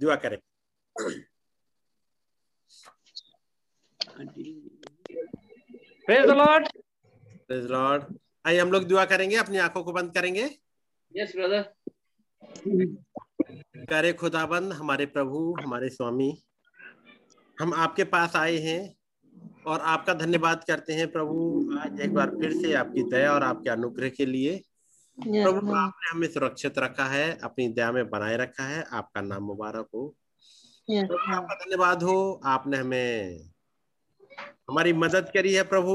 दुआ करें Lord Lord आइए हम लोग दुआ करेंगे अपनी आँखों को बंद करेंगे। यस ब्रदर करे खुदाबंद हमारे प्रभु हमारे स्वामी। हम आपके पास आए हैं और आपका धन्यवाद करते हैं प्रभु। आज एक बार फिर से आपकी दया और आपके अनुग्रह के लिए। प्रभु आपने हमें सुरक्षित रखा है अपनी दया में बनाए रखा है आपका नाम मुबारक हो। प्रभु आपका धन्यवाद हो आपने हमें हमारी मदद करी है प्रभु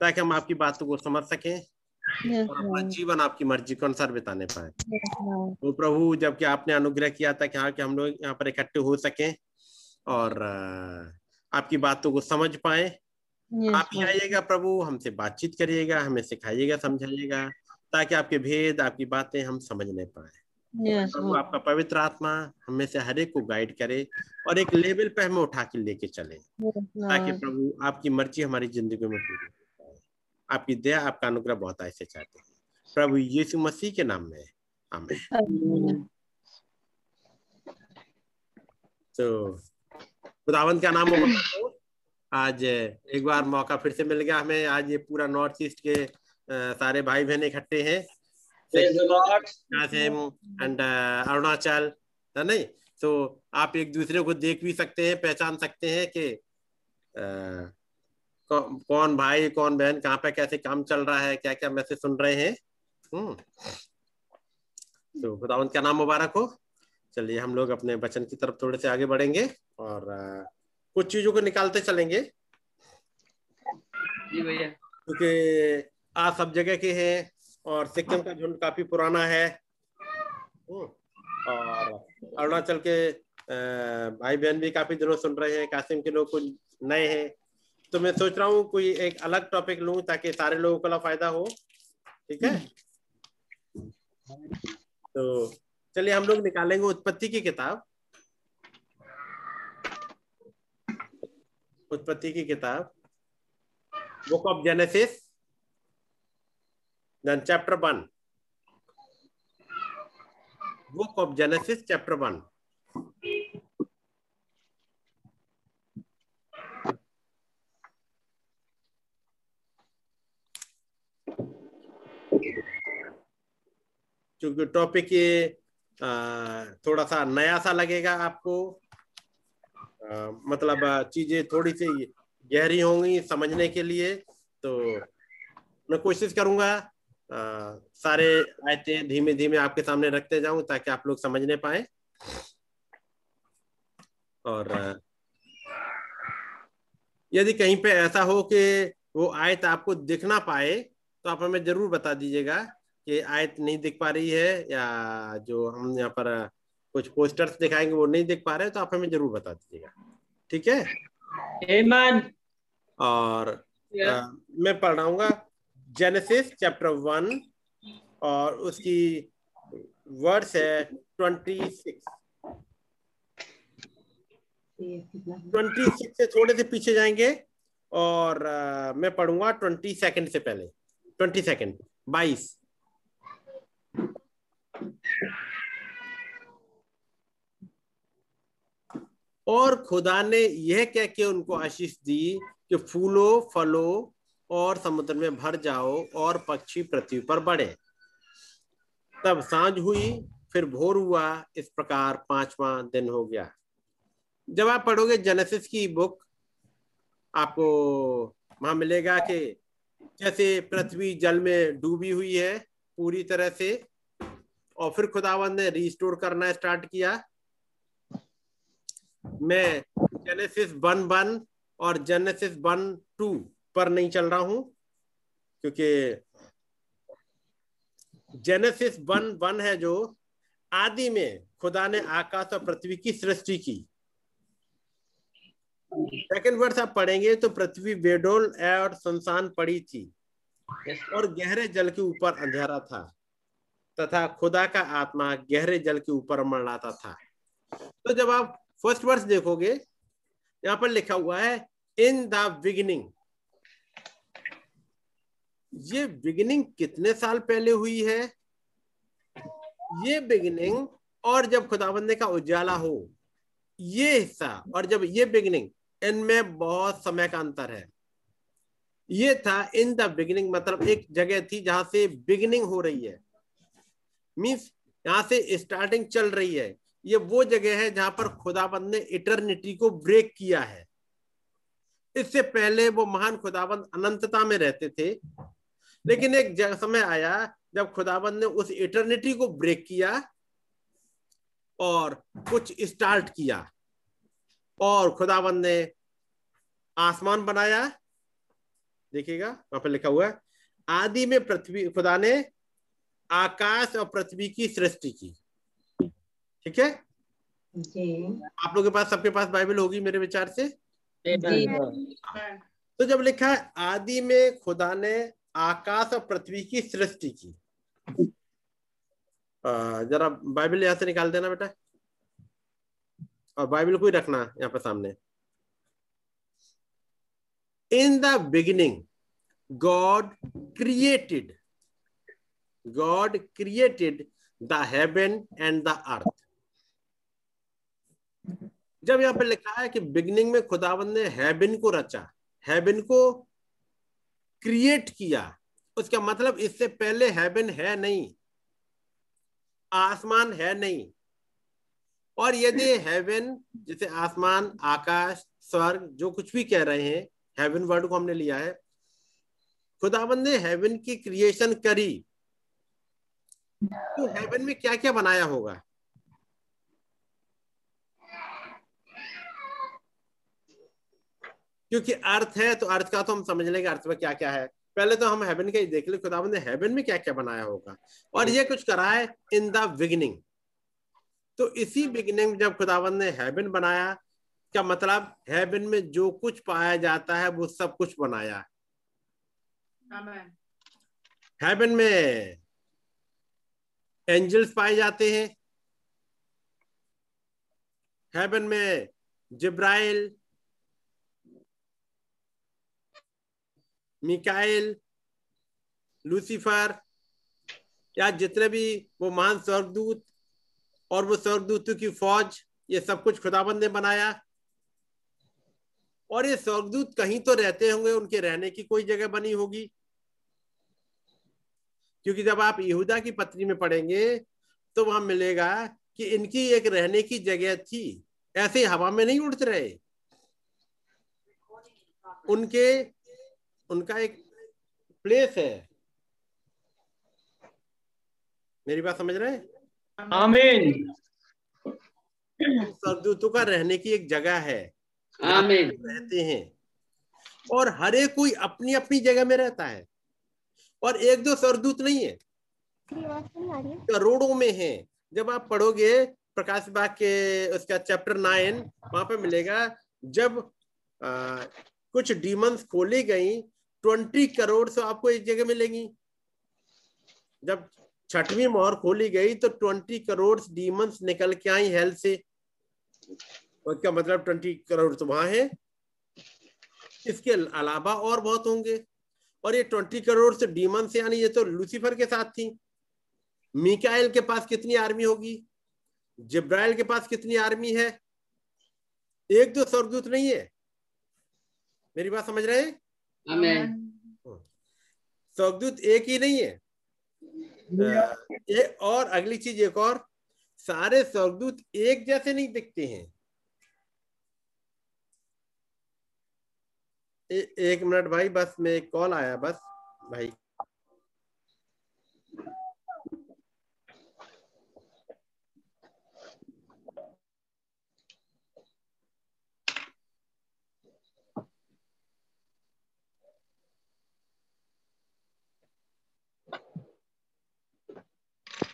ताकि हम आपकी बातों को समझ सकें और अपना जीवन आपकी मर्ज़ी के अनुसार बिताने पाए। तो प्रभु जबकि आपने अनुग्रह किया था कि हाँ कि हम लोग यहाँ पर इकट्ठे हो सकें और आपकी बातों को समझ पाए। आप ही आइएगा प्रभु हमसे बातचीत करिएगा हमें सिखाइएगा समझाइएगा। ताकि आपके भेद आपकी बातें हम समझ नहीं पाए। प्रभु आपका पवित्र आत्मा हमें से हर एक को गाइड करे और एक लेवल पे हमें उठा के लेके चले ताकि प्रभु आपकी मर्ज़ी हमारी ज़िंदगी में पूरी हो आपकी दया आपका अनुग्रह बहुत ऐसे चाहते हैं। प्रभु यीशु मसीह के नाम में आमेन। तो खुदावंत का नाम हो आज एक बार मौका फिर से मिल गया हमें। आज ये पूरा नॉर्थ ईस्ट के सारे भाई बहन इकट्ठे हैं। एंड अरुणाचल है नहीं तो आप एक दूसरे को देख भी सकते हैं पहचान सकते हैं कि कौन भाई कौन बहन कहाँ पे कैसे काम चल रहा है क्या क्या मैसेज सुन रहे हैं? हम्म। तो खुदावन क्या नाम मुबारक हो। चलिए हम लोग अपने बचन की तरफ़ थोड़े से आगे बढ़ेंगे और कुछ चीज़ों को निकालते चलेंगे। जी भैया। क्योंकि आज सब जगह के हैं और सिक्किम का झुंड काफ़ी पुराना है। और अरुणाचल के भाई बहन भी काफ़ी दिनों सुन रहे हैं, कासिम के लोग कुछ नए हैं। तो मैं सोच रहा हूँ कोई एक अलग टॉपिक लू ताकि सारे लोगों को फ़ायदा हो। ठीक है? तो चलिए हम लोग निकालेंगे उत्पत्ति की किताब। उत्पत्ति की किताब। Book of Genesis then chapter 1 book of genesis chapter 1 क्योंकि टॉपिक ये थोड़ा सा नया सा लगेगा आपको आ, मतलब चीज़ें थोड़ी सी गहरी होंगी समझने के लिए तो मैं कोशिश करूँगा आ, सारे आयतें धीमे धीमे आपके सामने रखते जाऊँ ताकि आप लोग समझने पाए। और यदि कहीं पे ऐसा हो कि वो आयत आपको दिख ना पाए तो आप हमें ज़रूर बता दीजिएगा कि आयत नहीं दिख पा रही है या जो हम यहाँ पर कुछ पोस्टर्स दिखाएँगे वो नहीं दिख पा रहे तो आप हमें ज़रूर बता दीजिएगा। ठीक है? Amen. और आ, मैं पढ़ाऊँगा जेनेसिस चैप्टर वन और उसकी वर्ड्स है ट्वेंटी सिक्स ट्वेंटी सिक्स से थोड़े से पीछे जाएँगे और आ, मैं पढ़ूँगा ट्वेंटी सेकंड से पहले। ट्वेंटी सेकंड बाईस। और खुदा ने यह कह के उनको आशीष दी कि फूलो फलो और समुद्र में भर जाओ और पक्षी पृथ्वी पर बढ़े। तब साँझ हुई, फिर भोर हुआ, इस प्रकार पांचवा दिन हो गया। जब आप पढ़ोगे जेनेसिस की बुक आपको वहाँ मिलेगा कि जैसे पृथ्वी जल में डूबी हुई है पूरी तरह से, और फिर खुदावंद ने रिस्टोर करना स्टार्ट किया। मैं जेनेसिस वन वन और जेनेसिस वन टू पर नहीं चल रहा हूँ, क्योंकि जेनेसिस वन वन है जो आदि में खुदा ने आकाश और पृथ्वी की सृष्टि की। सेकंड वर्ष आप पढ़ेंगे तो पृथ्वी बेडोल और संसान पड़ी थी, और गहरे जल के ऊपर अंधेरा था, तथा खुदा का आत्मा गहरे जल के ऊपर मंडराता था। तो जब आप फ़र्स्ट वर्ष देखोगे, यहाँ पर लिखा हुआ है इन द बिगिनिंग ये बिगिनिंग कितने साल पहले हुई है? ये बिगिनिंग और जब खुदाबंदे का उजाला हो, ये हिस्सा और जब ये बिगिनिंग इनमें बहुत समय का अंतर है। ये था, इन द बिगिनिंग मतलब एक जगह थी जहाँ से बिगिनिंग हो रही है। मीन्स यहाँ से स्टार्टिंग चल रही है। ये वो जगह है जहाँ पर खुदाबंद ने इटर्निटी को ब्रेक किया है। इससे पहले वो महान खुदाबंद अनंतता में रहते थे। लेकिन एक समय आया जब खुदाबंद ने उस इटर्निटी को ब्रेक किया और कुछ स्टार्ट किया। और खुदाबंद ने आसमान बनाया। देखिएगा वहाँ पर लिखा हुआ है आदि में पृथ्वी खुदा ने आकाश और पृथ्वी की सृष्टि की। ठीक है? आप लोगों के पास सबके पास बाइबल होगी मेरे विचार से? जी। तो जब लिखा है आदि में खुदा ने आकाश और पृथ्वी की सृष्टि की। जरा बाइबल यहाँ से निकाल देना बेटा। और बाइबल को ही रखना यहाँ पर सामने। In the beginning God created God created the heaven and the earth जब यहाँ पर लिखा है कि बिगनिंग में खुदावन ने हेबिन को रचा हैबिन को क्रिएट किया। उसका मतलब इससे पहले हैबिन है नहीं, आसमान है नहीं। और यदि हेवन जैसे आसमान, आकाश, स्वर्ग, जो कुछ भी कह रहे हैं हेवन वर्ड को हमने लिया है खुदाबंद ने हेवन की क्रिएशन करी। तो हेवन में क्या क्या बनाया होगा? क्योंकि अर्थ है तो अर्थ का तो हम समझ लेंगे अर्थ में क्या क्या है। पहले तो हम हेवन का ही देख ले खुदाबंद ने हेवन में क्या क्या बनाया होगा। और ये कुछ करा है इन द बिगिनिंग तो इसी बिगिनिंग में जब खुदाबंद ने हेवन बनाया क्या मतलब? हेवन में जो कुछ पाया जाता है वो सब कुछ बनाया। हेवन में एंजल्स पाए जाते हैं। हेवन में जिब्राइल मिकाइल, लूसीफर, या जितने भी वो महान स्वर्गदूत और वो स्वर्गदूतों की फौज, ये सब कुछ खुदाबंद ने बनाया। और ये स्वर्गदूत कहीं तो रहते होंगे, उनके रहने की कोई जगह बनी होगी। क्योंकि जब आप यहूदा की पत्री में पढ़ेंगे तो वहाँ मिलेगा कि इनकी एक रहने की जगह थी। ऐसे हवा में नहीं उड़ते रहे। उनके उनका एक प्लेस है। मेरी बात समझ रहे हैं? आमीन। का रहने की एक जगह है। आमीन। रहते हैं। और हर एक कोई अपनी अपनी जगह में रहता है। और एक दो सरदूत नहीं है। करोड़ों में है। जब आप पढ़ोगे प्रकाश बाग के उसका चैप्टर नाइन वहाँ पे मिलेगा जब आ, कुछ डीमंस खोली गई ट्वेंटी करोड़ से आपको एक जगह मिलेंगी। जब छठवीं मोहर खोली गई तो ट्वेंटी करोड़ डीमंस निकल के आई हेल्थ से। उसका मतलब ट्वेंटी करोड़ तो वहाँ है। इसके अलावा और बहुत होंगे। और ये ट्वेंटी करोड़ से डीमन से यानी ये तो लूसीफर के साथ थी। मिकाइल के पास कितनी आर्मी होगी? जिब्राइल के पास कितनी आर्मी है? एक दो स्वर्गदूत नहीं है। मेरी बात समझ रहे हैं? स्वर्गदूत एक ही नहीं है। एक और अगली चीज़ एक और। सारे स्वर्गदूत एक जैसे नहीं दिखते हैं। ए, एक मिनट भाई बस में एक कॉल आया बस भाई।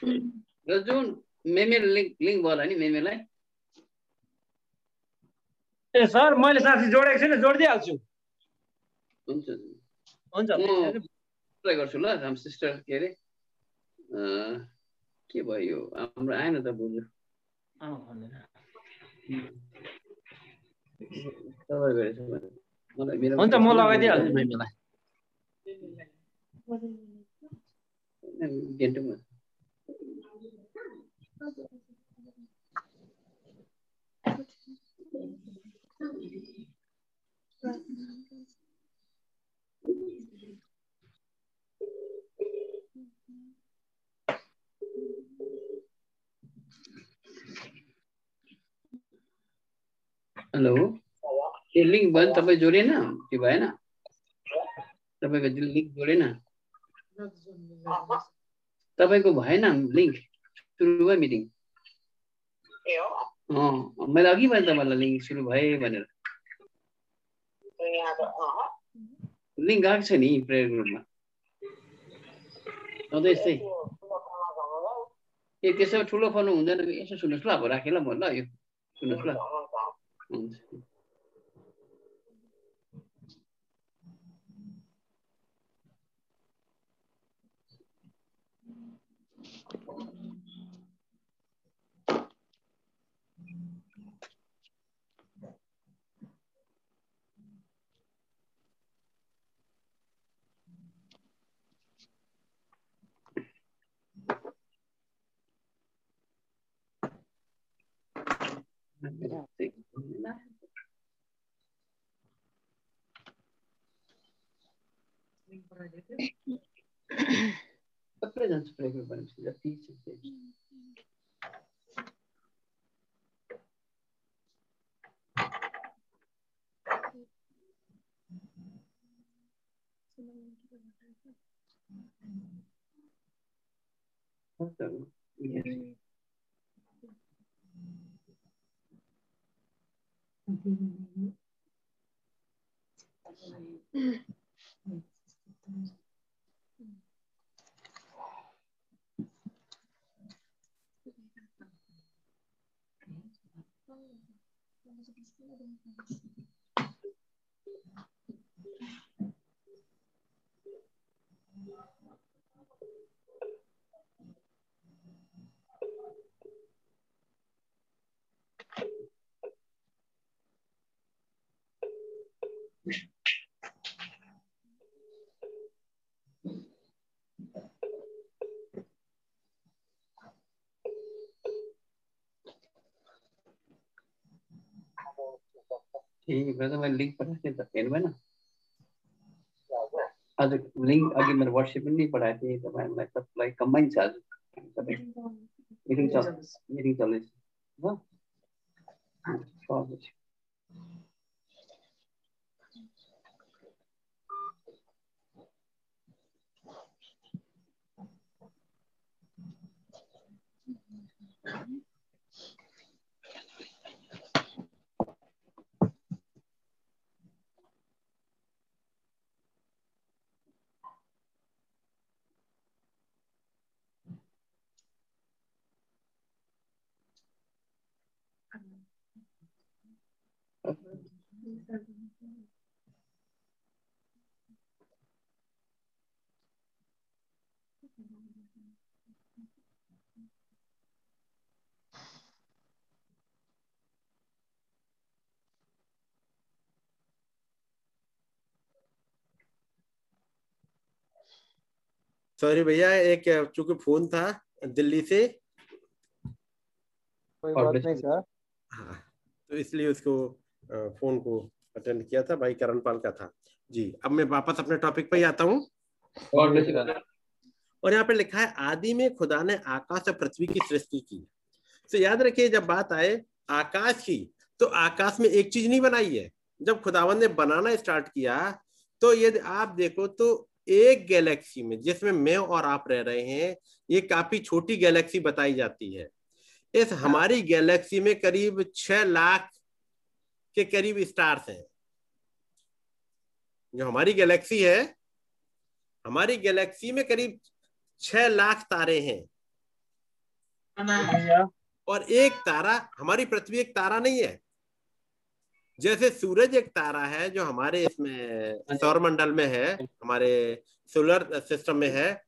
र जुन मेमेल लिङ्क लिङ्क भयो होला नि मेमेलाई ए सर मैले साथी जोडेको छुइनँ जोडिदिइहाल्छु। हुन्छ हुन्छ। ट्राई गर्छु ल हाम्रो सिस्टर के अरे? के भयो? यो हाम्रो आएन त बोजू। हुन्छ म लगाइदिइहाल्छु मेमेलाई हेलो। ये लिंक बंद, तब जोड़े ना, कि भाई ना। तब लिंक जोड़े ना। तब को भाई ना लिंक सुरु भयो मिटिङ मैले अघि भने तपाईँलाई लिङ्क सुरु भए भनेर। लिङ्क गएको छ नि प्रेयर ग्रुपमा सधैँ यस्तै। ए त्यसो ठुलो फर्नु हुँदैन यसो सुन्नुहोस् ल अब राखेँ ल म ल यो सुन्नुहोस् ल। हुन्छ। Apresento para ele, vamos fazer a pizza. Então, e assim. त्यही। Yes. ठीक है तो मैं लिंक पढ़ा के में ना। आज लिङ्क व्हाट्सएप में नहीं पनि पठाएको तो मैं मैं सब लाइक कंबाइन चार्ज मीटिंग चल मिटिङ चल्दैछ ल छ बजी। सॉरी भैया एक चूँकि फ़ोन था दिल्ली से। कोई बात नहीं सर। हाँ तो इसलिए उसको फ़ोन को अटेंड किया था भाई करणपाल का था। जी अब मैं वापस अपने टॉपिक पे ही आता हूँ. और यहाँ पे लिखा है आदि में खुदा ने आकाश और पृथ्वी की सृष्टि की। तो याद रखिए जब बात आए आकाश की तो आकाश में एक चीज़ नहीं बनाई है। जब खुदावन ने बनाना स्टार्ट किया तो यदि आप देखो तो एक गैलेक्सी में जिसमें मैं और आप रह रहे हैं ये काफ़ी छोटी गैलेक्सी बताई जाती है। इस हमारी गैलेक्सी में करीब छह लाख के करीब स्टार्स हैं। जो हमारी गैलेक्सी है हमारी गैलेक्सी में करीब छह लाख तारे हैं। और एक तारा हमारी पृथ्वी एक तारा नहीं है। जैसे सूरज एक तारा है जो हमारे इसमें सौरमंडल में है हमारे सोलर सिस्टम में है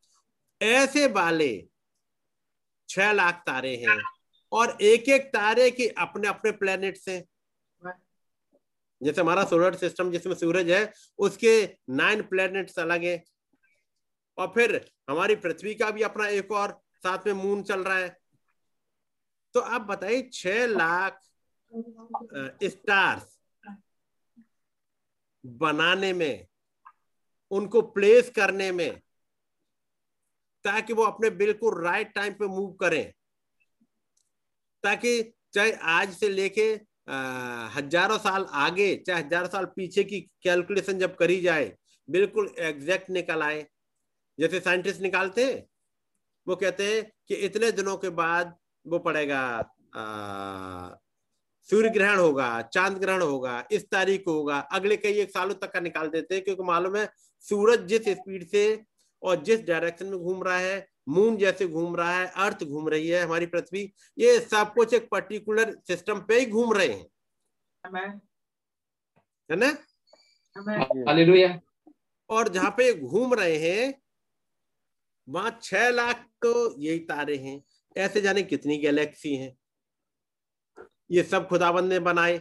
ऐसे वाले छह लाख तारे हैं। और एक एक तारे के अपने अपने प्लेनेट्स हैं। जैसे हमारा सोलर सिस्टम जिसमें सूरज है, उसके नाइन प्लेनेट्स अलग है। और फिर हमारी पृथ्वी का भी अपना एक और, साथ में मून चल रहा है। तो आप बताइए, छह लाख स्टार्स बनाने में, उनको प्लेस करने में, ताकि वो अपने बिल्कुल राइट टाइम पे मूव करें। ताकि चाहे आज से लेके हज़ारों साल आगे, चाहे हज़ारों साल पीछे की कैलकुलेशन जब करी जाए, बिल्कुल एग्जैक्ट निकल आए। जैसे साइंटिस्ट निकालते हैं, वो कहते हैं कि इतने दिनों के बाद वो पड़ेगा सूर्य ग्रहण होगा, चाँद ग्रहण होगा, इस तारीख को होगा, अगले कई एक सालों तक का निकाल देते हैं, क्योंकि मालूम है, सूरज जिस स्पीड से और जिस डायरेक्शन में घूम रहा है मून जैसे घूम रहा है अर्थ घूम रही है हमारी पृथ्वी ये सब कुछ एक पर्टिकुलर सिस्टम पे ही घूम रहे हैं। है ना? और जहाँ पे घूम रहे हैं वहाँ छह लाख तो यही तारे हैं। ऐसे जाने कितनी गैलेक्सी हैं। ये सब खुदाबंद ने बनाए।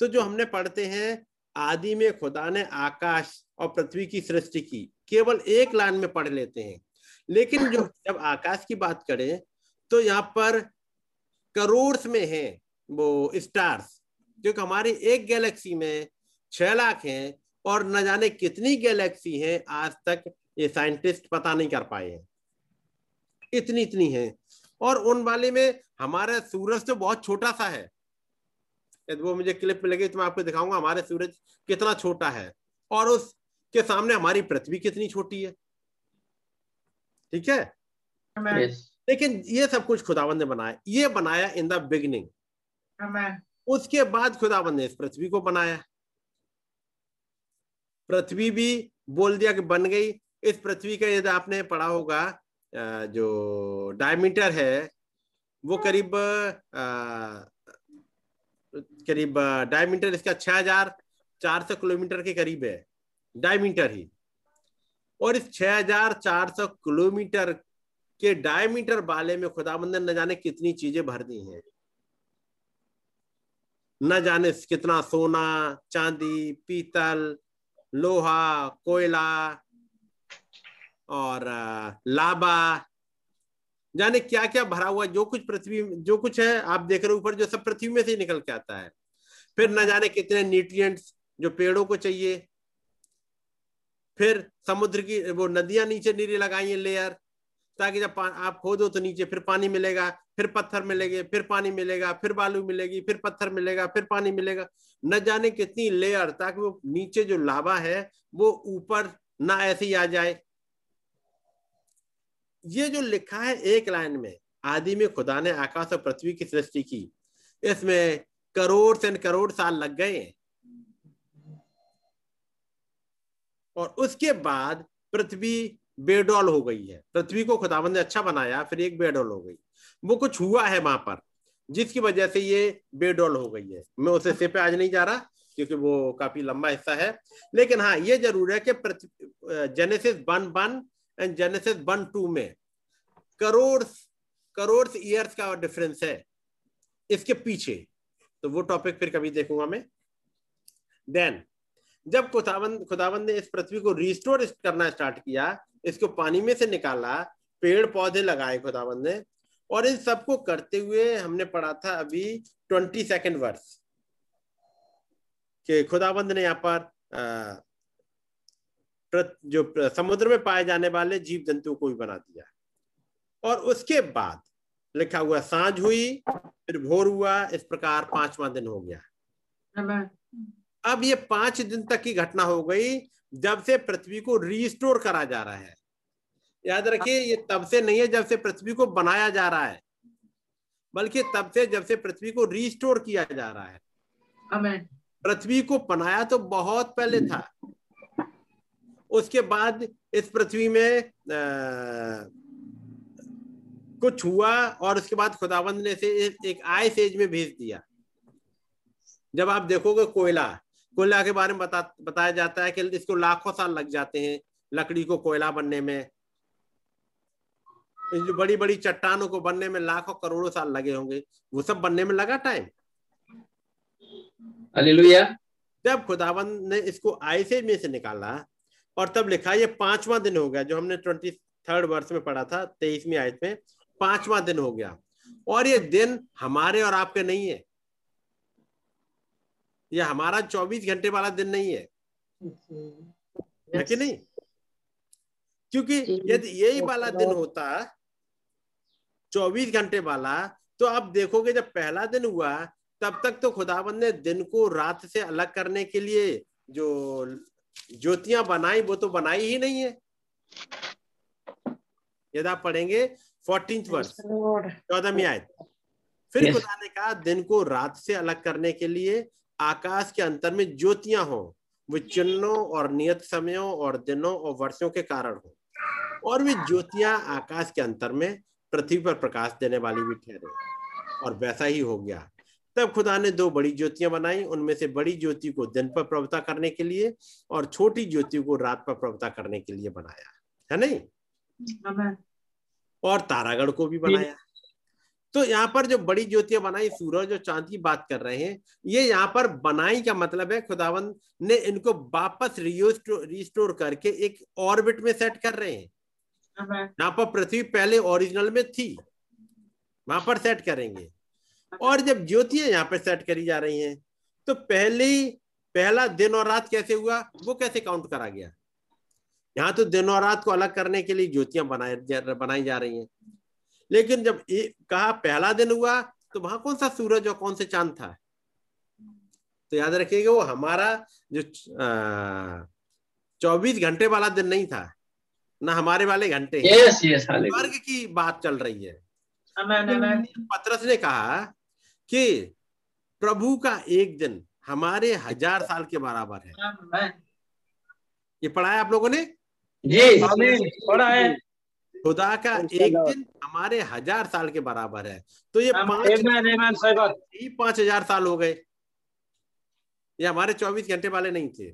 तो जो हमने पढ़ते हैं आदि में खुदा ने आकाश और पृथ्वी की सृष्टि की केवल एक लाइन में पढ़ लेते हैं। लेकिन जो जब आकाश की बात करें तो यहाँ पर करोड़ में है वो स्टार्स क्योंकि हमारी एक गैलेक्सी में छह लाख हैं और न जाने कितनी गैलेक्सी हैं आज तक ये साइंटिस्ट पता नहीं कर पाए हैं। इतनी इतनी है। और उन वाले में हमारा सूरज तो बहुत छोटा सा है। यदि वो मुझे क्लिप में लगे तो मैं आपको दिखाऊँगा हमारे सूरज कितना छोटा है। और उसके सामने हमारी पृथ्वी कितनी छोटी है। ठीक है? Yes. लेकिन ये सब कुछ खुदावन ने बनाया। ये बनाया इन द बिगनिंग उसके बाद खुदावन ने इस पृथ्वी को बनाया। पृथ्वी भी बोल दिया कि बन गई। इस पृथ्वी का यदि आपने पढ़ा होगा जो डायमीटर है वो करीब करीब डायमीटर इसका छह हज़ार चार सौ किलोमीटर के करीब है। डायमीटर ही। और इस छह हज़ार चार सौ किलोमीटर के डायमीटर बाले में खुदाबंद ने न जाने कितनी चीज़ें भर दी हैं। न जाने कितना सोना, चांदी, पीतल, लोहा, कोयला और लाबा, जाने क्या क्या भरा हुआ जो कुछ पृथ्वी, जो कुछ है, आप देख रहे हो ऊपर, जो सब पृथ्वी में से निकल के आता है। फिर न जाने कितने न्यूट्रिएंट्स जो पेड़ों को चाहिए फिर समुद्र की, वो नदियाँ नीचे नीचे लगाई है लेयर ताकि जब आप खोदो तो नीचे फिर पानी मिलेगा, फिर पत्थर मिलेंगे, फिर पानी मिलेगा, फिर बालू मिलेगी, फिर पत्थर मिलेगा, फिर पानी मिलेगा। न जाने कितनी लेयर ताकि वो नीचे जो लावा है, वो ऊपर ना ऐसे ही आ जाए। ये जो लिखा है एक लाइन में, आदि में खुदा ने आकाश और पृथ्वी की सृष्टि की, इसमें करोड़ से करोड़ साल लग गए और उसके बाद पृथ्वी बेडोल हो गई है। पृथ्वी को खुदाबंद ने अच्छा बनाया, फिर एक बेडोल हो गई। वो कुछ हुआ है वहाँ पर, जिसकी वजह से ये बेडोल हो गई है। मैं उस हिस्से पे आज नहीं जा रहा, क्योंकि वो काफ़ी लंबा हिस्सा है। लेकिन हाँ ये ज़रूर है कि Genesis one one and Genesis one two में करोड़ करोड़ ईयर्स का डिफरेंस है इसके पीछे। तो वो टॉपिक फिर कभी देखूँगा मैं। देन जब खुदाबंद खुदाबंद ने इस पृथ्वी को रिस्टोर करना स्टार्ट किया, इसको पानी में से निकाला, पेड़ पौधे लगाए खुदाबंद ने, और इन सबको करते हुए हमने पढ़ा था अभी ट्वेंटी सेकेंड वर्ष कि खुदाबंद ने यहाँ पर जो समुद्र में पाए जाने वाले जीव जंतुओं को भी बना दिया। और उसके बाद लिखा हुआ, साँझ हुई, फिर भोर हुआ, इस प्रकार पांचवा दिन हो गया। अब ये पाँच दिन तक की घटना हो गई जब से पृथ्वी को रिस्टोर करा जा रहा है। याद रखिए ये तब से नहीं है जब से पृथ्वी को बनाया जा रहा है बल्कि तब से जब से पृथ्वी को रिस्टोर किया जा रहा है। पृथ्वी को बनाया तो बहुत पहले था। उसके बाद इस पृथ्वी में आ, कुछ हुआ और उसके बाद खुदाबंद ने से एक आय सेज में भेज दिया। जब आप देखोगे कोयला कोयला के बारे में बता बताया जाता है कि इसको लाखों साल लग जाते हैं लकड़ी को कोयला बनने में। जो बड़ी बड़ी चट्टानों को बनने में लाखों करोड़ों साल लगे होंगे। वो सब बनने में लगा टाइम जब खुदाबंद ने इसको आयसे में से निकाला और तब लिखा ये पांचवा दिन हो गया जो हमने ट्वेंटी थर्ड वर्ष में पढ़ा था तेईसवीं आयत में पांचवा दिन हो गया। और ये दिन हमारे और आपके नहीं है। ये हमारा चौबीस घंटे वाला दिन नहीं है। है कि नहीं? क्योंकि यदि यही वाला दिन होता चौबीस घंटे वाला तो आप देखोगे जब पहला दिन हुआ तब तक तो खुदाबंद ने दिन को रात से अलग करने के लिए जो ज्योतियाँ बनाई वो तो बनाई ही नहीं है। यदि आप पढ़ेंगे फोर्टीन वर्ष चौदहवीं आयत। फिर Yes. खुदा ने कहा दिन को रात से अलग करने के लिए आकाश के अंतर में ज्योतियाँ हो वो चिन्हों और नियत समयों और दिनों और वर्षों के कारण हो। और वे ज्योतियाँ आकाश के अंतर में पृथ्वी पर प्रकाश देने वाली भी ठहरे। और वैसा ही हो गया। तब खुदा ने दो बड़ी ज्योतियाँ बनाई उनमें से बड़ी ज्योति को दिन पर प्रवता करने के लिए और छोटी ज्योति को रात पर प्रवता करने के लिए बनाया। है नहीं? और तारागढ़ को भी बनाया। तो यहाँ पर जो बड़ी ज्योतियाँ बनाई सूरज और चाँद की बात कर रहे हैं ये यहाँ पर बनाई का मतलब है खुदावन ने इनको वापस रिस्टोर करके एक ऑर्बिट में सेट कर रहे हैं। यहाँ पर पृथ्वी पहले ओरिजिनल में थी वहाँ पर सेट करेंगे। और जब ज्योतियाँ यहाँ पर सेट करी जा रही हैं तो पहले पहला दिन और रात कैसे हुआ वो कैसे काउंट करा गया? यहाँ तो दिन और रात को अलग करने के लिए ज्योतियाँ बनाए जा- बनाई जा रही हैं। लेकिन जब ए, कहा पहला दिन हुआ तो वहाँ कौन सा सूरज और कौन से चाँद था? तो याद रखिएगा वो हमारा जो चौबीस घंटे वाला दिन नहीं था ना हमारे वाले घंटे Yes, yes. स्वर्ग की बात चल रही है। पत्रस ने कहा कि प्रभु का एक दिन हमारे हज़ार साल के बराबर है। ये पढ़ा है आप लोगों ने? जी पढ़ा है। खुदा का एक दिन हमारे हज़ार साल के बराबर है। तो ये पाँच ही हज़ार साल हो गए। ये हमारे चौबीस घंटे वाले नहीं थे।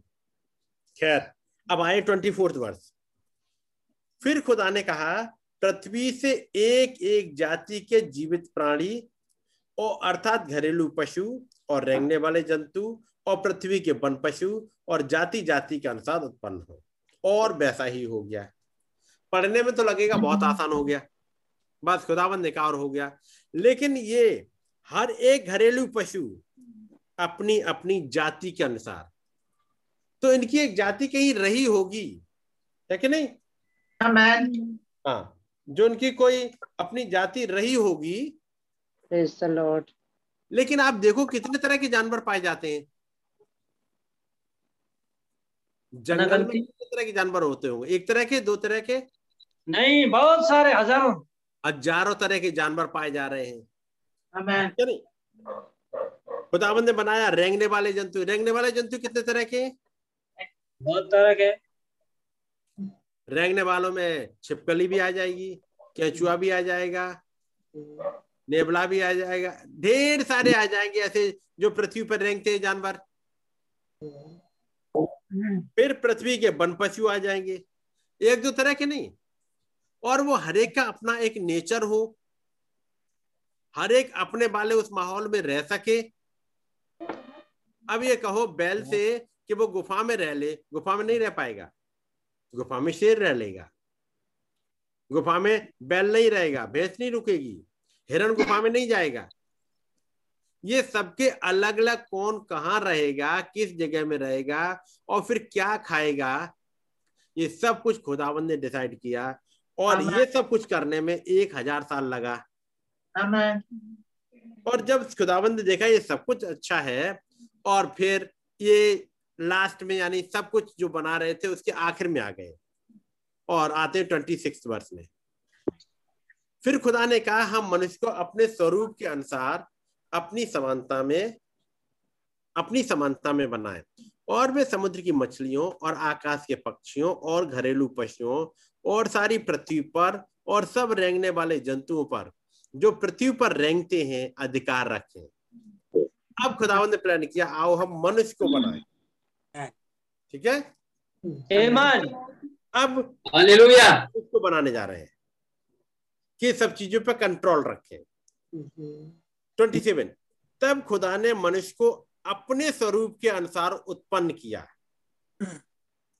खैर अब आए ट्वेंटी फोर्थ वर्ष फिर खुदा ने कहा पृथ्वी से एक एक जाति के जीवित प्राणी और अर्थात घरेलू पशु और रेंगने वाले जंतु और पृथ्वी के वन पशु और जाति जाति के अनुसार उत्पन्न हो। और वैसा ही हो गया। पढ़ने में तो लगेगा बहुत आसान हो गया। बस खुदाबंद ने कहा और हो गया। लेकिन ये हर एक घरेलू पशु अपनी अपनी जाति के अनुसार तो इनकी एक जाति कहीं रही होगी है कि नहीं? हाँ जो इनकी कोई अपनी जाति रही होगी. लेकिन आप देखो कितने तरह के जानवर पाए जाते हैं। जंगल में कितने तरह के जानवर होते होंगे। एक तरह के दो तरह के। नहीं बहुत सारे हज़ारों। हज़ारों तरह के जानवर पाए जा रहे हैं। आमीन क्या नहीं? खुदाबंद ने बनाया रेंगने वाले जंतु। रेंगने वाले जंतु कितने तरह के? बहुत तरह के। रेंगने वालों में छिपकली भी आ जाएगी केंचुआ भी आ जाएगा नेबला भी आ जाएगा ढेर सारे आ जाएँगे ऐसे जो पृथ्वी पर रेंगते हैं जानवर। फिर पृथ्वी के वन पशु आ जाएँगे। एक दो तरह के नहीं और वो हरेक का अपना एक नेचर हो, हर एक अपने वाले उस माहौल में रह सके। अब ये कहो, बैल से कि वो गुफा में रह ले, गुफा में नहीं रह पाएगा, गुफा में शेर रह लेगा, गुफा में बैल नहीं रहेगा, भैंस नहीं रुकेगी, हिरण गुफा में नहीं जाएगा। ये सबके अलग अलग कौन कहाँ रहेगा, किस जगह में रहेगा और फिर क्या खाएगा, ये सब कुछ खुदावन ने डिसाइड किया। और ये सब कुछ करने में एक हज़ार साल लगा। और जब खुदाबंद ने देखा ये सब कुछ अच्छा है और फिर ये लास्ट में यानी सब कुछ जो बना रहे थे उसके आखिर में आ गए। और आते ट्वेंटी सिक्स वर्ष में। फिर खुदा ने कहा हम मनुष्य को अपने स्वरूप के अनुसार अपनी समानता में अपनी समानता में बनाए। और वे समुद्र की मछलियों और आकाश के पक्षियों और घरेलू पशुओं और सारी पृथ्वी पर और सब रेंगने वाले जंतुओं पर जो पृथ्वी पर रेंगते हैं अधिकार रखें अब खुदावंद ने प्लान किया आओ हम मनुष्य को बनाए। ठीक है? आमीन अब हालेलुया उसको बनाने जा रहे हैं। कि सब चीज़ों पर कंट्रोल रखें। ट्वेंटी सेवन तब खुदा ने मनुष्य को अपने स्वरूप के अनुसार उत्पन्न किया।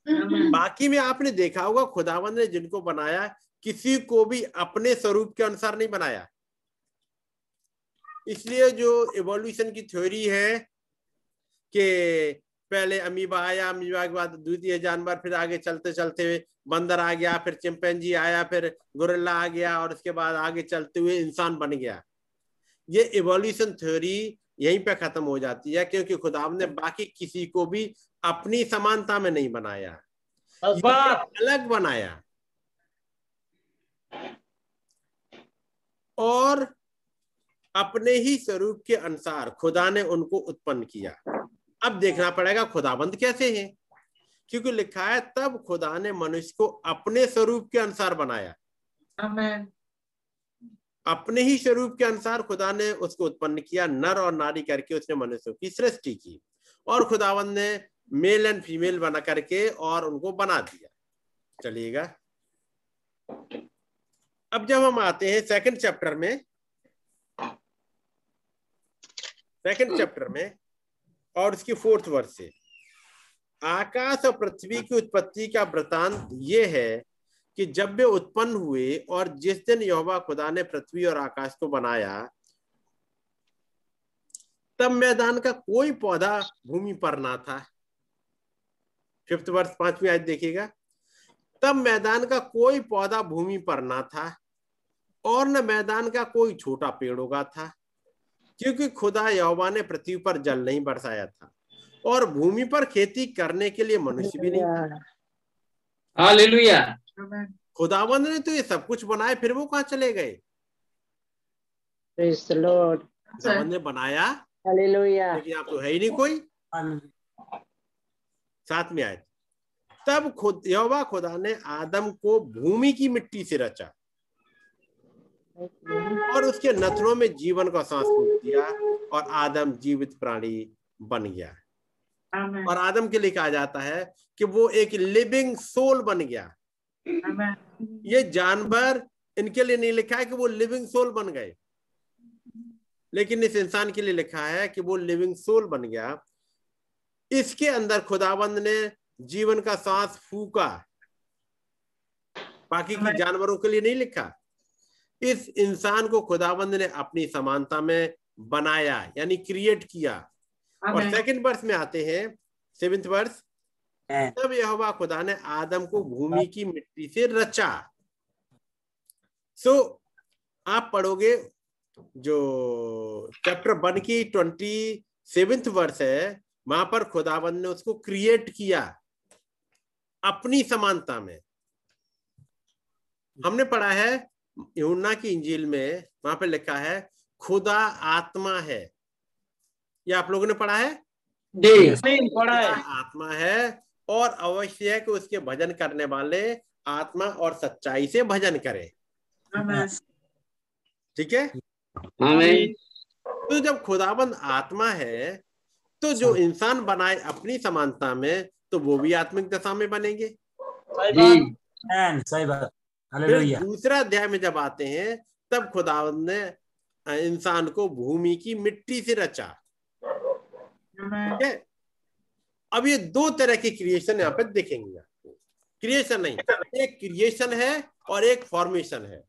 बाकी में आपने देखा होगा खुदावंद ने जिनको बनाया, किसी को भी अपने स्वरूप के अनुसार नहीं बनाया। इसलिए जो इवोल्यूशन की थ्योरी है कि पहले अमीबा आया, अमीबा के बाद द्वितीय जानवर, फिर आगे चलते चलते बंदर आ गया, फिर चिंपैंजी आया, फिर गोरिल्ला आ गया, और उसके बाद आगे चलते हुए इंसान बन गया। ये इवोल्यूशन थ्योरी यहीं पे खत्म हो जाती है, क्योंकि खुदा ने बाकी किसी को भी अपनी समानता में नहीं बनाया। अलग बनाया। और अपने ही स्वरूप के अनुसार खुदा ने उनको उत्पन्न किया। अब देखना पड़ेगा खुदाबंद कैसे है। क्योंकि लिखा है तब खुदा ने मनुष्य को अपने स्वरूप के अनुसार बनाया। अपने ही स्वरूप के अनुसार खुदा ने उसको उत्पन्न किया नर और नारी करके उसने मनुष्यों की सृष्टि की। और खुदावंद ने मेल एंड फीमेल बना करके और उनको बना दिया। चलिएगा। अब जब हम आते हैं सेकंड चैप्टर में सेकंड चैप्टर में और उसकी फोर्थ वर्ष से। आकाश और पृथ्वी की उत्पत्ति का वृतांत ये है कि जब वे उत्पन्न हुए और जिस दिन यहोवा खुदा ने पृथ्वी और आकाश को बनाया, तब मैदान का कोई पौधा भूमि पर ना था। फिफ्थ वर्ष पांचवी आज देखिएगा। तब मैदान का कोई पौधा भूमि पर ना था और न मैदान का कोई छोटा पेड़ उगा था क्योंकि खुदा यहोवा ने पृथ्वी पर जल नहीं बरसाया था और भूमि पर खेती करने के लिए मनुष्य भी नहीं था। खुदावंद ने तो ये सब कुछ बनाए फिर वो कहा चले गए? Praise खुदावंद ने बनाया Hallelujah. लेकिन आप तो है ही नहीं कोई। साथ में आए। तब खुद यहोवा खुदा ने आदम को भूमि की मिट्टी से रचा और उसके नथनों में जीवन का सांस फूक दिया और आदम जीवित प्राणी बन गया। और आदम के लिए कहा जाता है कि वो एक लिविंग सोल बन गया। ये जानवर इनके लिए नहीं लिखा है कि वो लिविंग सोल बन गए। लेकिन इस इंसान के लिए लिखा है कि वो लिविंग सोल बन गया। इसके अंदर खुदाबंद ने जीवन का सांस फूका। बाकी की जानवरों के लिए नहीं लिखा। इस इंसान को खुदाबंद ने अपनी समानता में बनाया यानी क्रिएट किया। और सेकंड वर्ष में आते हैं सेवेंथ वर्ष तब यहोवा खुदा ने आदम को भूमि की मिट्टी से रचा। सो so, आप पढ़ोगे जो चैप्टर वन की ट्वेंटी सेवेंथ वर्ष है वहाँ पर खुदाबंद ने उसको क्रिएट किया अपनी समानता में। हमने पढ़ा है यूना की इंजील में वहाँ पर लिखा है खुदा आत्मा है। ये आप लोगों ने पढ़ा है? जी। पढ़ा है। आत्मा है और अवश्य है कि उसके भजन करने वाले आत्मा और सच्चाई से भजन करें। ठीक है? तो जब खुदाबंद आत्मा है तो जो इंसान बनाए अपनी समानता में तो वो भी आत्मिक दशा में बनेंगे। सही जी। बात। बात। दूसरा अध्याय में जब आते हैं तब खुदाबंद ने इंसान को भूमि की मिट्टी से रचा। ठीक है? अब ये दो तरह की क्रिएशन यहाँ पे देखेंगे। आपको क्रिएशन नहीं एक क्रिएशन है और एक फॉर्मेशन है।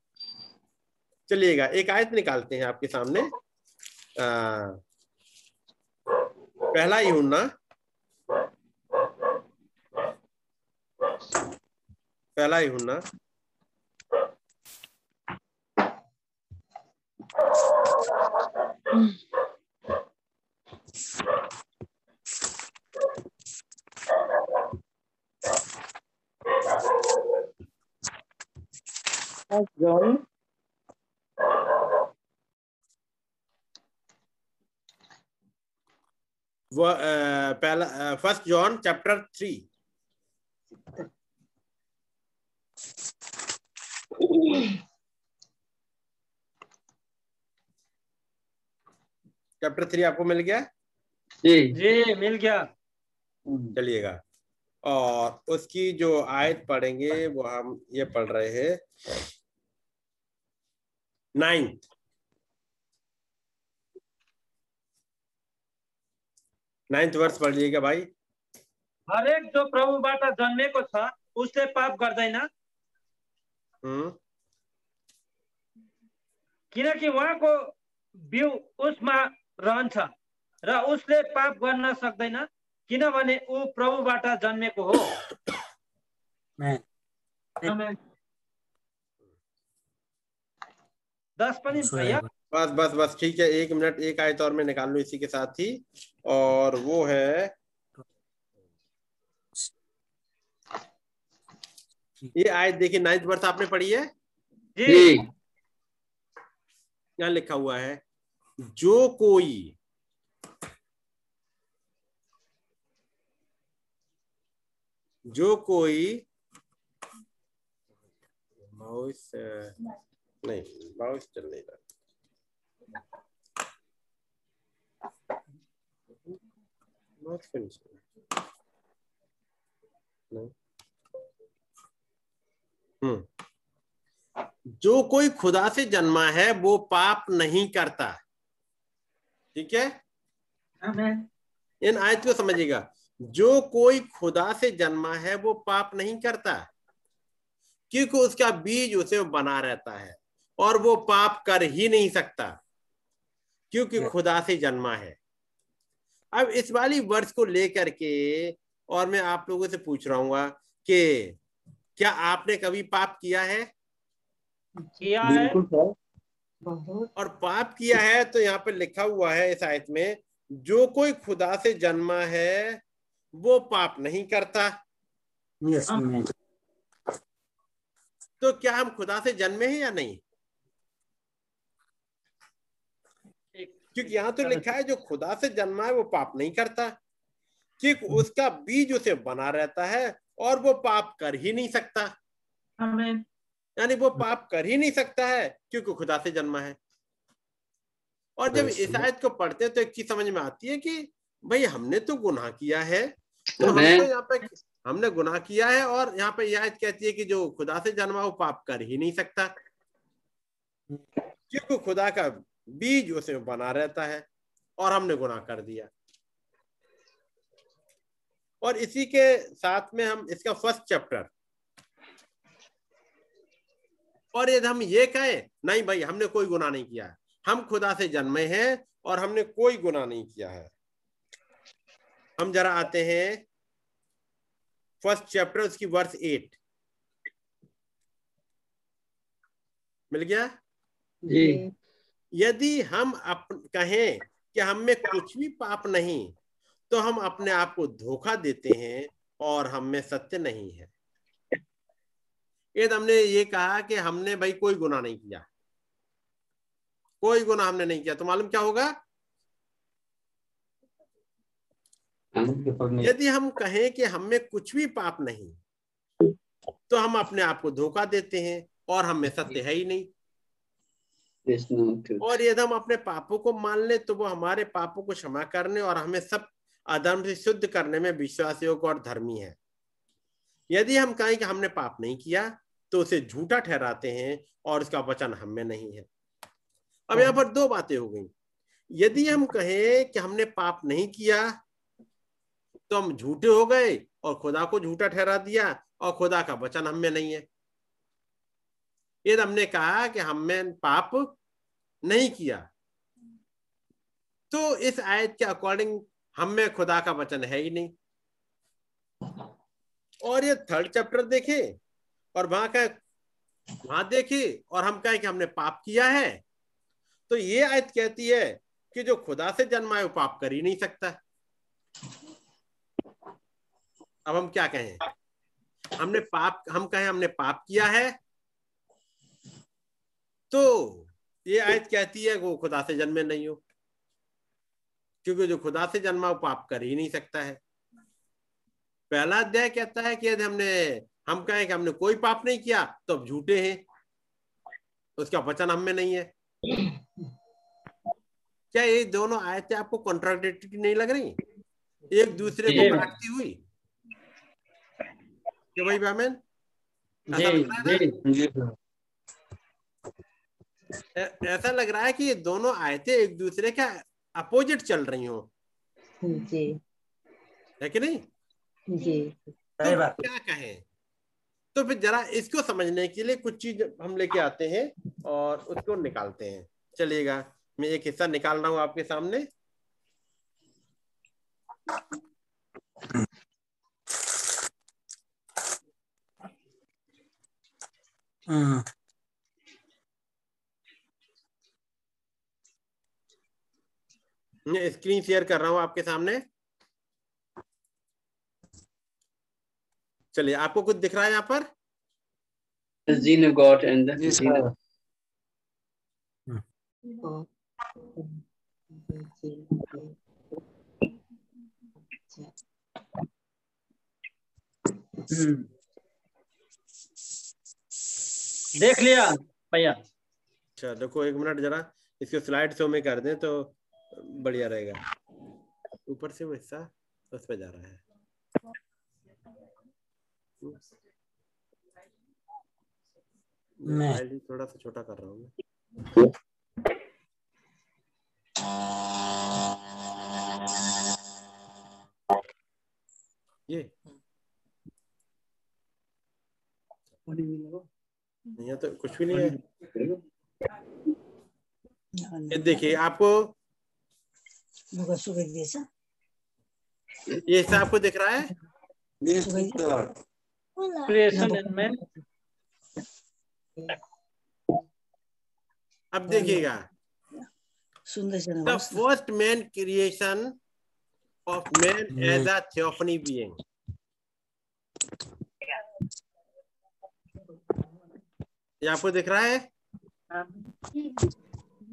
चलिएगा एक आयत निकालते हैं आपके सामने। आ, पहला यूना पहला यूना First John वो अ, पहला first John chapter three chapter three आपको मिल गया? जी। जी मिल गया। चलिएगा। और उसकी जो आयत पढ़ेंगे वो हम ये पढ़ रहे हैं। नाइन्थ नाइन्थ वर्ष पढ़ लीजिएगा भाई हरेक जो प्रभुबाट जन्मेको छ उसले पाप गर्दैन। किनकि उहाँको बिउ उसमा रहन्छ र उसले पाप गर्न सक्दैन किनभने ऊ प्रभुबाट जन्मेको हो। दस पनि बस बस बस ठीक है एक मिनट एक आयत और मैं निकाल लू इसी के साथ ही। और वो है ये आयत देखिए नाइन्थ वर्ष आपने पढ़ी है? जी। यहाँ लिखा हुआ है जो कोई जो कोई माउस नहीं माउस चल नहीं रहा। नहीं चल रहा? हम्म जो कोई खुदा से जन्मा है वो पाप नहीं करता। ठीक है? इन आयत को समझिएगा। जो कोई खुदा से जन्मा है वो पाप नहीं करता। क्योंकि उसका बीज उसे बना रहता है और वो पाप कर ही नहीं सकता। क्योंकि खुदा से जन्मा है। अब इस वाली वर्ष को लेकर के और मैं आप लोगों से पूछ रहा हूँ कि क्या आपने कभी पाप किया है? किया है। और पाप किया है तो यहाँ पे लिखा हुआ है इस आयत में जो कोई खुदा से जन्मा है वो पाप नहीं करता। यस तो क्या हम खुदा से जन्मे हैं या नहीं? क्योंकि यहाँ तो लिखा है जो खुदा से जन्मा है वो पाप नहीं करता। क्योंकि उसका बीज उसे बना रहता है और वो पाप कर ही नहीं सकता। यानी वो पाप कर ही नहीं सकता है क्योंकि खुदा से जन्मा है। और जब. इस आयत को पढ़ते हैं तो एक चीज़ समझ में आती है कि भाई हमने तो गुनाह किया है। तो. हमको यहाँ पे हमने गुनाह किया है और यहाँ पे यह आयत कहती है कि जो खुदा से जन्मा वो पाप कर ही नहीं सकता। क्योंकि खुदा का बीज उसे बना रहता है और हमने गुना कर दिया। और इसी के साथ में हम इसका फ़र्स्ट चैप्टर और यदि हम ये कहें, नहीं भाई, हमने कोई गुना नहीं किया है। हम खुदा से जन्मे हैं और हमने कोई गुना नहीं किया है। हम जरा आते हैं फ़र्स्ट चैप्टर उसकी वर्ष एट मिल गया? जी। यदि हम अप, कहें कि हम में कुछ भी पाप नहीं तो हम अपने आप को धोखा देते हैं और हम में सत्य नहीं है। यदि हमने ये कहा कि हमने भाई कोई गुना नहीं किया। कोई गुना हमने नहीं किया। तो मालूम क्या होगा? यदि हम कहें कि हम में कुछ भी पाप नहीं तो हम अपने आप को धोखा देते हैं और हम में सत्य है ही नहीं. और यदि हम अपने पापों को मान ले तो वो हमारे पापों को क्षमा करने और हमें सब अधर्म से शुद्ध करने में विश्वास योग्य और धर्मी है। यदि हम कहें कि हमने पाप नहीं किया तो उसे झूठा ठहराते हैं और उसका वचन हम नहीं है। अब यहाँ पर दो बातें हो गई। यदि हम कहें कि हमने पाप नहीं किया तो हम झूठे हो गए और खुदा को झूठा ठहरा दिया और खुदा का वचन हम नहीं है। यदि हमने कहा कि हमने पाप नहीं किया। तो इस आयत के अकॉर्डिंग हम में खुदा का वचन है ही नहीं। और ये थर्ड चैप्टर देखे और वहाँ का वहाँ देखे और हम कहें कि हमने पाप किया है। तो ये आयत कहती है कि जो खुदा से जन्मा है वो पाप कर ही नहीं सकता। अब हम क्या कहें? हमने पाप हम कहें हमने पाप किया है। तो ये आयत कहती है वो खुदा से जन्मे नहीं हो क्योंकि जो खुदा से जन्मा वो पाप कर ही नहीं सकता है। पहला अध्याय कहता है कि यदि हमने हम कहें कि हमने कोई पाप नहीं किया तो अब झूठे हैं। उसका वचन हम में नहीं है। क्या ये दोनों आयतें आपको कॉन्ट्राडिक्टरी नहीं लग रही? एक दूसरे को। काटती हुई? क्या भाई बहमन ऐसा लग रहा है कि ये दोनों आयतें एक दूसरे के अपोजिट चल रही हो। जी। है कि नहीं? जी। तो बात। क्या कहें? तो फिर जरा इसको समझने के लिए कुछ चीज़ हम लेके आते हैं और उसको निकालते हैं। चलिएगा मैं एक हिस्सा निकाल रहा हूँ आपके सामने। हम्म, स्क्रीन शेयर कर रहा हूँ आपके सामने। चलिए आपको कुछ दिख रहा है यहाँ पर? And the देख लिया भैया। अच्छा देखो एक मिनट जरा इसको स्लाइड शो में कर दें तो बढ़िया रहेगा। ऊपर से वो हिस्सा उस पे जा रहा है। मैं- थोड़ा सा छोटा कर रहा हूँ ये। यहाँ तो कुछ भी नहीं है। ये देखिए आपको ये हिस्सा आपको दिख रहा है. क्रिएशन मैन अब देखिएगा। the first man creation of man as a theophany being ये आपको दिख रहा है?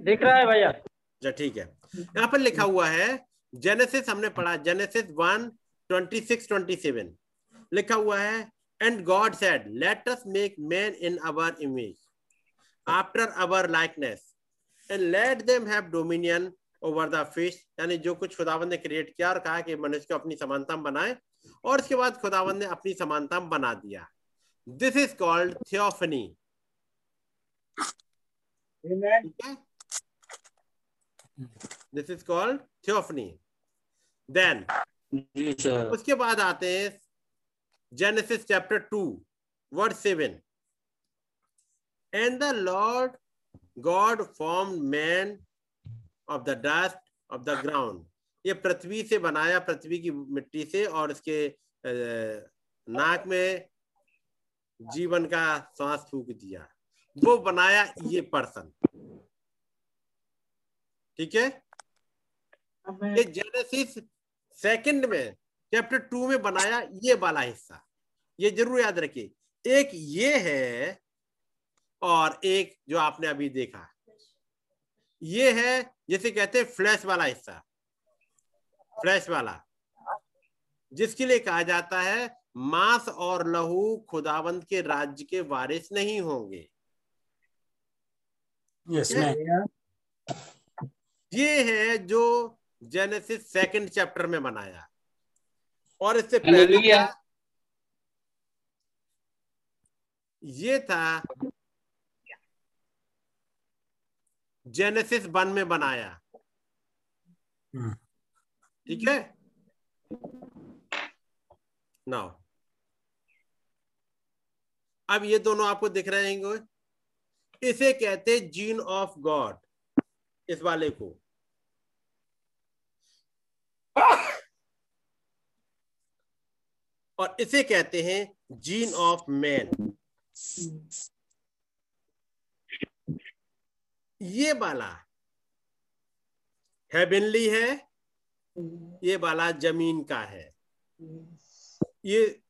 दिख रहा है भैया। अच्छा ठीक है। यहाँ पर लिखा हुआ है जेनेसिस हमने पढ़ा Genesis one twenty six twenty seven लिखा हुआ है and God said let us make man in our image after our likeness and let them have dominion over the fish यानी जो कुछ खुदावन ने क्रिएट किया और कहा कि मनुष्य को अपनी समानता में बनाए और उसके बाद खुदावन ने अपनी समानता में बना दिया। This is called theophany this is called theophany then उसके बाद आते हैं Genesis chapter two verse seven and the Lord God form man of the dust of the ground ये पृथ्वी से बनाया पृथ्वी की मिट्टी से और इसके नाक में जीवन का सांस फूक दिया। वो बनाया ये पर्सन ठीक है? ये जेनेसिस सेकंड में चैप्टर टू में बनाया ये वाला हिस्सा। ये ज़रूर याद रखिए। एक ये है और एक जो आपने अभी देखा। ये है जिसे कहते हैं फ्लैश वाला हिस्सा। फ्लैश वाला। जिसके लिए कहा जाता है मांस और लहू खुदावंत के राज्य के वारिस नहीं होंगे। Yes. ये है जो जेनेसिस सेकंड चैप्टर में बनाया। और इससे पहले. था ये था जेनेसिस वन में बनाया। हम्म। ठीक है? नाउ अब ये दोनों आपको दिख रहे हैं इसे कहते जीन ऑफ़ गॉड इस वाले को। और इसे कहते हैं जीन ऑफ़ मैन ये वाला हेवनली है? ये वाला ज़मीन का है। ये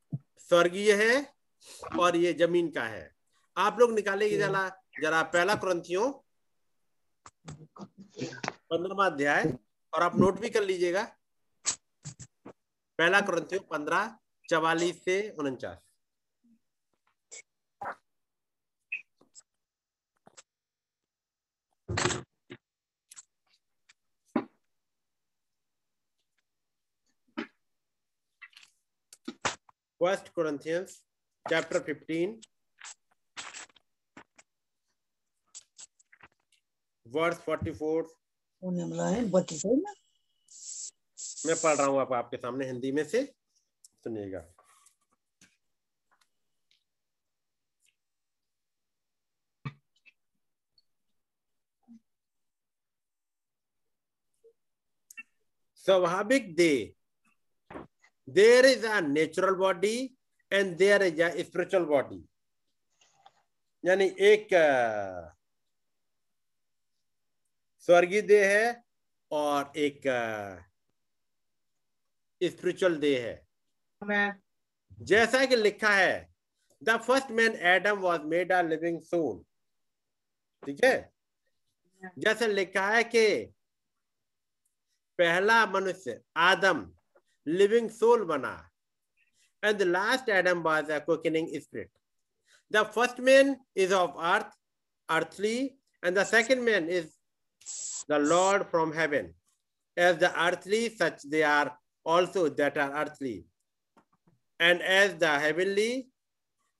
स्वर्गीय है और ये ज़मीन का है। आप लोग निकालेंगे जरा जरा पहला क्रंथियों पंद्रहवा अध्याय, और आप नोट भी कर लीजिएगा। पहला क्रंथियो पंद्रह, चवालीस से उनचास। First Corinthians, chapter fifteen. Verse forty four. बत्तीस है ना। मैं पढ़ रहा हूँ, आप, आपके सामने हिंदी में से सुनिएगा। स्वाभाविक दे। There is a natural body and there is a spiritual body यानी एक स्वर्गीय देह है और एक स्पिरिचुअल देह है. जैसा कि लिखा है the first man Adam was made a living soul ठीक है? जैसे लिखा है कि पहला मनुष्य आदम लिविंग सोल बना। And the last Adam was a quickening spirit the first man is of earth earthly and the second man is the lord from heaven. As the earthly such they are also that are earthly and as the heavenly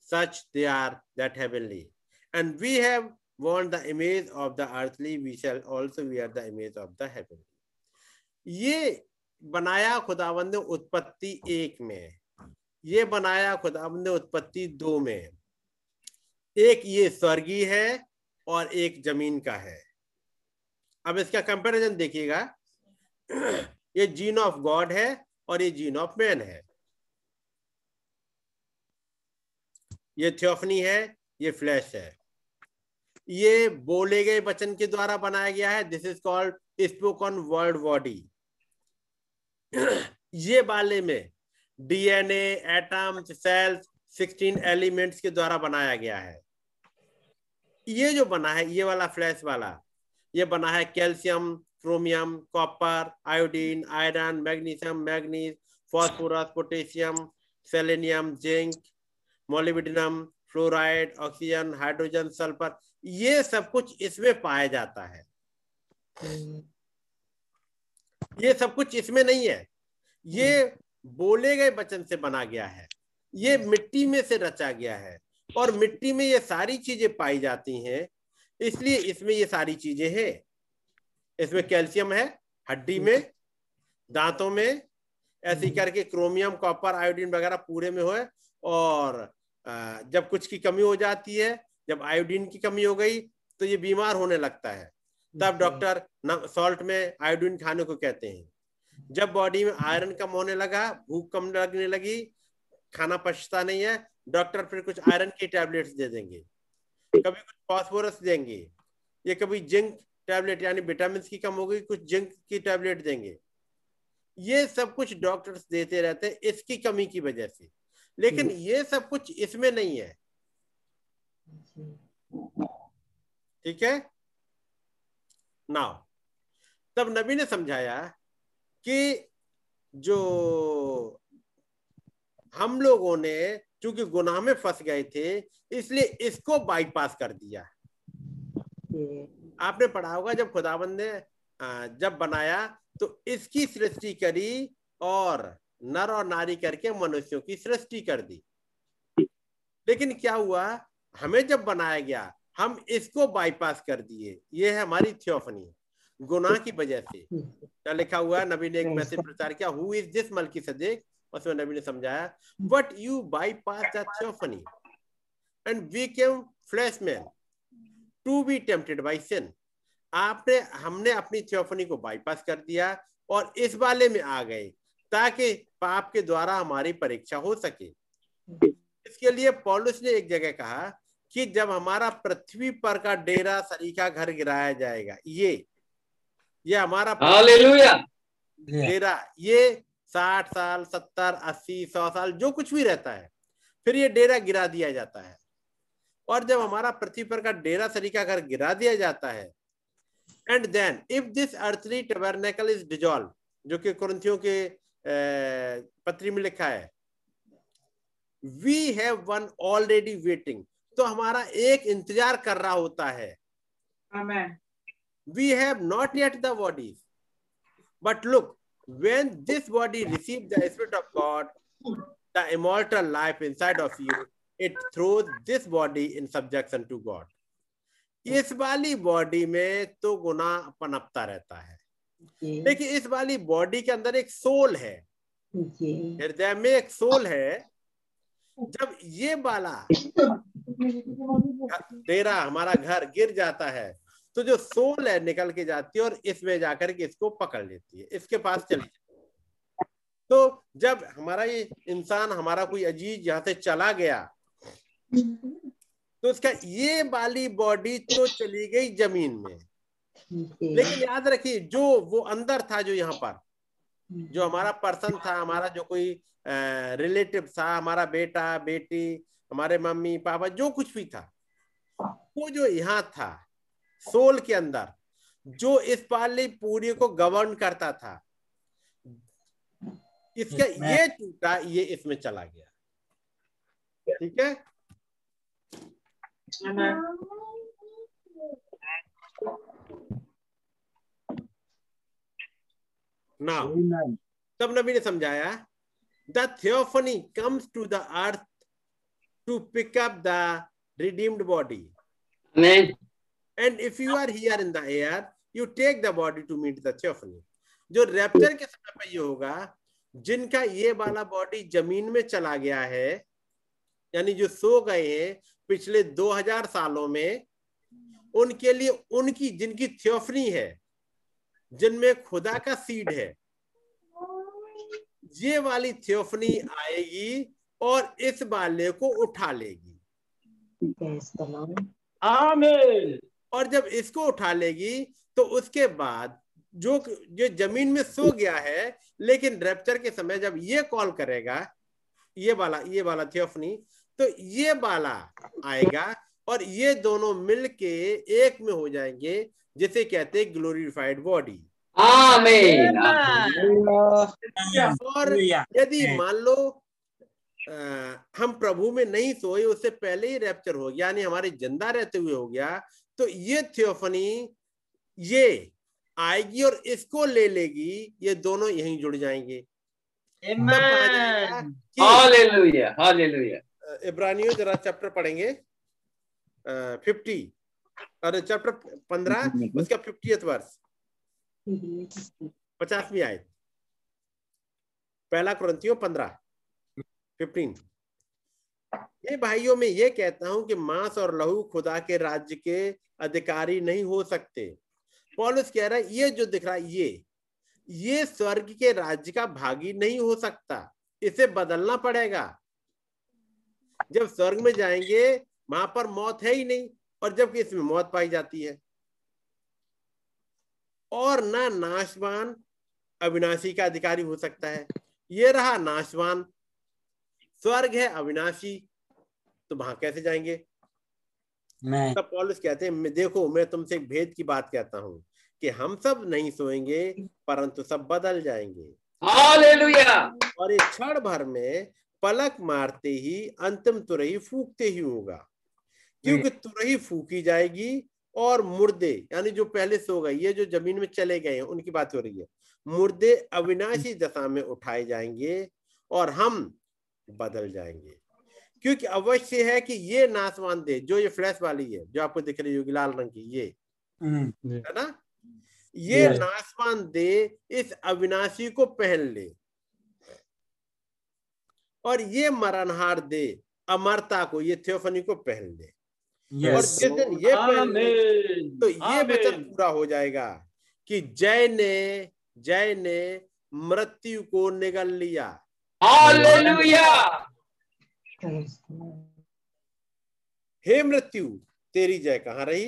such they are that heavenly and we have worn the image of the earthly we shall also wear the image of the heavenly ये बनाया खुदावंद ने उत्पत्ति एक में ये बनाया खुदावंद ने उत्पत्ति दो में एक ये स्वर्गीय है और एक ज़मीन का है अब इसका कंपैरिजन देखिएगा ये जीन ऑफ़ गॉड है और ये जीन ऑफ़ मैन है। ये थियोफनी है, ये फ्लैश है। ये बोले गए वचन के द्वारा बनाया गया है this is called spoken world body ये वाले में डीएनए एटम्स सेल्स 16 एलिमेंट्स के द्वारा बनाया गया है। ये जो बना है, ये वाला फ्लैश वाला, ये बना है calcium chromium copper iodine iron magnesium manganese phosphorus potassium selenium zinc molybdenum fluoride oxygen hydrogen sulphur ये सब कुछ इसमें पाया जाता है। ये सब कुछ इसमें नहीं है। ये बोले गए वचन से बना गया है। ये मिट्टी में से रचा गया है। और मिट्टी में ये सारी चीज़ें पाई जाती हैं, इसलिए इसमें ये सारी चीज़ें हैं। इसमें कैल्शियम है हड्डी में दांतों में ऐसे करके क्रोमियम कॉपर आयोडीन वगैरह पूरे में हो और जब कुछ की कमी हो जाती है जब आयोडीन की कमी हो गई तो ये बीमार होने लगता है। तब डॉक्टर सॉल्ट में आयोडीन खाने को कहते हैं। जब बॉडी में आयरन कम होने लगा भूख कम लगने लगी खाना पचता नहीं है डॉक्टर फिर कुछ आयरन की टैबलेट्स दे देंगे। कभी कुछ फॉस्फोरस देंगे ये कभी जिंक टैबलेट यानी विटामिन की कम हो गई कुछ जिंक की टैबलेट देंगे। ये सब कुछ डॉक्टर्स देते रहते हैं इसकी कमी की वजह से। लेकिन ये सब कुछ इसमें नहीं है। ठीक है? नाउ तब नबी ने समझाया कि जो हम लोगों ने चूँकि गुनाह में फंस गए थे इसलिए इसको बाईपास कर दिया। आपने पढ़ा होगा जब खुदाबंद ने जब बनाया तो इसकी सृष्टि करी और नर और नारी करके मनुष्यों की सृष्टि कर दी। लेकिन क्या हुआ? हमें जब बनाया गया हम इसको बाईपास कर दिए। ये है हमारी थियोफनी गुनाह की वजह से। क्या लिखा हुआ? है नबी ने एक मैसेज प्रचार किया who is this Melchizedek उसमें नबी ने समझाया but you bypass the theophany and we came flesh man to be tempted by sin आपने हमने अपनी थियोफनी को बाईपास कर दिया और इस वाले में आ गए ताकि पाप के द्वारा हमारी परीक्षा हो सके। इसके लिए पॉलुस ने एक जगह कहा कि जब हमारा पृथ्वी पर का डेरा सरीका घर गिराया जाएगा ये ये हमारा डेरा ये साठ साल सत्तर अस्सी सौ साल जो कुछ भी रहता है फिर ये डेरा गिरा दिया जाता है। और जब हमारा पृथ्वी पर का डेरा सरीका घर गिरा दिया जाता है and then if this earthly tabernacle is dissolve जो कि कुरंथियों के पत्री में लिखा है we have one already waiting तो हमारा एक इंतज़ार कर रहा होता है। We have not yet the bodies but look when this body receive the the of God the the life inside of you it throws this body in subjection to god. इस वाली बॉडी में तो गुना पनपता रहता है। लेकिन इस वाली बॉडी के अंदर एक सोल है। हृदय में एक सोल है। जब ये वाला तेरा हमारा घर गिर जाता है तो जो सोल है निकल के जाती है और इसमें जाकर के इसको पकड़ लेती है। इसके पास चली जाती तो जब हमारा ये इंसान हमारा कोई अज़ीज़ यहाँ से चला गया तो उसका ये वाली बॉडी तो चली गई ज़मीन में। लेकिन याद रखिए जो वो अंदर था जो यहाँ पर जो हमारा पर्सन था हमारा जो कोई रिलेटिव था हमारा बेटा बेटी हमारे मम्मी पापा जो कुछ भी था वो जो यहाँ था सोल के अंदर जो इस पाली पूरी को गवर्न करता था इसका ये टूटा ये इसमें चला गया। ठीक है? ना Amen. तब नबी ने समझाया? The theophany comes to the earth to pick up the redeemed body and if you are here in the air you take the body to meet the theophany जो रैप्चर के समय पर ये होगा जिनका ये वाला बॉडी ज़मीन में चला गया है यानी जो सो गए हैं पिछले 2000 सालों में उनके लिए उनकी जिनकी थियोफनी है जिनमें खुदा का सीड है ये वाली थियोफनी आएगी और इस बाले को उठा लेगी। आमेन। और जब इसको उठा लेगी तो उसके बाद जो जो ज़मीन में सो गया है लेकिन रेप्चर के समय जब ये कॉल करेगा ये वाला ये वाला थियोफनी तो ये वाला आएगा और ये दोनों मिलके एक में हो जाएँगे जिसे कहते हैं ग्लोरीफाइड बॉडी Amen. और यदि मान लो अ, हम प्रभु में नहीं सोए उससे पहले ही रैप्चर हो गया यानी हमारे ज़िंदा रहते हुए हो गया तो ये थियोफनी ये आएगी और इसको ले लेगी ये दोनों यहीं जुड़ जाएँगे। तब कहा इब्रानियों जरा चैप्टर पढ़ेंगे। फिफ्टी और चैप्टर पंद्रह उसका फिफ्टी वर्ष पचासवीं आयत। पहला कुरंतियों पंद्रह फिफ्टीन ये भाइयों में ये कहता हूँ कि मांस और लहू खुदा के राज्य के अधिकारी नहीं हो सकते। पॉलुस कह रहा है ये जो दिख रहा है ये ये स्वर्ग के राज्य का भागी नहीं हो सकता। इसे बदलना पड़ेगा। जब स्वर्ग में जाएँगे वहाँ पर मौत है ही नहीं और जबकि इसमें मौत पाई जाती है? और ना नाशवान अविनाशी का अधिकारी हो सकता है। ये रहा नाशवान। स्वर्ग है अविनाशी तो वहाँ कैसे जाएँगे. तब पॉलुस कहते हैं "मैं- देखो मैं तुमसे एक भेद की बात कहता हूँ कि हम सब नहीं सोएँगे परंतु सब बदल जाएँगे। और ये क्षण भर में पलक मारते ही अंतिम तुरही फूकते ही होगा। क्योंकि तुरही फूकी जाएगी और मुर्दे यानी जो पहले सो गए ये जो ज़मीन में चले गए हैं उनकी बात हो रही है। मुर्दे अविनाशी दशा में उठाए जाएँगे और हम बदल जाएँगे। क्योंकि अवश्य है कि ये नासवान दे जो ये फ्लैश वाली है जो आपको दिख रही होगी लाल रंग की ये Mm. है ना? ये. नासवान दे इस अविनाशी को पहन ले। और ये मरणहार दे अमरता को ये थियोफनी को पहन ले और जिस दिन ये पहन आमेन तो ये वचन पूरा हो जाएगा कि जय ने जय ने मृत्यु को निगल लिया. हे मृत्यु तेरी जय कहाँ रही?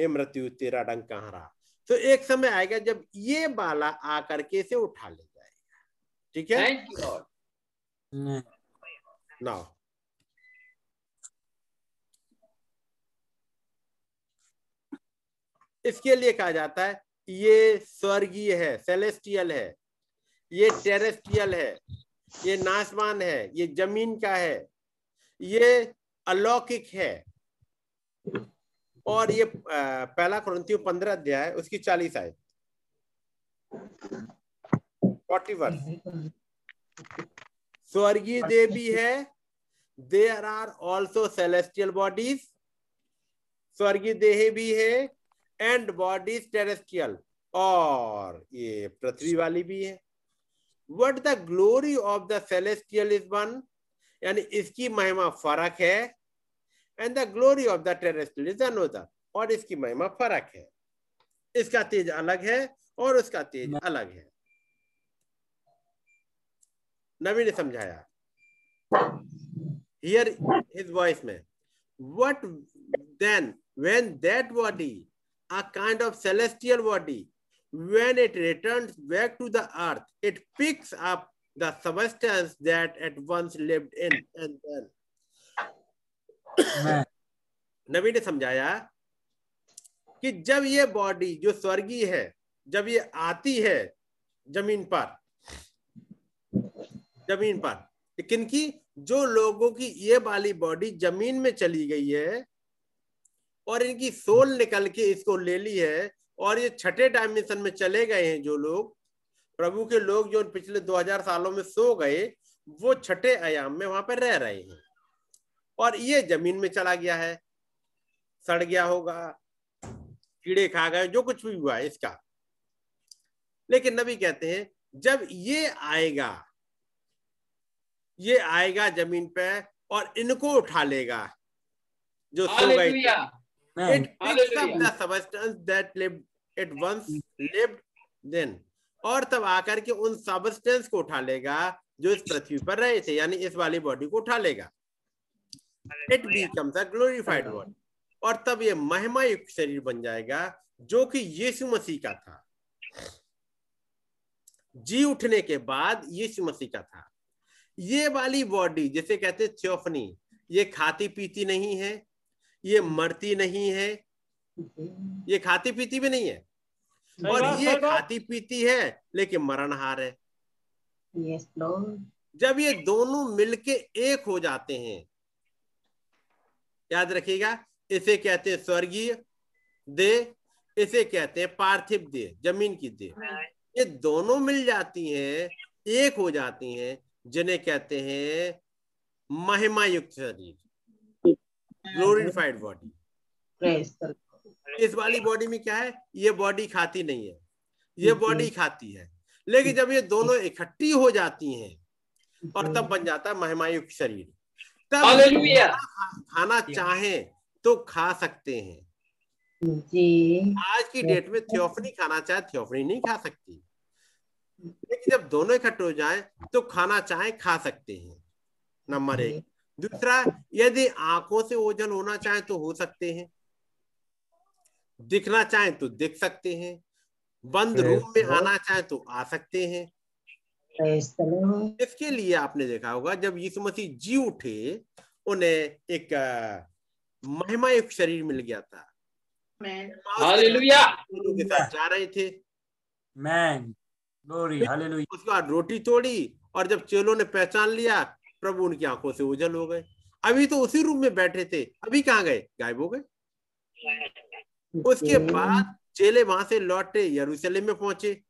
हे मृत्यु तेरा डंक कहाँ रहा? तो एक समय आएगा जब ये बाला आकर के इसे उठा ले जाएगा। ठीक है? Amen. नाउ इसके लिए कहा जाता है ये स्वर्गीय है सेलेस्टियल है ये टेरेस्ट्रियल है ये नासमान है ये ज़मीन का है ये अलौकिक है। और ये पहला क्रंथियो पंद्रह अध्याय उसकी चालीस आय फोर्टी वर्ष स्वर्गीय देव भी है। There are also celestial bodies स्वर्गीय देह भी है। एंड बॉडीज टेरेस्ट्रियल और ये पृथ्वी वाली भी है। What the glory of the celestial is one यानी इसकी महिमा फ़र्क है। And the glory of the terrestrial is another और इसकी महिमा फ़र्क है। इसका तेज अलग है और उसका तेज अलग है। नवी ने समझाया। हियर हिज वॉइस में what then when that body a kind of celestial body when it return back to the earth it picks up the substance that at once lived in and then नवी ने समझाया कि जब ये body जो स्वर्गीय है जब ये आती है ज़मीन पर ज़मीन पर। लेकिन की जो लोगों की ये वाली बॉडी ज़मीन में चली गई है और इनकी सोल निकल के इसको ले ली है और ये छठे डायमेंशन में चले गए हैं जो लोग, प्रभु के लोग जो पिछले 2000 सालों में सो गए, वो छठे आयाम में वहाँ पर रह रहे हैं। और ये ज़मीन में चला गया है। सड़ गया होगा, कीड़े खा गए, जो कुछ भी हुआ इसका। लेकिन नबी कहते हैं, जब ये आएगा ये आएगा ज़मीन पे और इनको उठा लेगा जो सो गए थे। Hallelujah. Amen. it picks up Hallelujah. the substance that lived it once lived then और तब आकर के उन सबस्टेंस को उठा लेगा जो इस पृथ्वी पर रहे थे यानी इस वाली बॉडी को उठा लेगा it becomes a glorified body और तब ये महिमा युक्त शरीर बन जाएगा जो कि यीशु मसीह का था जी उठने के बाद यीशु मसीह का था ये वाली बॉडी जिसे कहते थियोफनी ये खाती पीती नहीं है ये मरती नहीं है ये खाती पीती भी नहीं है। और ये खाती पीती है लेकिन मरणहार है। Yes, जब ये दोनों मिलके एक हो जाते हैं याद रखिएगा इसे कहते हैं स्वर्गीय दे इसे कहते हैं पार्थिव दे ज़मीन की दे ये दोनों मिल जाती हैं एक हो जाती हैं जिन्हें कहते हैं महिमा युक्त शरीर ग्लोरिफाइड बॉडी the Lord. इस वाली बॉडी में क्या है? ये बॉडी खाती नहीं है। ये हम्म। बॉडी खाती है। लेकिन जब ये दोनों इकट्ठी हो जाती हैं और तब बन जाता है महिमायुक्त शरीर। तब. खाना चाहे तो खा सकते हैं। जी। आज की डेट में थियोफनी खाना चाहे थियोफनी नहीं खा सकती। लेकिन जब दोनों इकट्ठे हो जाए तो खाना चाहे खा सकते हैं। नंबर एक। दूसरा यदि आँखों से ओझल होना चाहे तो हो सकते हैं। दिखना चाहे तो दिख सकते हैं। बंद रूम में आना चाहे तो आ सकते हैं. इसके लिए आपने देखा होगा जब यीशु मसीह जी उठे उन्हें एक महिमा एक शरीर मिल गया था। साथ जा रहे थे। Amen. Glory. Hallelujah. उसके बाद रोटी तोड़ी और जब चेलों ने पहचान लिया प्रभु उनकी आँखों से उजल हो गए। अभी तो उसी रूम में बैठे थे। अभी कहाँ गए? गायब हो गए। उसके बाद चेले वहाँ से लौटे यरूशलेम में पहुँचे।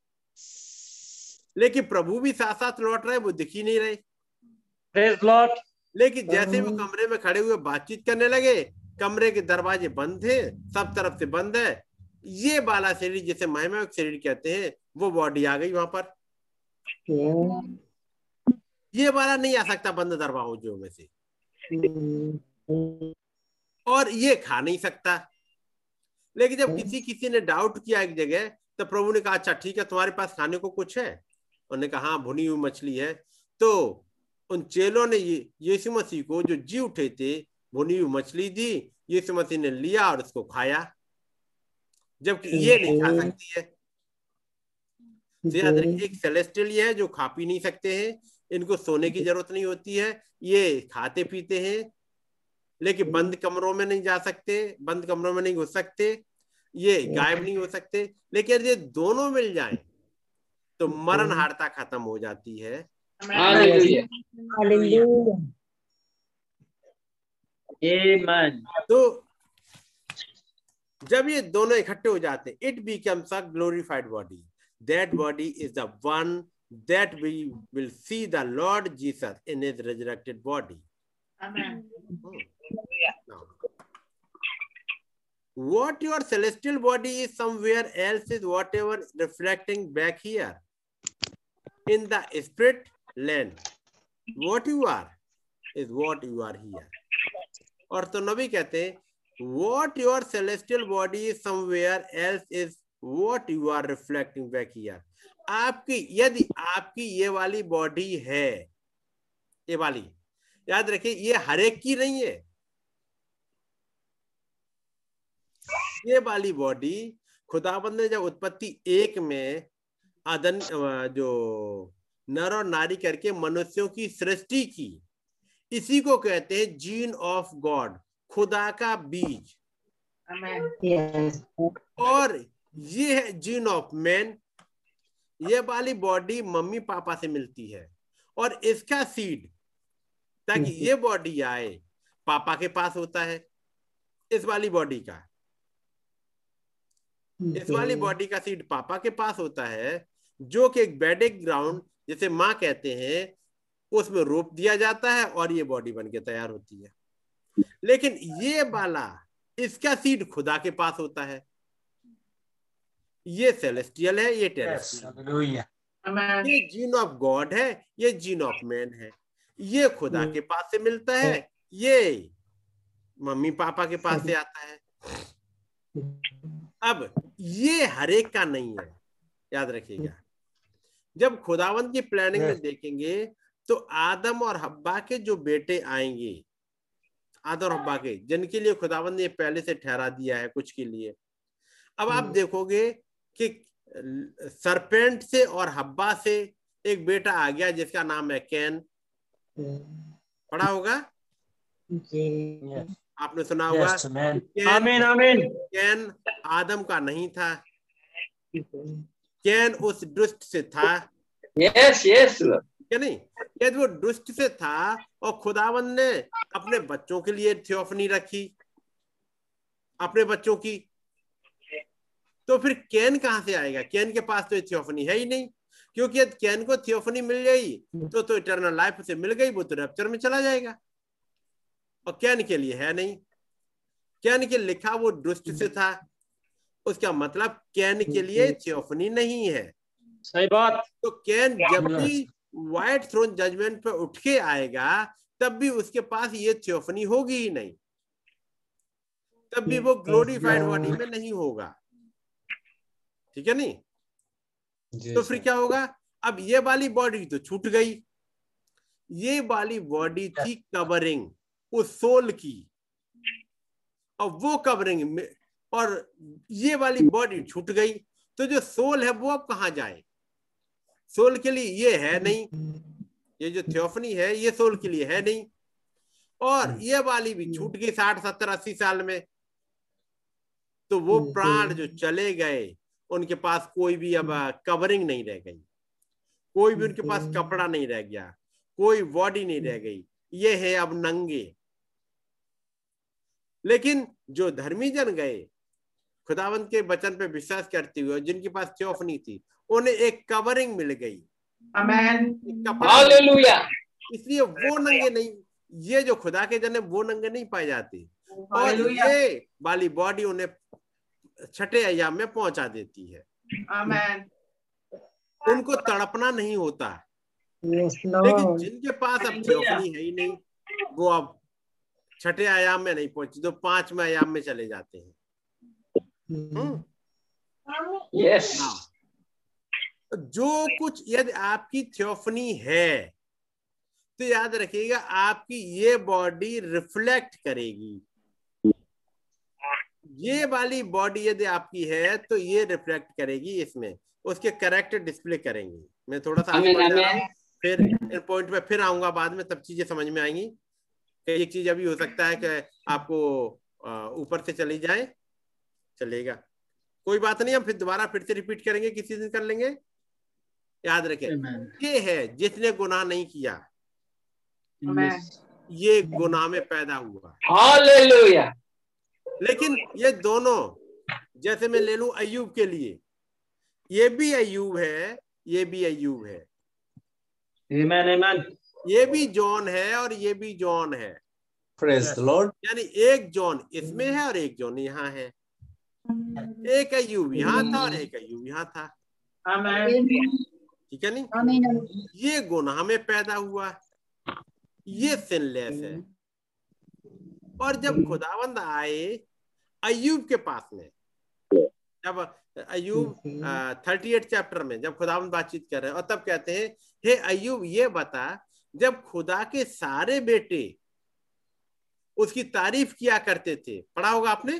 लेकिन प्रभु भी साथ साथ लौट रहे वो दिख ही नहीं रहे। लेकिन जैसे वो हाँ। कमरे में खड़े हुए बातचीत करने लगे कमरे के दरवाजे बंद थे सब तरफ़ से बंद है। ये बाला शरीर जिसे महिमा शरीर कहते हैं वो बॉडी आ गई वहाँ पर. ये वाला नहीं आ सकता बंद दरवाजों में से Mm. और ये खा नहीं सकता लेकिन जब हम्म। किसी किसी ने डाउट किया एक जगह तो प्रभु ने कहा अच्छा ठीक है तुम्हारे पास खाने को कुछ है उन्होंने कहा हाँ भुनी हुई मछली है तो उन चेलों ने ये यीशु मसीह को जो जी उठे थे भुनी हुई मछली दी यीशु मसीह ने लिया और उसको खाया जबकि ये नहीं खा हम्म। सकती है तो याद रखिए एक सेलेस्टियल है जो खा पी नहीं सकते हैं इनको सोने की ज़रूरत नहीं होती है ये खाते पीते हैं लेकिन बंद कमरों में नहीं जा सकते बंद कमरों में नहीं घुस सकते ये गायब नहीं हो सकते लेकिन ये दोनों मिल जाएँ तो मरण हारता खत्म हो जाती है। तो जब ये दोनों इकट्ठे हो जाते it becomes a glorified body That body is the one that we will see the Lord Jesus in his resurrected body. Amen. Now, what your celestial body is somewhere else is whatever reflecting back here in the spirit land. What you are is what you are here. और तो नबी कहते हैं what your celestial body is somewhere else is what you are reflecting back here. आपकी यदि आपकी ये वाली body है ये वाली याद रखिए ये हर एक की नहीं है। ये वाली बॉडी खुदाबंद ने जब उत्पत्ति एक में आदन जो नर और नारी करके मनुष्यों की सृष्टि की इसी को कहते हैं जीन ऑफ़ गॉड खुदा का बीज। और ये है जीन ऑफ़ मैन ये वाली बॉडी मम्मी पापा से मिलती है। और इसका सीड ताकि ये बॉडी आए पापा के पास होता है इस वाली बॉडी का। इस वाली बॉडी का सीड पापा के पास होता है जो कि एक बेडिक ग्राउंड जिसे माँ कहते हैं उसमें रोप दिया जाता है और ये बॉडी बन के तैयार होती है। लेकिन ये वाला इसका सीड खुदा के पास होता है। ये सेलेस्टियल है ये. टेरेस्ट्रियल. ये जीन ऑफ़ गॉड है ये जीन ऑफ़ मैन है। ये खुदा के पास से मिलता है ये मम्मी पापा के पास से आता है। अब ये हरेक का नहीं है याद रखिएगा। जब खुदावंत की प्लानिंग में देखेंगे तो आदम और हब्बा के जो बेटे आएँगे आदम और हब्बा के जिनके लिए खुदावंत ने पहले से ठहरा दिया है कुछ के लिए। अब आप हम्म। देखोगे कि सरपेंट से और हब्बा से एक बेटा आ गया जिसका नाम है कैन। पढ़ा होगा? Yes. आपने सुना होगा Yes, कैन आमीन आमीन। कैन आदम का नहीं था। कैन उस दुष्ट से था। yes, Lord. क्या नहीं? यदि वो दुष्ट से था और खुदावन ने अपने बच्चों के लिए थियोफनी रखी। अपने बच्चों की तो फिर कैन कहाँ से आएगा? कैन के पास तो थियोफनी है ही नहीं क्योंकि यदि कैन को थियोफनी मिल गई तो तो इटर्नल लाइफ से मिल गई वो तो रैप्चर में चला जाएगा। और कैन के लिए है नहीं। कैन के लिखा वो दुष्ट से था। उसका मतलब कैन के लिए थियोफनी नहीं है। सही बात। तो कैन जब भी व्हाइट थ्रोन जजमेंट पे उठ के आएगा तब भी उसके पास ये थियोफनी होगी ही नहीं। तब भी वो ग्लोरीफाइड बॉडी में नहीं होगा। ठीक है नहीं? तो फिर क्या होगा? अब ये वाली बॉडी तो छूट गई। ये वाली बॉडी थी कवरिंग उस सोल की। और वो कवरिंग में और ये वाली बॉडी छूट गई। तो जो सोल है वो अब कहा जाए? सोल के लिए ये है नहीं। ये जो थियोफनी है ये सोल के लिए है नहीं। और ये वाली भी छूट गई साठ सत्तर अस्सी साल में। तो वो प्राण जो चले गए उनके पास कोई भी अब कवरिंग नहीं रह गई। कोई भी उनके पास कपड़ा नहीं रह गया। कोई बॉडी नहीं रह गई। ये है अब नंगे। लेकिन जो धर्मी जन गए खुदावंत के वचन पे विश्वास करते हुए जिनके पास थियोफनी थी उन्हें एक कवरिंग मिल गई. इसलिए वो नंगे नहीं ये जो खुदा के जन है वो नंगे नहीं पाए जाते। और ये वाली बॉडी उन्हें छठे अयाम में पहुँचा देती है। Amen. उनको तड़पना नहीं होता। Yes, लेकिन जिनके पास अब थियोफनी है ही नहीं वो अब छठे आयाम में नहीं पहुँचे तो पाँचवें आयाम में चले जाते हैं। हम्म। Yes. हाँ। जो कुछ यदि आपकी थियोफनी है तो याद रखिएगा आपकी ये बॉडी रिफ्लेक्ट करेगी। ये वाली बॉडी यदि आपकी है तो ये रिफ्लेक्ट करेगी इसमें। उसके करेक्ट डिस्प्ले करेंगी। मैं थोड़ा सा फिर इन पॉइंट पे फिर आऊँगा बाद में सब चीज़ें समझ में आएँगी। एक चीज़ अभी हो सकता है कि आपको ऊपर से चली जाए चलेगा। कोई बात नहीं हम फिर दोबारा फिर से रिपीट करेंगे किसी दिन कर लेंगे। याद रखें ये है जिसने गुनाह नहीं किया। ये गुनाह में पैदा हुआ। Hallelujah. लेकिन ये दोनों जैसे मैं ले लू अयूब के लिए। ये भी अयूब है ये भी अयूब है। Amen, amen. ये भी जॉन है और ये भी जॉन है। Praise the Lord. यानी एक जॉन इसमें है और एक जॉन यहाँ है। एक अयूब यहाँ था और एक अयूब यहाँ था। ठीक है नहीं? ये गुनाह में पैदा हुआ। ये सिनलेस है। और जब खुदावंद आए अयूब के पास में जब अयूब थर्टी एट चैप्टर में जब खुदावंद बातचीत कर रहे हैं और तब कहते हैं हे अयूब ये बता जब खुदा के सारे बेटे उसकी तारीफ़ किया करते थे पढ़ा होगा आपने?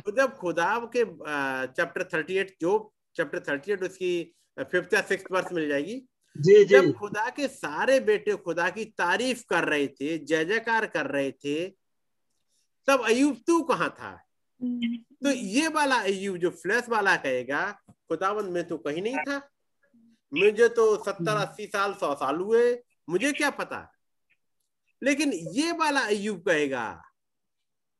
तो जब खुदा के चैप्टर थर्टी एट जो चैप्टर थर्टी एट उसकी फिफ्थ या सिक्स वर्ष मिल जाएगी? जी जी। जब खुदा के सारे बेटे खुदा की तारीफ़ कर रहे थे जय जयकार कर रहे थे, तब अयुब तू कहाँ था? तो ये वाला अयुब जो फ्लैश वाला कहेगा, खुदावंद, में तो कहीं नहीं था। मुझे तो सत्तर, अस्सी साल, सौ साल हुए, मुझे क्या पता? लेकिन ये वाला अयुब कहेगा,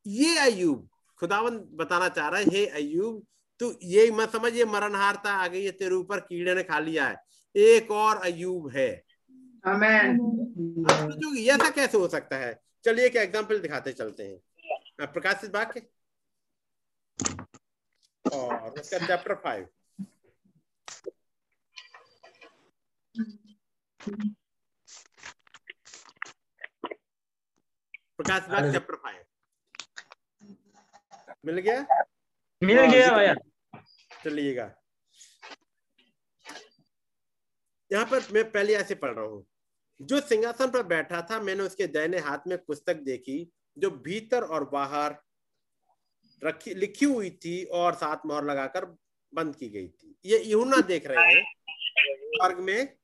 ये अयुब खुदावंद बताना चाह रहा है, हे अयुब तू ये मत समझ, ये मरणहार था, आगे ये तेरे ऊपर कीड़े ने खा लिया है। एक और अयूब है। ये ऐसा कैसे हो सकता है? चलिए एक एग्ज़ाम्पल दिखाते चलते हैं। प्रकाशित वाक्य और उसका चैप्टर फाइव प्रकाशित वाक्य चैप्टर फाइव मिल गया? मिल गया भैया। चलिएगा। यहाँ पर मैं पहले ऐसे पढ़ रहा हूँ। जो सिंहासन पर बैठा था, मैंने उसके दाहिने हाथ में पुस्तक देखी, जो भीतर और बाहर रखी, लिखी हुई थी और सात मोहर लगाकर बंद की गई थी। ये यूना देख रहे हैं। स्वर्ग में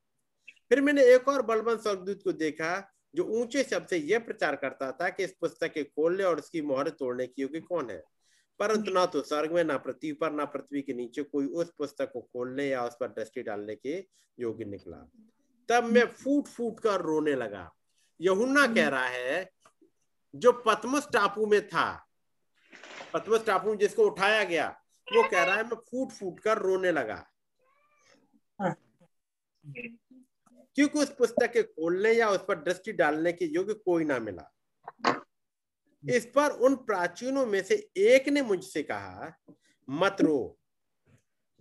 फिर मैंने एक और बलवंत स्वर्गदूत को देखा, जो ऊँचे शब्द से यह प्रचार करता था कि इस पुस्तक के खोलने और उसकी मोहर तोड़ने की योग्य कौन है? परंतु ना तो स्वर्ग में ना पृथ्वी पर, ना पृथ्वी के नीचे कोई उस पुस्तक को खोलने या उस पर दृष्टि डालने के योग्य निकला। तब मैं फूट फूट कर रोने लगा। यहुन्ना कह रहा है, जो पतमस टापू में था पतमस टापू में जिसको उठाया गया, वो कह रहा है, मैं फूट फूट कर रोने लगा। क्योंकि उस पुस्तक के खोलने या उस पर दृष्टि डालने के योग्य कोई ना मिला। इस पर उन प्राचीनों में से एक ने मुझसे कहा मत रो।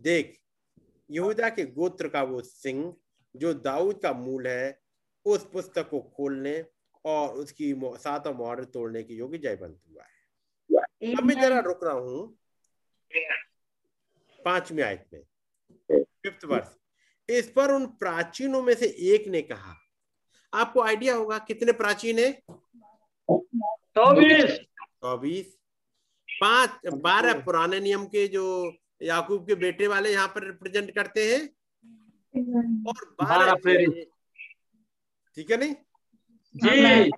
देख यहूदा के गोत्र का वो सिंह जो दाऊद का मूल है उस पुस्तक को खोलने और उसकी सातों मोहर तोड़ने की योग्य जय जयवंत हुआ है। अब मैं जरा रुक रहा हूँ। पांचवी आयत में। फिफ्थ वर्ष। इस पर उन प्राचीनों में से एक ने कहा। आपको आइडिया होगा कितने प्राचीन है? चौबीस। चौबीस। पाँच बारह पुराने नियम के जो याकूब के बेटे वाले यहाँ पर रिप्रेजेंट करते हैं। और बारह। ठीक है नहीं? जी।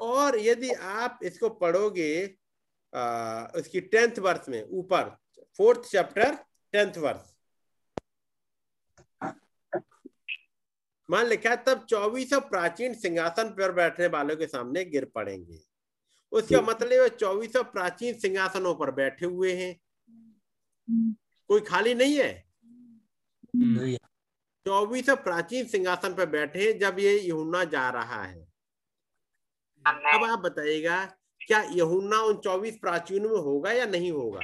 और यदि आप इसको पढ़ोगे आ, उसकी टेंथ वर्ष में ऊपर फोर्थ चैप्टर टेंथ वर्ष मान लिखा है तब चौबीसों प्राचीन सिंहासन पर बैठने वालों के सामने गिर पड़ेंगे। उसका मतलब है चौबीसों प्राचीन सिंहासनों पर बैठे हुए हैं। कोई खाली नहीं है। चौबीसों प्राचीन सिंहासन पर बैठे हैं जब ये यहुन्ना जा रहा है। अब आप बताइएगा क्या यहुन्ना उन चौबीस प्राचीनों में होगा या नहीं होगा?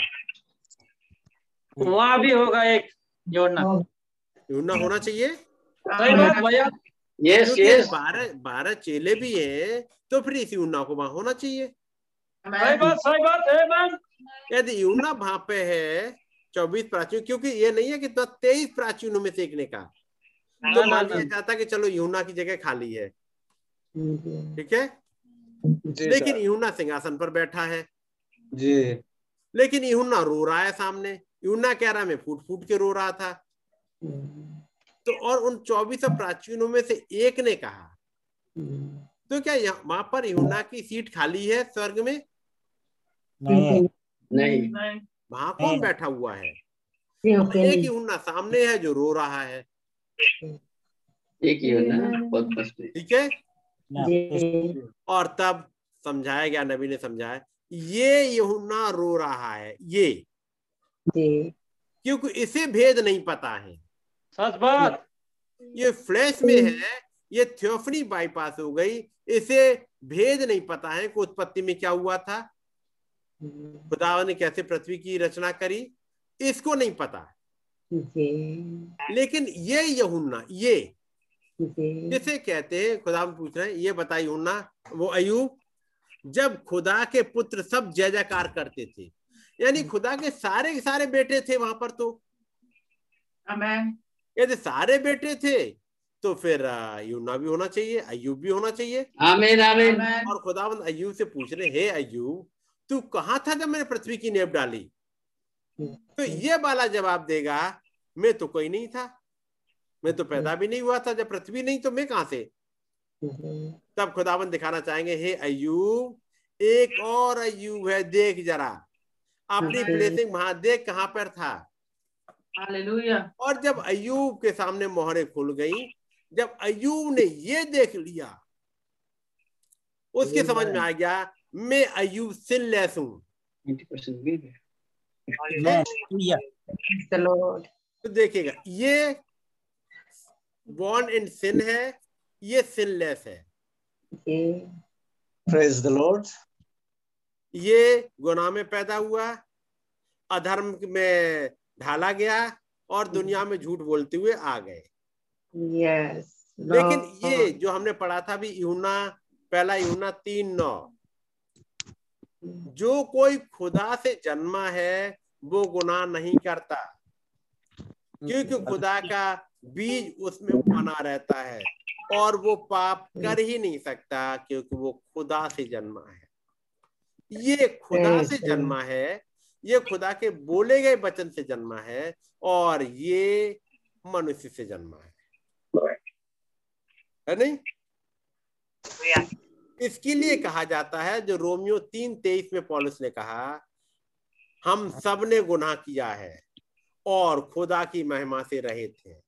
वहाँ भी होगा एक जोड़ना यहुन्ना होना चाहिए? सही बात भैया। यस यस बारह बारह चेले भी हैं तो फिर इसी उन्ना को वहाँ होना चाहिए। सही बात सही बात है मैम यदि यूना वहाँ पे है चौबीस प्राचीन क्योंकि ये नहीं है कि तो तेईस प्राचीनों में से एक ने कहा। तो मान लिया जाता कि चलो यूना की जगह खाली है। ठीक है? लेकिन यूना सिंहासन पर बैठा है। जी। लेकिन यूना रो रहा है सामने। यूना कह रहा है मैं फूट फूट के रो रहा था। तो और उन चौबीस प्राचीनों में से एक ने कहा तो क्या वहाँ पर यूना की सीट खाली है स्वर्ग में? नहीं। नहीं। वहाँ कौन बैठा हुआ है? एक ही यूना सामने है जो रो रहा है। एक ना बहुत मस्त है। ठीक है? और तब समझाया गया नबी ने समझाया ये यहुन्ना रो रहा है ये। क्योंकि इसे भेद नहीं पता है। सच बात। ये फ्लैश में है ये थियोफनी बाईपास हो गई इसे भेद नहीं पता है कि उत्पत्ति में क्या हुआ था। खुदा ने कैसे पृथ्वी की रचना करी इसको नहीं पता। जी। लेकिन ये यहुन्ना ये जिसे कहते हैं? खुदा में पूछ रहे हैं ये बताइए यहुन्ना वो अयूब जब खुदा के पुत्र सब जय जयकार करते थे यानी खुदा के सारे के सारे बेटे थे वहाँ पर तो। यदि सारे बेटे थे तो फिर यूना भी होना चाहिए अयूब भी होना चाहिए। आमीन आमीन। और खुदावंद अयूब से पूछ रहे हे अयूब तू कहाँ था जब मैंने पृथ्वी की नेप डाली? तो ये वाला जवाब देगा मैं तो कोई नहीं था। मैं तो पैदा भी नहीं हुआ था जब पृथ्वी नहीं तो मैं कहाँ से तब खुदावन दिखाना चाहेंगे हे अयूब एक और अयूब है देख जरा। अपनी हम्म। ब्लेसिंग वहाँ देख कहाँ पर था? और जब अयूब के सामने मोहरे खुल गई जब अयूब ने ये देख लिया उसके समझ में आ गया मैं अयूब सिनलेस हूँ 90% भी है Hallelujah. Praise the Lord. तो देखिएगा ये बॉर्न इन सिन है ये सिनलेस है जी Praise the Lord. ये गुनाह में पैदा हुआ अधर्म में ढाला गया और दुनिया में झूठ बोलते हुए आ गए Yes. लेकिन ये जो हमने पढ़ा था भी यूना पहला यूना तीन नौ जो कोई खुदा से जन्मा है वो गुनाह नहीं करता। क्योंकि खुदा का बीज उसमें बना रहता है और वो पाप कर ही नहीं सकता क्योंकि वो खुदा से जन्मा है। ये खुदा से जन्मा है ये खुदा के बोले गए वचन से जन्मा है और ये मनुष्य से जन्मा है। है नहीं? इसके लिए कहा जाता है जो रोमियो तीन तेईस में पॉलिस ने कहा हम सबने गुनाह किया है और खुदा की महिमा से रहे थे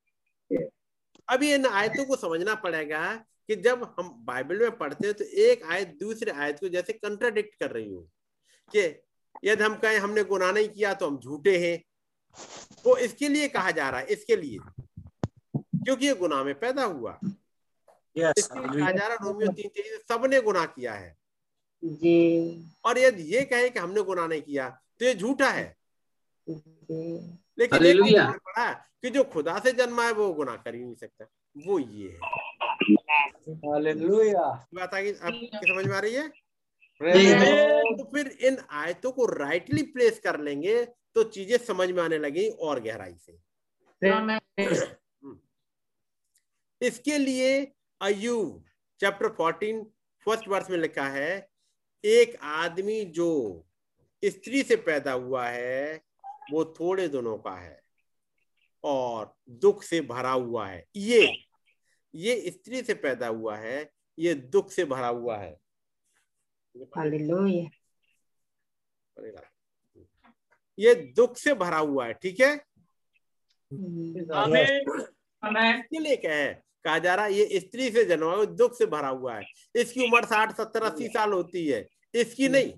अभी इन आयतों को समझना पड़ेगा कि जब हम बाइबल में पढ़ते हैं तो एक आयत दूसरे आयत को जैसे कंट्राडिक्ट कर रही हो कि यदि हम कहें हमने गुनाह नहीं किया तो हम झूठे हैं। तो इसके लिए कहा जा रहा है इसके लिए क्योंकि ये गुनाह में पैदा हुआ। Yes. रोमियो तीन तेईस सबने गुना किया है। जी। और यदि ये कहे कि हमने गुना नहीं किया तो ये झूठा है। लेकिन एक हालेलुया। पढ़ा कि जो खुदा से जन्मा है वो गुनाह कर ही नहीं सकता। वो ये है। Hallelujah. बात आगे आपकी समझ में आ रही है. तो फिर इन आयतों को राइटली प्लेस कर लेंगे तो चीज़ें समझ में आने लगी और गहराई से। इसके लिए अयूब चैप्टर 14 फ़र्स्ट वर्ष में लिखा है एक आदमी जो स्त्री से पैदा हुआ है वो थोड़े दिनों का है और दुख से भरा हुआ है। ये ये स्त्री से पैदा हुआ है ये दुख से भरा हुआ है। ये दुख से भरा हुआ है ठीक है? Amen. Amen. इसके लिए क्या है कहा जा रहा है ये स्त्री से जन्मा हुआ दुख से भरा हुआ है। इसकी उम्र साठ सत्तर अस्सी साल होती है। इसकी नहीं।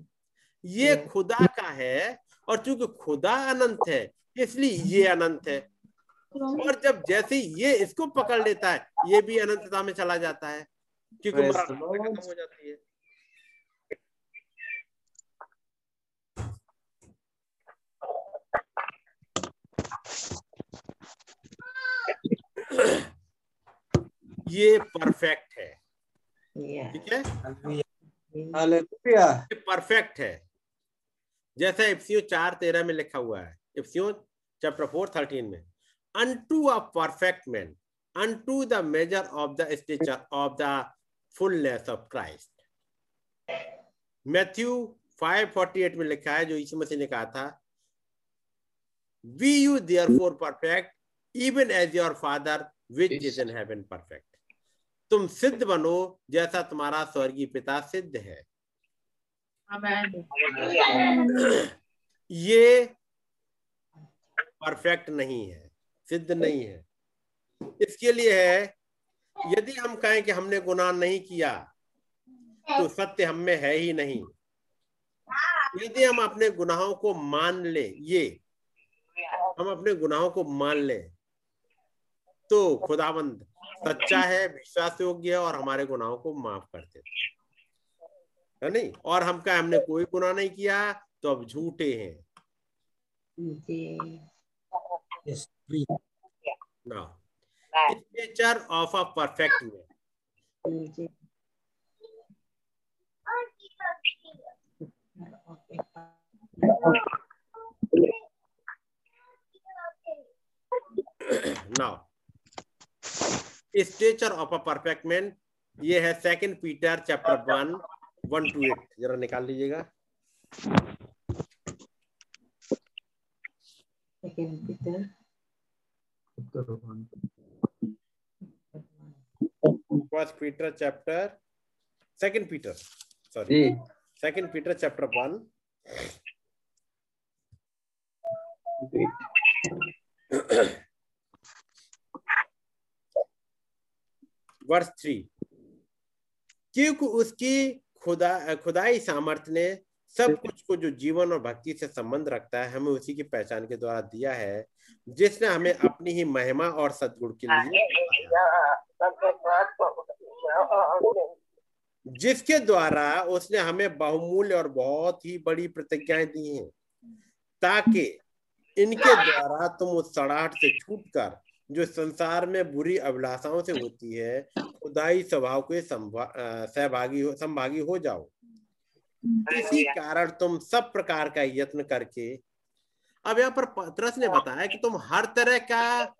ये खुदा का है और चूँकि खुदा अनंत है इसलिए ये अनंत है। और जब जैसे ही ये इसको पकड़ लेता है ये भी अनंतता में चला जाता है क्योंकि हो जाती है। ये परफेक्ट है। ठीक है? परफेक्ट है। जैसा इफ्सियो चार तेरह में लिखा हुआ है इफ्सियो चैप्टर फोर थर्टीन में unto a perfect man unto the measure of the stature of the fullness of Christ Matthew 548 में लिखा है जो यीशु मसीह ने कहा था be you therefore perfect even as your father which is in heaven perfect तुम सिद्ध बनो जैसा तुम्हारा स्वर्गीय पिता सिद्ध है। ये परफेक्ट नहीं है सिद्ध नहीं है। इसके लिए है यदि हम कहें कि हमने गुनाह नहीं किया तो सत्य हम में है ही नहीं। यदि हम अपने गुनाहों को मान ले ये हम अपने गुनाहों को मान ले तो खुदाबंद सच्चा है विश्वास योग्य है और हमारे गुनाहों को माफ़ कर देता है। है नहीं? और हम कहें हमने कोई गुनाह नहीं किया तो अब झूठे हैं। of a perfect man ji. Now stature of a perfect man ये है second Peter chapter one one two eight जरा निकाल लीजिएगा। First Peter chapter second Peter sorry second Peter chapter one Okay. Verse three क्योंकि उसकी खुदा खुदाई सामर्थ्य ने सब कुछ को जो जीवन और भक्ति से संबंध रखता है हमें उसी की पहचान के द्वारा दिया है जिसने हमें अपनी ही महिमा और सदगुण के लिए जिसके द्वारा उसने हमें बहुमूल्य और बहुत ही बड़ी प्रतिज्ञाएँ दी हैं ताकि इनके द्वारा तुम उस सड़ाहट से छूटकर जो संसार में बुरी अभिलाषाओं से होती है खुदाई स्वभाव के सहभागी हो संभागी हो जाओ। इसी कारण तुम सब प्रकार का यत्न करके अब यहाँ पर पत्रस ने बताया कि तुम हर तरह का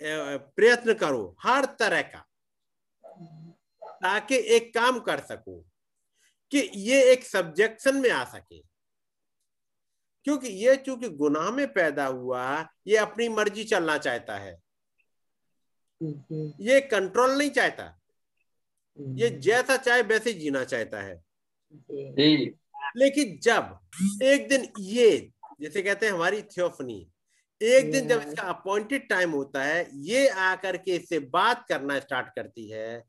प्रयत्न करो हर तरह का ताकि एक काम कर सको कि ये एक सब्जेक्शन में आ सके। क्योंकि ये चूँकि गुनाह में पैदा हुआ ये अपनी मर्ज़ी चलना चाहता है। ये कंट्रोल नहीं चाहता। ये जैसा चाहे वैसे जीना चाहता है। जी। जी। लेकिन जब एक दिन ये जैसे कहते हैं हमारी थियोफनी एक दिन जब इसका अपॉइंटेड टाइम होता है ये आकर के इससे बात करना स्टार्ट करती है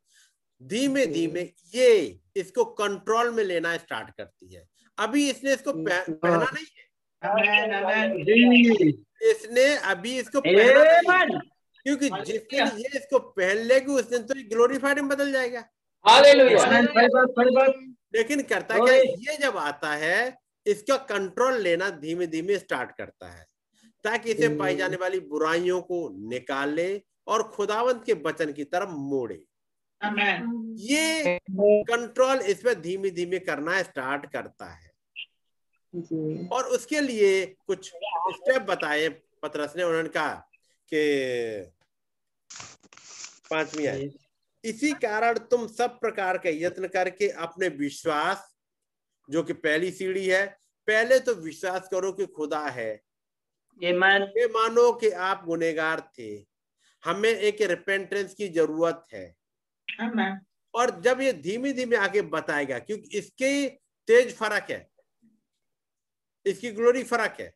धीमे धीमे ये इसको कंट्रोल में लेना स्टार्ट करती है। अभी इसने इसको पहना नहीं है? इसने अभी इसको क्योंकि जिस दिन ये इसको पहन लेगी उस दिन तो ये ग्लोरीफाइड में बदल जाएगा। लेकिन करता क्या है? ये जब आता है इसका कंट्रोल लेना धीमे धीमे स्टार्ट करता है। ताकि इसे पाई जाने वाली बुराइयों को निकाले और खुदावंत के वचन की तरफ़ मोड़े। ये कंट्रोल इसमें धीमे धीमे करना स्टार्ट करता है। और उसके लिए कुछ स्टेप बताए पतरस ने उन्होंने कहा कि पांचवी आय। इसी कारण तुम सब प्रकार के यत्न करके अपने विश्वास जो कि पहली सीढ़ी है पहले तो विश्वास करो कि खुदा है. ये मानो कि आप गुनेगार थे। हमें एक रिपेंटेंस की ज़रूरत है। और जब ये धीमे धीमे आगे बताएगा क्योंकि इसके तेज फ़र्क है। इसकी ग्लोरी फ़र्क है।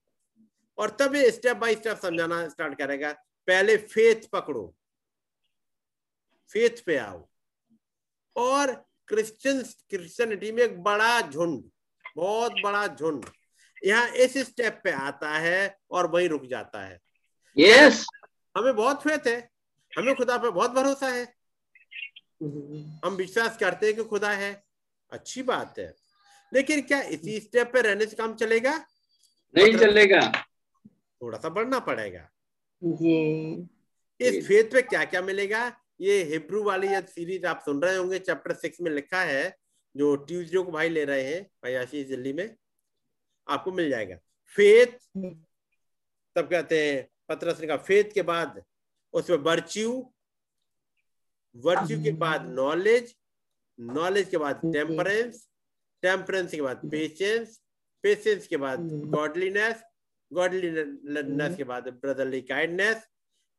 और तब ये स्टेप बाय स्टेप समझाना स्टार्ट करेगा पहले फेथ पकड़ो। फेथ पे आओ। और क्रिश्चियन क्रिश्चियनिटी में एक बड़ा झुंड बहुत बड़ा झुंड यहाँ इस स्टेप पे आता है और वहीं रुक जाता है। यस हमें बहुत फेथ है। हमें खुदा पे बहुत भरोसा है। हम विश्वास करते हैं कि खुदा है। अच्छी बात है। लेकिन क्या इसी स्टेप पे रहने से काम चलेगा? नहीं चलेगा। थोड़ा सा बढ़ना पड़ेगा। जी। इस फेथ पे क्या क्या मिलेगा? ये हिब्रू वाली ये सीरीज़ आप सुन रहे होंगे चैप्टर सिक्स में लिखा है जो ट्यूजडे को भाई ले रहे हैं भाई आशीष दिल्ली में। आपको मिल जाएगा। फेथ तब कहते हैं पत्रस ने कहा फेथ के बाद उसमें वर्च्यू वर्च्यू के बाद नॉलेज नॉलेज के बाद टेम्परेंस टेम्परेंस के बाद पेशेंस पेशेंस के बाद गॉडलीनेस गॉडलीनेस के बाद ब्रदरली काइंडनेस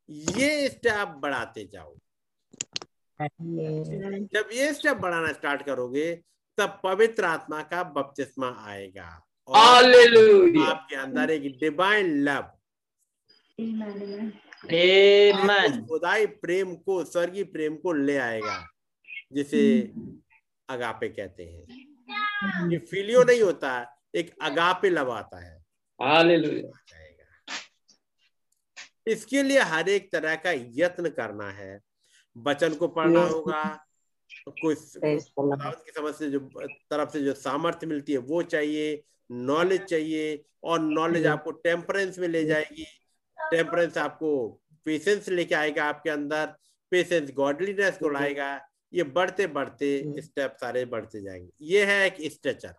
ये स्टेप बढ़ाते जाओ। जब ये स्टेप बढ़ाना स्टार्ट करोगे तब पवित्र आत्मा का बपतिस्मा आएगा। और आपके अंदर एक डिवाइन लव खुदाई प्रेम को स्वर्गीय प्रेम को ले आएगा जिसे अगापे कहते हैं। ये फिलियो नहीं होता है एक अगापे लव आता है। इसके लिए हर एक तरह का यत्न करना है। वचन को पढ़ना होगा कोई की समझ से जो तरफ़ से जो सामर्थ्य मिलती है वो चाहिए नॉलेज चाहिए और नॉलेज. आपको टेम्परेंस में ले जाएगी। टेम्परेंस आपको पेशेंस लेके आएगा आपके अंदर। पेशेंस गॉडलीनेस को. लाएगा। ये बढ़ते बढ़ते. स्टेप सारे बढ़ते जाएँगे। ये है एक स्ट्रेचर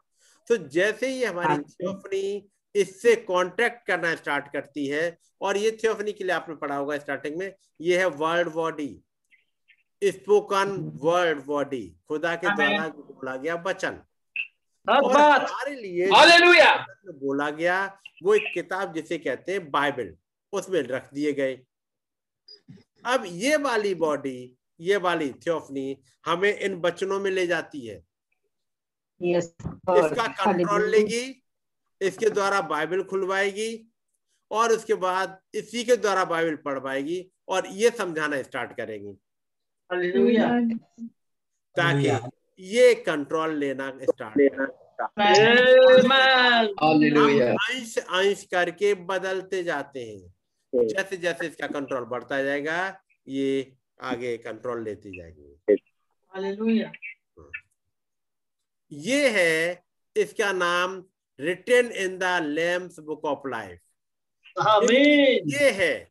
तो जैसे ही हमारी हाँ थियोफनी इससे कांटेक्ट करना स्टार्ट करती है और ये थियोफनी के लिए आपने पढ़ा होगा स्टार्टिंग में ये है world body spoken world body खुदा के. द्वारा बोला गया वचन। हमारे लिए बोला गया वो एक किताब जिसे कहते हैं बाइबल उसमें रख दिए गए। अब ये वाली बॉडी ये वाली थियोफनी हमें इन वचनों में ले जाती है। Yes. इसका कंट्रोल लेगी इसके द्वारा बाइबल खुलवाएगी और उसके बाद इसी के द्वारा बाइबल पढ़वाएगी और ये समझाना स्टार्ट करेगी। ताकि ये कंट्रोल लेना स्टार्ट Amen. अंश अंश करके बदलते जाते हैं। जैसे जैसे इसका कंट्रोल बढ़ता जाएगा ये आगे कंट्रोल लेती जाएगी। ये है इसका नाम written in the lamb's book of life ये है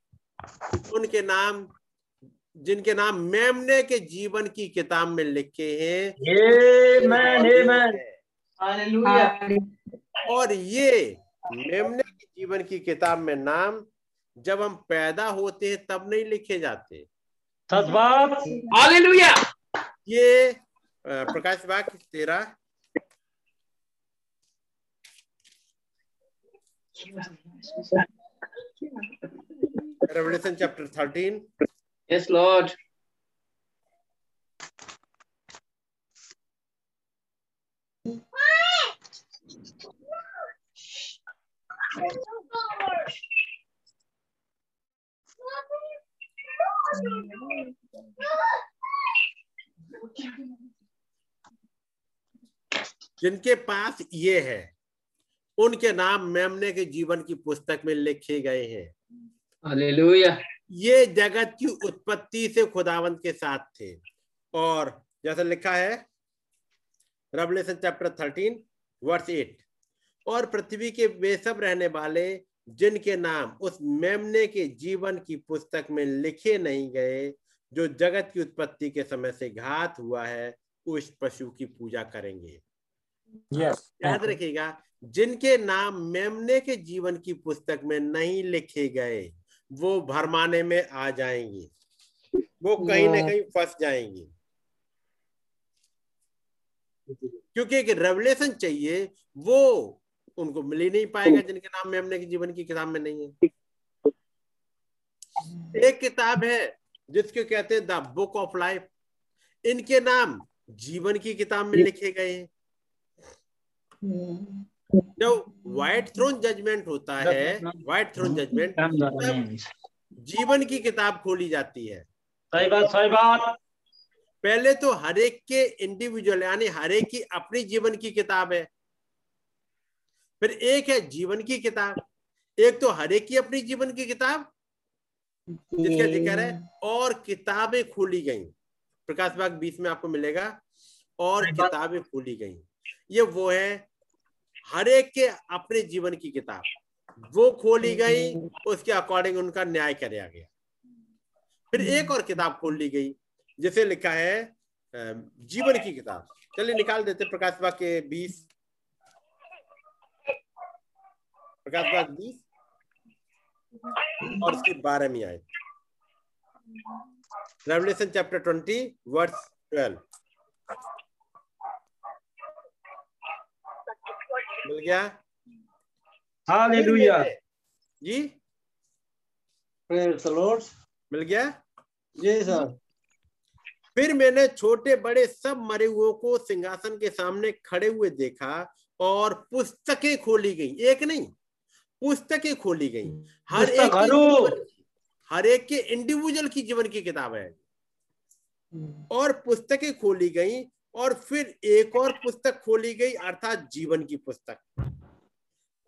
उनके नाम जिनके नाम मेमने के जीवन की किताब में लिखे हैं. और ये मेमने के जीवन की किताब में नाम जब हम पैदा होते हैं तब नहीं लिखे जाते। ये प्रकाश बाग तेरा। Revelation chapter thirteen Yes, Lord. जिनके पास ये है उनके नाम मेमने के जीवन की पुस्तक में लिखे गए हैं. ये जगत की उत्पत्ति से खुदावंत के साथ थे और जैसा लिखा है Revelation chapter thirteen verse eight और पृथ्वी के वे सब रहने वाले जिनके नाम उस मेमने के जीवन की पुस्तक में लिखे नहीं गए जो जगत की उत्पत्ति के समय से घात हुआ है उस पशु की पूजा करेंगे। Yes. याद रखिएगा जिनके नाम मेमने के जीवन की पुस्तक में नहीं लिखे गए वो भरमाने में आ जाएँगे। वो कहीं ना कहीं फंस जाएँगे। क्योंकि एक रेवलेशन चाहिए वो उनको मिल ही नहीं पाएगा जिनके नाम मेमने के जीवन की किताब में नहीं है। एक किताब है जिसको कहते हैं द बुक ऑफ़ लाइफ। इनके नाम जीवन की किताब में लिखे गए हैं। जब व्हाइट थ्रोन जजमेंट होता है व्हाइट थ्रोन जजमेंट जीवन की किताब खोली जाती है। सही बात सही बात। पहले तो हरेक के इंडिविजुअल यानी हरेक की अपनी जीवन की किताब है। फिर एक है जीवन की किताब एक तो हरेक की अपनी जीवन की किताब जिसका ज़िक्र है और किताबें खोली गई। प्रकाश बाग बीस में आपको मिलेगा और किताबें खोली गई। ये वो है हर एक के अपने जीवन की किताब। वो खोली गई उसके अकॉर्डिंग उनका न्याय कराया गया। फिर एक और किताब खोल ली गई जिसे लिखा है जीवन की किताब। चलिए निकाल देते प्रकाश बाग के बीस प्रकाश बाग बीस और उसके बारह में आए। Revelation chapter twenty verse twelve मिल गया? हालेलुया जी? Praise मिल गया? जी सर फिर मैंने छोटे बड़े सब मरे हुओं को सिंहासन के सामने खड़े हुए देखा और पुस्तकें खोली गई। एक नहीं पुस्तकें खोली गई। हर एक हर एक के इंडिविजुअल की जीवन की किताब है। और पुस्तकें खोली गई और फिर एक और पुस्तक खोली गई अर्थात जीवन की पुस्तक।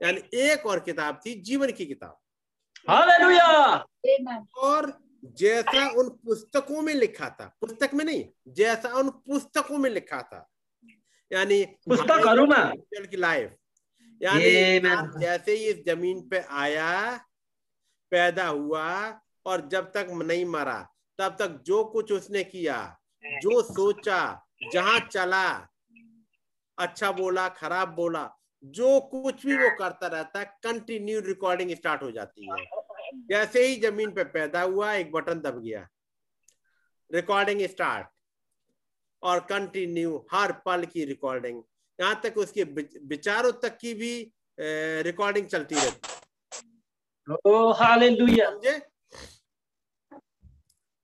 यानी एक और किताब थी जीवन की किताब। हालेलुया। और जैसा उन पुस्तकों में लिखा था पुस्तक में नहीं जैसा उन पुस्तकों में लिखा था। यानी पुस्तक की लाइफ। यानी जैसे ही इस ज़मीन पे आया पैदा हुआ और जब तक नहीं मरा तब तक जो कुछ उसने किया जो सोचा जहाँ चला अच्छा बोला खराब बोला जो कुछ भी वो करता रहता है कंटिन्यू रिकॉर्डिंग स्टार्ट हो जाती है। जैसे ही ज़मीन पे पैदा हुआ एक बटन दब गया। रिकॉर्डिंग स्टार्ट और कंटिन्यू हर पल की रिकॉर्डिंग यहाँ तक उसके विच- विचारों तक की भी रिकॉर्डिंग चलती रहती। है समझे?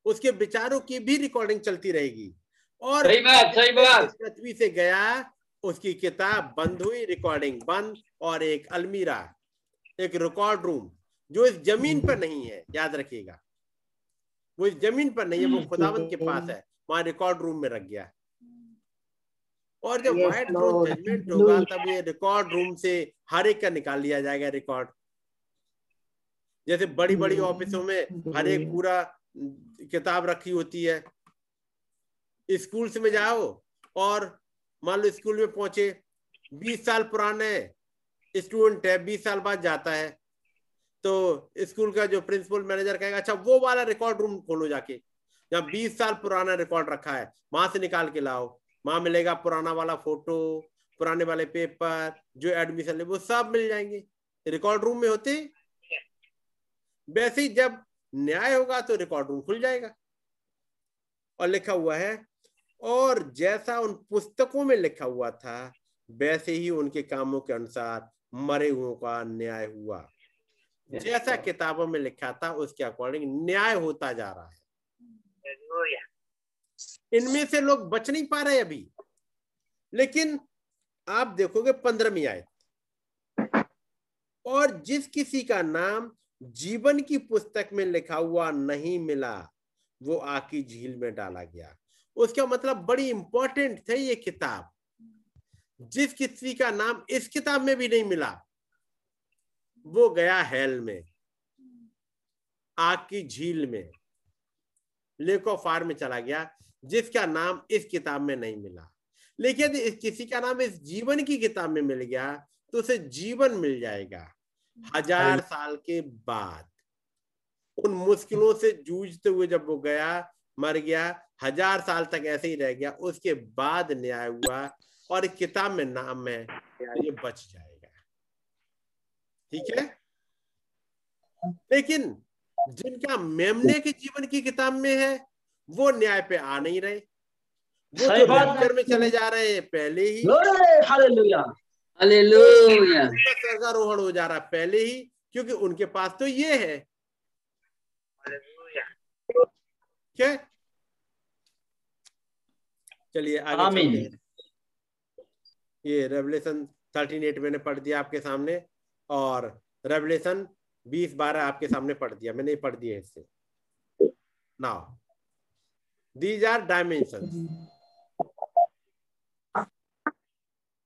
उसके विचारों की भी रिकॉर्डिंग चलती रहेगी। और सही बात सही बात। पृथ्वी से गया उसकी किताब बंद हुई रिकॉर्डिंग बंद और एक अलमीरा एक रिकॉर्ड रूम जो इस ज़मीन पर नहीं है याद रखिएगा। वो इस ज़मीन पर नहीं है वो खुदावत के पास है वहाँ रिकॉर्ड रूम में रख गया। और जब व्हाइट थ्रोन जजमेंट होगा तब ये रिकॉर्ड रूम से हर एक का निकाल लिया जाएगा रिकॉर्ड जैसे बड़ी बड़ी। ऑफिसों में हर एक पूरा किताब रखी होती है। स्कूल में जाओ और मान लो स्कूल में पहुँचे बीस साल पुराने स्टूडेंट है बीस साल बाद जाता है। तो स्कूल का जो प्रिंसिपल मैनेजर कहेगा अच्छा वो वाला रिकॉर्ड रूम खोलो जाके जहाँ बीस साल पुराना रिकॉर्ड रखा है वहाँ से निकाल के लाओ। वहाँ मिलेगा पुराना वाला फ़ोटो पुराने वाले पेपर जो एडमिशन ले वो सब मिल जाएँगे। रिकॉर्ड रूम में होते वैसे ही जब न्याय होगा तो रिकॉर्ड रूम खुल जाएगा। और लिखा हुआ है और जैसा उन पुस्तकों में लिखा हुआ था वैसे ही उनके कामों के अनुसार मरे हुओं का न्याय हुआ। जैसा किताबों में लिखा था उसके अकॉर्डिंग न्याय होता जा रहा है। इनमें से लोग बच नहीं पा रहे अभी। लेकिन आप देखोगे पंद्रहवीं आयत। और जिस किसी का नाम जीवन की पुस्तक में लिखा हुआ नहीं मिला, वो आग की झील में डाला गया। उसका मतलब बड़ी इंपॉर्टेंट थे ये किताब। जिस किसी का नाम इस किताब में भी नहीं मिला, वो गया हेल में आग की झील में लेक फायर में चला गया। जिसका नाम इस किताब में नहीं मिला। लेकिन यदि किसी का नाम इस जीवन की किताब में मिल गया तो उसे जीवन मिल जाएगा। हज़ार साल के बाद उन मुश्किलों से जूझते हुए जब वो गया मर गया हज़ार साल तक ऐसे ही रह गया उसके बाद न्याय हुआ और किताब में नाम है ये बच जाएगा। ठीक है? लेकिन जिनका मेमने के जीवन की किताब में है वो न्याय पे आ नहीं रहे। वो सही तो बात। में चले जा रहे हैं पहले ही। स्वर्गारोहण हो जा रहा है पहले ही क्योंकि उनके पास तो ये है। है चलिए आगे। ये रेवलेशन थर्टीन एट मैंने पढ़ दिया आपके सामने और रेवलेशन बीस बारह आपके सामने पढ़ दिया। मैंने पढ़ दिया इससे। नाउ दीज आर डायमेंशन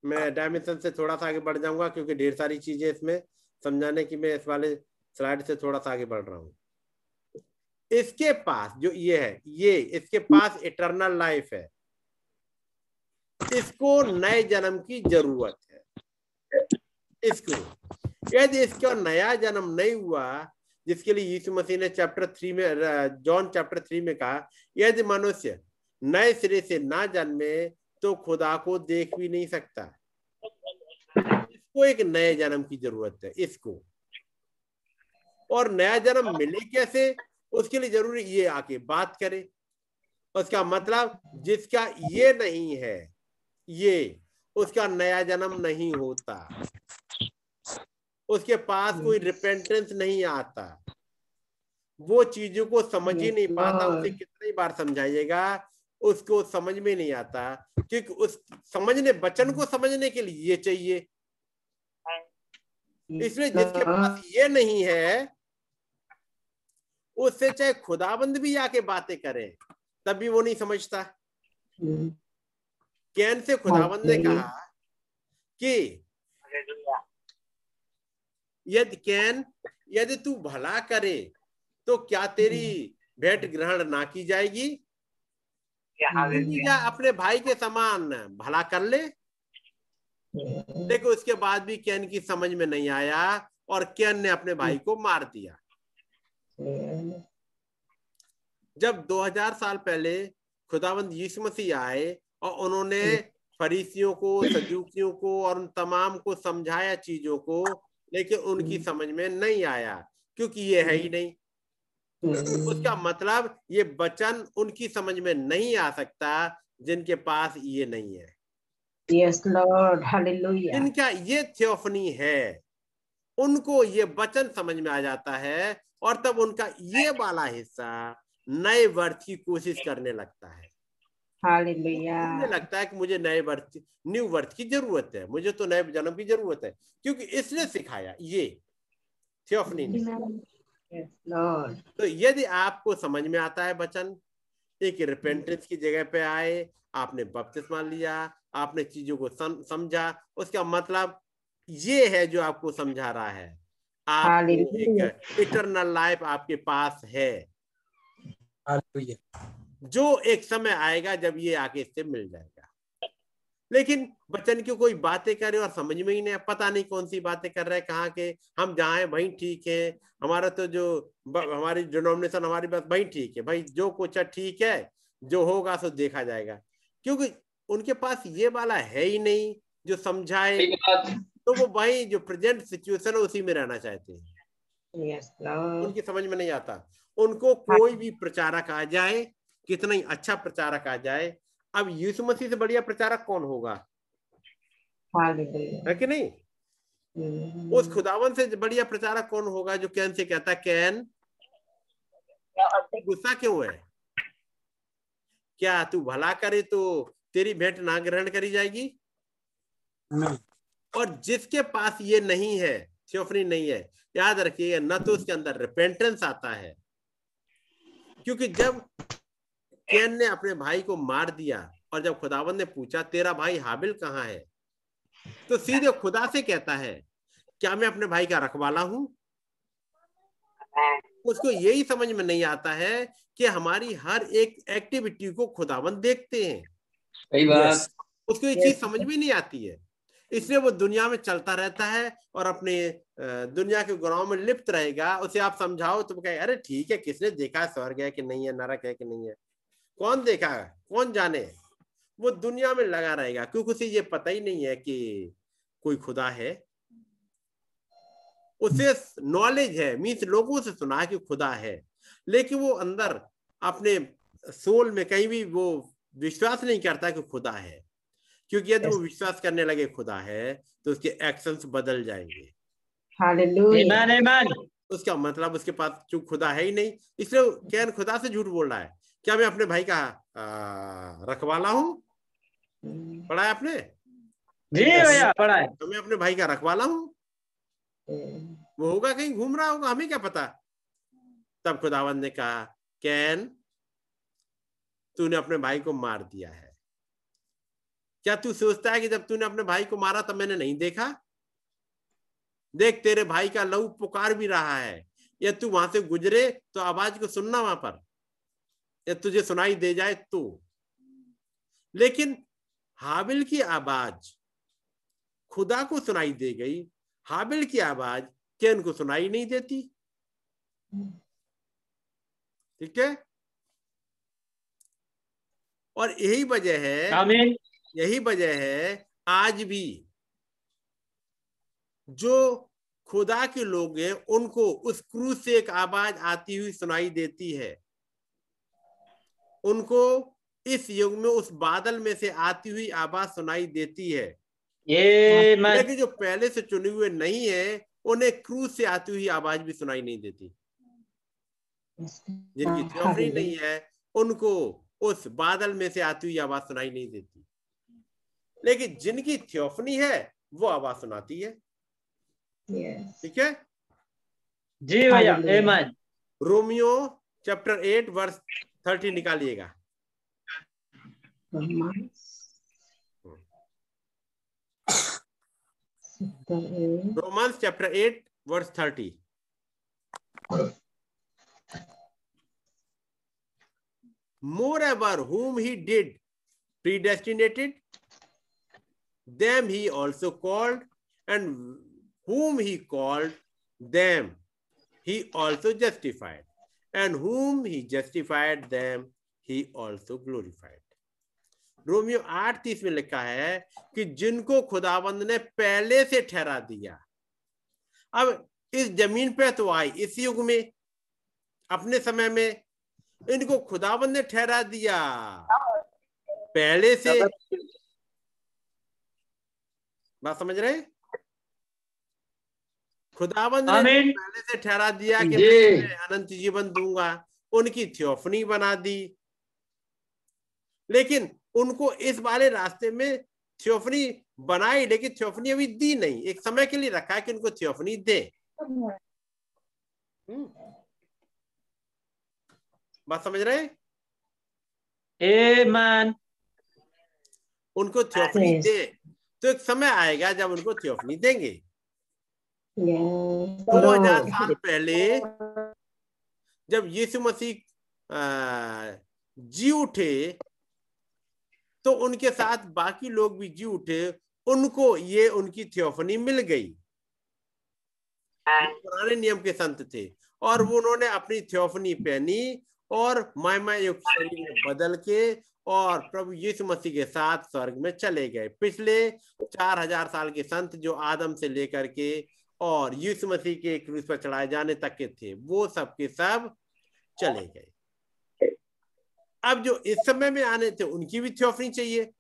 मैं डायमेंशन से थोड़ा सा आगे बढ़ जाऊँगा क्योंकि ढेर सारी चीज़ें इसमें समझाने की मैं इस वाले स्लाइड से थोड़ा सा आगे बढ़ रहा हूँ। इसके पास जो ये है, ये इसके पास इटरनल लाइफ है। इसको नए जन्म की ज़रूरत है। इसको। यदि इसका नया जन्म नहीं हुआ जिसके लिए यीशु मसीह ने चैप्टर थ्री में जॉन चैप्टर थ्री में कहा, यदि मनुष्य नए सिरे से ना जन्मे तो खुदा को देख भी नहीं सकता। इसको एक नए जन्म की ज़रूरत है, इसको। और नया जन्म मिले कैसे? उसके लिए ज़रूरी ये आके बात करे। उसका मतलब जिसका ये नहीं है, ये, उसका नया जन्म नहीं होता। उसके पास कोई रिपेंटेंस नहीं आता। वो चीज़ों को समझ ही नहीं पाता उसे कितनी बार समझाइएगा उसको समझ में नहीं आता। क्योंकि उस समझने वचन को समझने के लिए ये चाहिए। इसलिए जिसके पास ये नहीं है उससे चाहे खुदाबंद भी आके बातें करे तब भी वो नहीं समझता। कैन से खुदाबंद ने कहा कि यदि कैन यदि तू भला करे तो क्या तेरी भेंट ग्रहण ना की जाएगी? या अपने भाई के समान भला कर ले। लेकिन उसके बाद भी कैन की समझ में नहीं आया और कैन ने अपने भाई को मार दिया। जब 2000 साल पहले खुदावंद यीशु मसीह आए और उन्होंने फरीसियों को सदूकियों को और उन तमाम को समझाया चीज़ों को लेकिन उनकी समझ में नहीं आया क्योंकि ये है ही नहीं। उसका मतलब ये वचन उनकी समझ में नहीं आ सकता जिनके पास ये नहीं है। Yes, Lord. Hallelujah. इनका ये थियोफनी है उनको ये वचन समझ में आ जाता है और तब उनका ये वाला हिस्सा नए वर्ष की कोशिश करने लगता है। मुझे लगता है कि मुझे नए वर्ष न्यू वर्थ की ज़रूरत है। मुझे तो नए जन्म की ज़रूरत है। क्योंकि इसने सिखाया ये थियोफनी ने। तो यदि आपको समझ में आता है वचन एक रिपेंटेंस की जगह पे आए आपने बपतिस्मा लिया आपने चीज़ों को सम, समझा उसका मतलब ये है जो आपको समझा रहा है। Hallelujah. एक इटरनल लाइफ आपके पास है। Hallelujah. जो एक समय आएगा जब ये आके इससे मिल जाएगा। लेकिन बच्चन की कोई बातें करे और समझ में ही नहीं पता नहीं कौन सी बातें कर रहे हैं कहाँ के हम जहाँ हैं वहीं ठीक है। हमारा तो जो हमारी डिनोमिनेशन हमारी बात वहीं ठीक है। भाई जो कुछ है ठीक है जो होगा सो देखा जाएगा। क्योंकि उनके पास ये वाला है ही नहीं जो समझाए। तो वो वही जो प्रेजेंट सिचुएशन है उसी में रहना चाहते हैं। Yes, उनकी समझ में नहीं आता। उनको कोई भी प्रचारक आ जाए कितना ही अच्छा प्रचारक आ जाए अब यीशु मसीह से बढ़िया प्रचारक कौन होगा? है कि नहीं? Mm. उस खुदावन से बढ़िया प्रचारक कौन होगा जो कैन से कहता है कैन? गुस्सा क्यों है? क्या तू भला करे तो तेरी भेंट ना ग्रहण करी जाएगी? और जिसके पास ये नहीं है थियोफनी नहीं है याद रखिएगा न तो उसके अंदर रिपेंटेंस आता है। क्योंकि जब कैन ने अपने भाई को मार दिया और जब खुदावन ने पूछा तेरा भाई हाबिल कहाँ है? तो सीधे खुदा से कहता है क्या मैं अपने भाई का रखवाला हूँ? उसको यही समझ में नहीं आता है कि हमारी हर एक एक्टिविटी को खुदावन देखते हैं। सही बात। उसको ये चीज़ समझ में नहीं आती है। इसलिए वो दुनिया में चलता रहता है और अपने दुनिया के गुनाहों में लिप्त रहेगा। उसे आप समझाओ तो कहे अरे ठीक है किसने देखा है स्वर्ग है कि नहीं है नरक है कि नहीं है? कौन देखा? कौन जाने? वो दुनिया में लगा रहेगा क्योंकि उसे ये पता ही नहीं है कि कोई खुदा है। उसे नॉलेज है मीन्स लोगों से सुना है कि खुदा है लेकिन वो अंदर अपने सोल में कहीं भी वो विश्वास नहीं करता कि खुदा है। क्योंकि यदि वो विश्वास करने लगे खुदा है तो उसके एक्शंस बदल जाएँगे। Amen, amen. उसका मतलब उसके पास चूँकि खुदा है ही नहीं इसलिए कैन खुदा से झूठ बोल रहा है। क्या मैं अपने भाई का रखवाला हूँ. पढ़ा है आपने? जी भैया पढ़ा है तो मैं अपने भाई का रखवाला हूँ. वो होगा कहीं घूम रहा होगा हमें क्या पता? तब खुदावंद ने कहा कैन तूने अपने भाई को मार दिया है। क्या तू सोचता है कि जब तूने अपने भाई को मारा तब मैंने नहीं देखा? देख तेरे भाई का लहू पुकार भी रहा है। या तू वहाँ से गुजरे तो आवाज़ को सुनना वहाँ पर। या तुझे सुनाई दे जाए तो। लेकिन हाबिल की आवाज़ खुदा को सुनाई दे गई। हाबिल की आवाज़ कैन को सुनाई नहीं देती। ठीक है? और यही वजह है यही वजह है आज भी जो खुदा के लोग हैं उनको उस क्रूज से एक आवाज़ आती हुई सुनाई देती है। उनको इस युग में उस बादल में से आती हुई आवाज़ सुनाई देती है। Amen. लेकिन जो पहले से चुने हुए नहीं है उन्हें क्रूज से आती हुई आवाज़ भी सुनाई नहीं देती। जिनकी हाँ, थियोफनी नहीं है उनको उस बादल में से आती हुई आवाज़ सुनाई नहीं देती। लेकिन जिनकी थियोफनी है वो आवाज़ सुनाती है। Yes. ठीक है? जी भैया Romeo chapter eight verse thirty निकालिएगा। Romans chapter eight, verse thirty. Moreover whom he did predestinated them he also called and whom he called them he also justified and whom he justified them he also glorified. Romeo आठ तीस में लिखा है कि जिनको खुदाबंद ने पहले से ठहरा दिया। अब इस ज़मीन पे तो आई इस युग में अपने समय में इनको खुदाबंद ने ठहरा दिया। पहले से बात समझ रहे खुदाबंद ने पहले से ठहरा दिया कि मैं अनंत जीवन दूँगा। उनकी थियोफनी बना दी। लेकिन उनको इस वाले रास्ते में थियोफनी बनाई लेकिन थियोफनी अभी दी नहीं। एक समय के लिए रखा है कि उनको थियोफनी दे। हम्म। बात समझ रहे Amen. उनको थियोफनी दे। तो एक समय आएगा जब उनको थियोफनी देंगे. दो हज़ार साल पहले जब यीशु मसीह जी उठे तो उनके साथ बाकी लोग भी जी उठे उनको ये उनकी थियोफनी मिल गई। पुराने नियम के संत थे और वो उन्होंने अपनी थियोफनी पहनी और युक्त शरीर में बदल के और प्रभु यीशु मसीह के साथ स्वर्ग में चले गए। पिछले चार हज़ार साल के संत जो आदम से लेकर के और यीशु मसीह के क्रूस पर चढ़ाए जाने तक के थे। वो सब के सब चले गए। अब जो इस समय में आने थे उनकी भी थियोफनी चाहिए।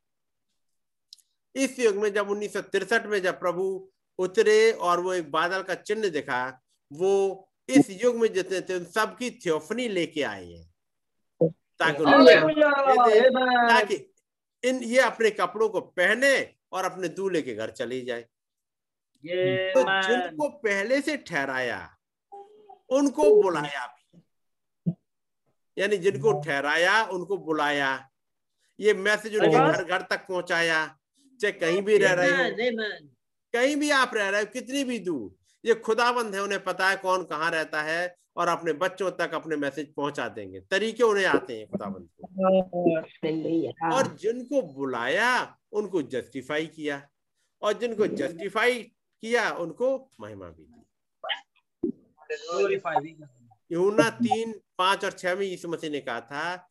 इस युग में जब उन्नीस में जब प्रभु उतरे और वो एक बादल का चिन्ह दिखा वो इस युग में जितने थे उन सबकी थियोफनी लेके आए हैं। ताकि. ताकि इन ये अपने कपड़ों को पहने और अपने दूल्हे के घर चली जाए। तो Amen. जिनको पहले से ठहराया उनको बुलाया भी। यानी जिनको ठहराया उनको बुलाया। ये मैसेज उनके। घर घर तक पहुँचाया। चाहे कहीं भी रह रहे हो. कहीं भी आप रह रहे हो कितनी भी दूर। ये खुदाबंद है उन्हें पता है कौन कहाँ रहता है और अपने बच्चों तक अपने मैसेज पहुँचा देंगे। तरीके उन्हें आते हैं खुदाबंद को। और जिनको बुलाया उनको जस्टिफाई किया। और जिनको जस्टिफाई किया उनको महिमा भी दी। यूना तीन पाँच और छह में यीशु मसीह ने कहा था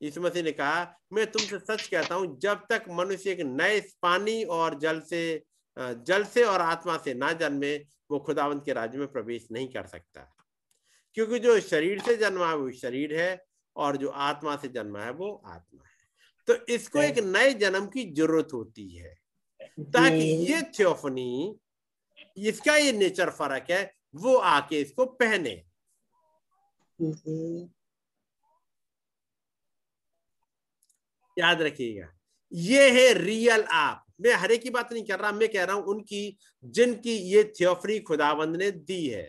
यीशु मसीह ने कहा मैं तुमसे सच कहता हूँ जब तक मनुष्य एक नए पानी और जल से जल से और आत्मा से ना जन्मे वो खुदावंत के राज्य में प्रवेश नहीं कर सकता। क्योंकि जो शरीर से जन्मा है वो शरीर है और जो आत्मा से जन्मा है वो आत्मा है। तो इसको एक नए जन्म की ज़रूरत होती है ताकि ये थियोफनी इसका ये नेचर फ़र्क है वो आके इसको पहने। याद रखिएगा ये है रियल आप। मैं हरे की बात नहीं कर रहा मैं कह रहा हूँ उनकी जिनकी ये थियोफनी खुदाबंद ने दी है।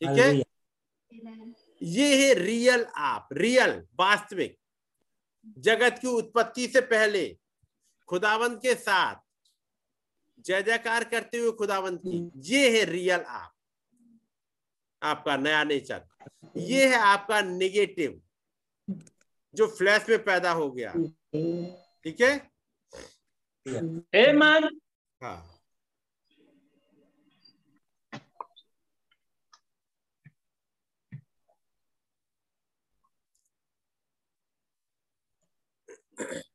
ठीक है? ये है रियल आप रियल वास्तविक। जगत की उत्पत्ति से पहले खुदावंत के साथ जय जयकार करते हुए खुदावंत की ये है रियल आप। आपका नया नेचर। ये है आपका नेगेटिव जो फ्लैश में पैदा हो गया। ठीक है? हाँ हालेलुया।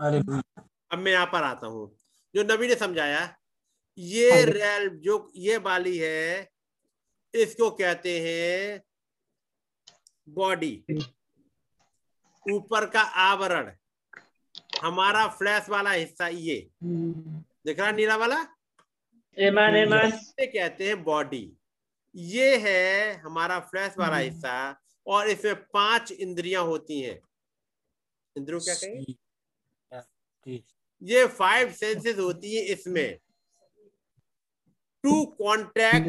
अब मैं यहाँ पर आता हूँ जो नबी ने समझाया ये हाँ। रेल जो ये वाली है इसको कहते हैं बॉडी ऊपर का आवरण हमारा फ्लैश वाला हिस्सा ये हम्म। दिख रहा नीला वाला Amen. Amen. इसे कहते हैं बॉडी ये है हमारा फ्लैश वाला हम्म। हिस्सा और इसमें पाँच इंद्रियाँ होती हैं इंद्रियों क्या कहें। ये फाइव सेंसेस होती है इसमें। To contract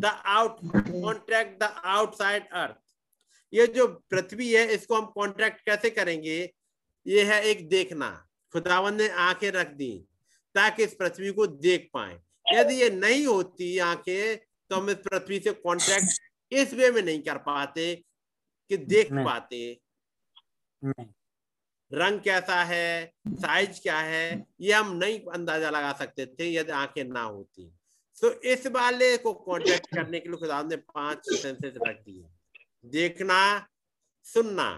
the out contract the outside earth ये जो पृथ्वी है इसको हम कॉन्ट्रैक्ट कैसे करेंगे? ये है एक देखना। खुदावन ने आँखें रख दी ताकि इस पृथ्वी को देख पाए। यदि ये नहीं होती आँखें तो हम इस पृथ्वी से कॉन्ट्रैक्ट इस वे में नहीं कर पाते कि देख। पाते। नहीं। रंग कैसा है साइज़ क्या है ये हम नहीं अंदाज़ा लगा सकते थे यदि आँखें ना होती। तो इस वाले को कांटेक्ट करने के लिए खुदा ने पाँच सेंसेस रख दिए। देखना सुनना।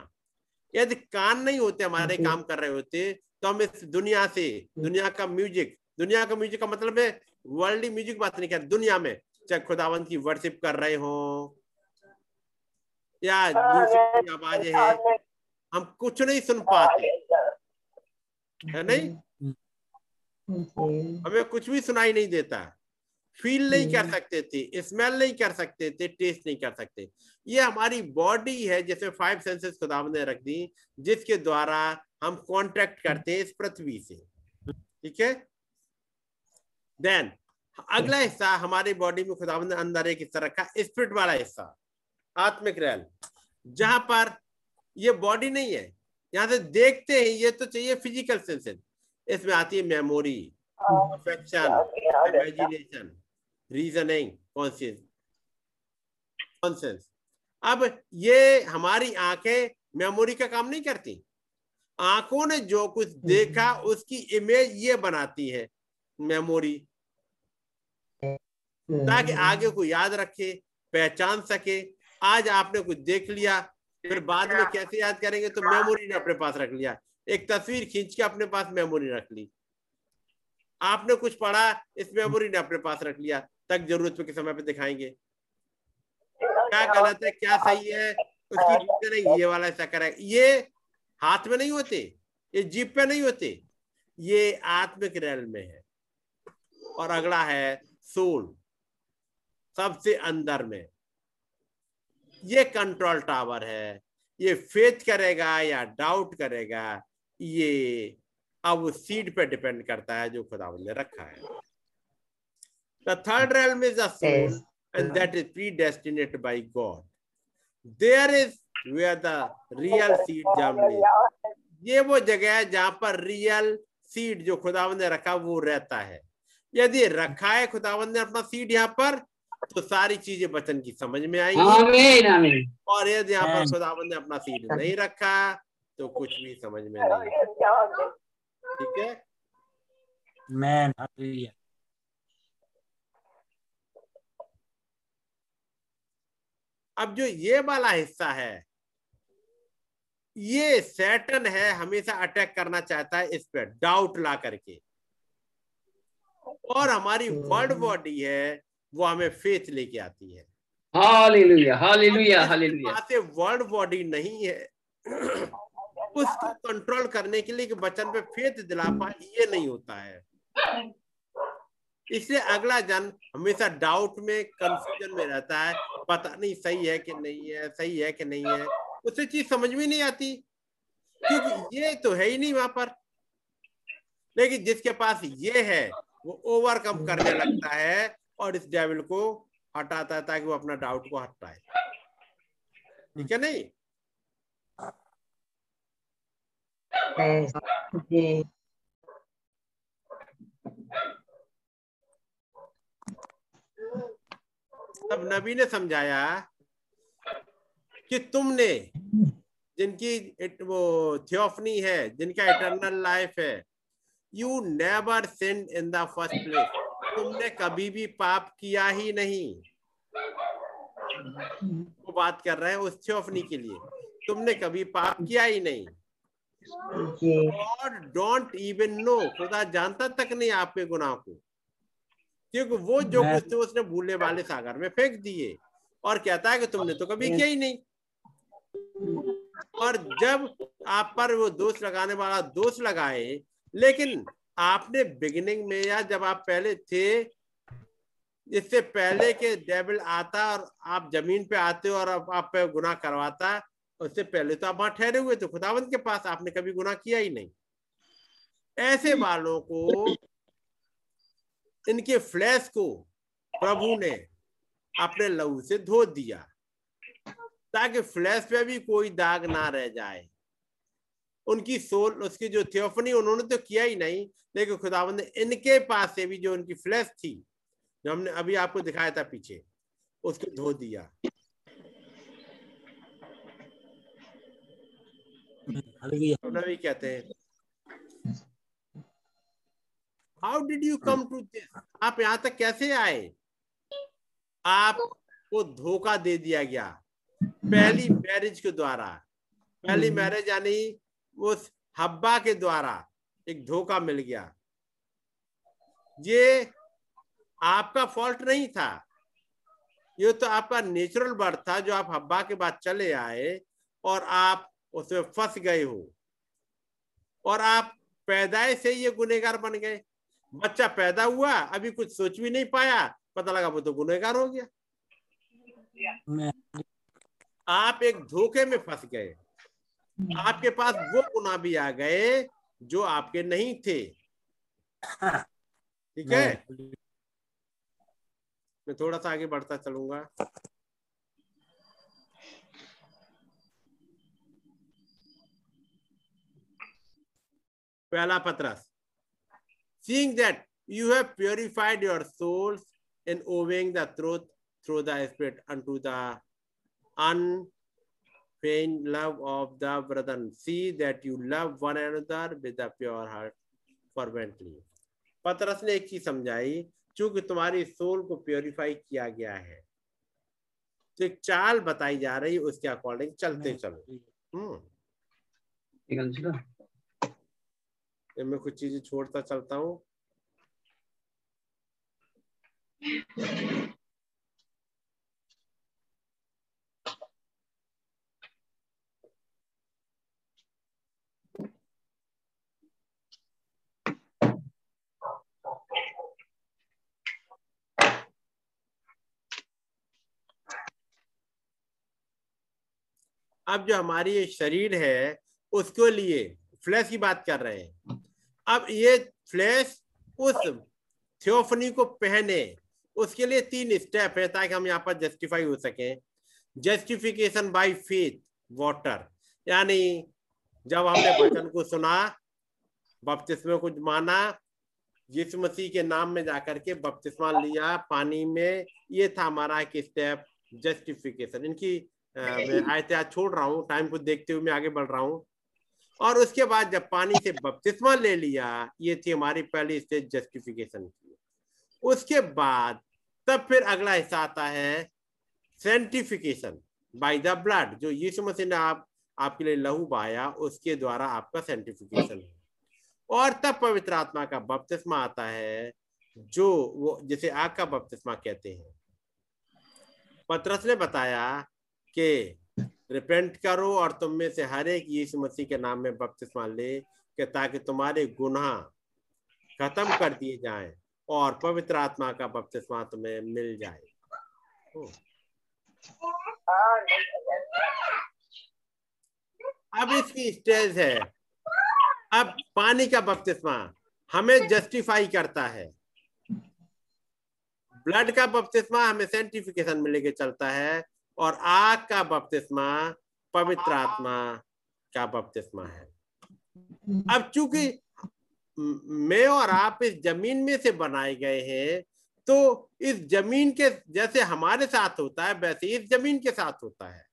यदि कान नहीं होते हमारे काम कर रहे होते तो हम इस दुनिया से दुनिया का म्यूज़िक दुनिया का म्यूज़िक का मतलब है वर्ल्ड म्यूज़िक बात नहीं कर दुनिया में चाहे खुदावंत की वर्शिप कर रहे हो या दूसरी आवाज़ें हैं। हम कुछ नहीं सुन पाते। है नहीं? हमें कुछ भी सुनाई नहीं देता। फील नहीं कर हम्म। सकते थे स्मेल नहीं कर सकते थे टेस्ट नहीं कर सकते। ये हमारी बॉडी है जैसे फाइव सेंसेस खुदा ने रख दी जिसके द्वारा हम कांटेक्ट करते हैं इस पृथ्वी से। ठीक है? देन अगला हिस्सा हमारी बॉडी में खुदा ने अंदर एक हिस्सा रखा स्पिरिट वाला हिस्सा आत्मिक रैल जहाँ पर ये बॉडी नहीं है। यहाँ से देखते हैं ये तो चाहिए फ़िज़िकल सेंसेस इसमें आती है मेमोरी इमेजिनेशन रीजनिंग कॉन्शियस अब ये हमारी आँखें मेमोरी का काम नहीं करती। आँखों ने जो कुछ देखा उसकी इमेज ये बनाती है मेमोरी ताकि आगे को याद रखे पहचान सके। आज आपने कुछ देख लिया फिर बाद में कैसे याद करेंगे? तो मेमोरी ने अपने पास रख लिया। एक तस्वीर खींच के अपने पास मेमोरी रख ली। आपने कुछ पढ़ा, इस मेमोरी ने अपने पास रख लिया। तक ज़रूरत के समय पे दिखाएँगे। क्या गलत है? क्या सही है? उसकी रीजन है ये वाला ऐसा करा। ये हाथ में नहीं होते, ये जीप पे नहीं होते। ये आत्मिक रैल में है। और अगला है सोल सबसे अंदर में। ये कंट्रोल टावर है, ये फेथ करेगा या डाउट करेगा, ये अब उस सीड पे डिपेंड करता है जो खुदा ने रखा है the third realm is a soul, and that is predestinated by God. There is where the real seed germinates. ये वो जगह है जहाँ पर रियल सीड जो खुदावन ने रखा वो रहता है यदि रखा है खुदावन ने अपना सीड यहाँ पर तो सारी चीज़ें बचन की समझ में आएँगी आमीन आमीन और यदि यहाँ पर. खुदावन ने अपना सीड नहीं रखा तो कुछ भी समझ में नहीं ठीक है. Hallelujah. अब जो ये वाला हिस्सा है ये सैटन है हमेशा अटैक करना चाहता है इस पर डाउट ला करके और हमारी वर्ल्ड बॉडी है वो हमें फेथ लेके आती है। हालेलुया हालेलुया हालेलुया से वर्ल्ड बॉडी नहीं है उसको कंट्रोल करने के लिए कि बचन पे फेथ दिला पाए ये नहीं होता है। इसलिए अगला जन हमेशा डाउट में कंफ्यूजन में रहता है। पता नहीं सही है कि नहीं है सही है कि नहीं है। उसे चीज़ समझ में नहीं आती क्योंकि ये तो है ही नहीं वहाँ पर। लेकिन जिसके पास ये है वो ओवरकम करने लगता है। और इस डेविल को हटाता है ताकि वो अपना डाउट को हटाए ठीक है नहीं? तब नबी ने समझाया कि तुमने जिनकी वो थियोफनी है, जिनका इटरनल लाइफ है you never send in the first place तुमने कभी भी पाप किया ही नहीं। वो बात कर रहे हैं उस थियोफनी के लिए। तुमने कभी पाप किया ही नहीं। और डोंट इवन नो खुदा जानता तक नहीं आपके गुनाह को। क्योंकि वो जो कुछ थे उसने भूलने वाले सागर में फेंक दिए। और कहता है कि तुमने तो कभी किया ही नहीं। और जब आप पर वो दोष लगाने वाला दोष लगाए लेकिन आपने बिगिनिंग में या जब आप पहले थे इससे पहले के डेविल आता और आप ज़मीन पे आते हो और आप, आप पे गुनाह करवाता उससे पहले तो आप वहाँ ठहरे हुए थे खुदावंत के पास आपने कभी गुनाह किया ही नहीं। ऐसे वालों को इनके फ्लैश को प्रभु ने अपने लहू से धो दिया ताकि फ्लैश पे भी कोई दाग ना रह जाए। उनकी सोल उसकी जो थियोफनी उन्होंने तो किया ही नहीं लेकिन खुदावंद ने इनके पास से भी जो उनकी फ्लैश थी जो हमने अभी आपको दिखाया था पीछे उसको धो दिया। Hallelujah. नबी कहते हैं how did you come to this आप यहाँ तक कैसे आए? आपको धोखा दे दिया गया पहली मैरिज के द्वारा। पहली मैरिज यानी उस हब्बा के द्वारा एक धोखा मिल गया। ये आपका फॉल्ट नहीं था। ये तो आपका नेचुरल बर्थ था जो आप हब्बा के बाद चले आए और आप उसमें फंस गए हो। और आप पैदाइश से ये गुनेगार बन गए। बच्चा पैदा हुआ अभी कुछ सोच भी नहीं पाया पता लगा वो तो गुनेगार हो गया। आप एक धोखे में फंस गए। हम्म। आपके पास वो गुना भी आ गए जो आपके नहीं थे। ठीक है? हम्म। मैं थोड़ा सा आगे बढ़ता चलूँगा। पहला पत्रस। Seeing that you have purified your souls in obeying the truth through through the spirit unto the un unfeigned love of the brethren. See that you love one another with a pure heart fervently. पतरस ने एक चीज़ समझाई चूँकि तुम्हारी soul को purify किया गया है। तो एक चाल बताई जा रही है उसके अकॉर्डिंग चलते चलो। हम्म। है ठीक है ये मैं कुछ चीज़ें छोड़ता चलता हूँ। अब जो हमारी ये शरीर है, उसके लिए फ्लैश की बात कर रहे हैं। अब ये फ्लैश उस थियोफनी को पहने, उसके लिए तीन स्टेप है ताकि हम यहाँ पर जस्टिफाई हो सके। जस्टिफिकेशन बाय फेथ वाटर यानी जब हमने वचन को सुना बपतिस्मे को माना, यीशु मसीह के नाम में जाकर के बपतिस्मा लिया, पानी में, ये था हमारा एक स्टेप जस्टिफिकेशन इनकी मैं आयत छोड़ रहा हूँ टाइम को देखते हुए मैं आगे बढ़ रहा हूँ। और उसके बाद जब पानी से बपतिस्मा ले लिया ये थी हमारी पहली स्टेज जस्टिफिकेशन की। उसके बाद तब फिर अगला हिस्सा आता है सेंटिफिकेशन बाय द ब्लड जो यीशु मसीह ने आप आपके लिए लहू बहाया उसके द्वारा आपका सेंटिफिकेशन है और तब पवित्र आत्मा का बपतिस्मा आता है जो वो जिसे आग का बपतिस्मा कहते हैं। पत्रस ने बताया कि रिपेंट करो और तुम में से हर एक यीशु मसीह के नाम में बपतिस्मा ले कि ताकि तुम्हारे गुनाह खत्म कर दिए जाएँ और पवित्र आत्मा का बपतिस्मा तुम्हें मिल जाए। अब इसकी स्टेज है। अब पानी का बपतिस्मा हमें जस्टिफाई करता है। ब्लड का बपतिस्मा हमें सेंटिफिकेशन में लेके चलता है। और आग का बपतिस्मा पवित्र आत्मा का बपतिस्मा है। अब चूँकि म- और आप इस ज़मीन में से बनाए गए हैं तो इस ज़मीन के जैसे हमारे साथ होता है वैसे इस ज़मीन के साथ होता है।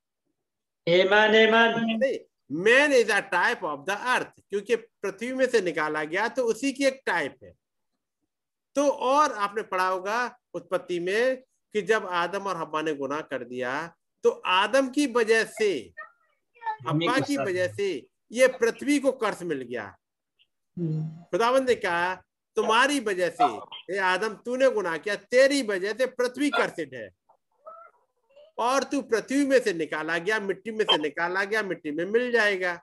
एमान एमान man is a type of the earth क्योंकि पृथ्वी में से निकाला गया तो उसी की एक टाइप है। तो और आपने पढ़ा होगा उत्पत्ति में कि जब आदम और हब्बा ने गुनाह कर दिया तो आदम की वजह से हब्बा की वजह से ये पृथ्वी को कर्ज मिल गया। खुदावंद ने कहा तुम्हारी वजह से हे आदम तूने गुनाह किया तेरी वजह से पृथ्वी कर्षित है। और तू पृथ्वी में से निकाला गया मिट्टी में से निकाला गया मिट्टी में मिल जाएगा।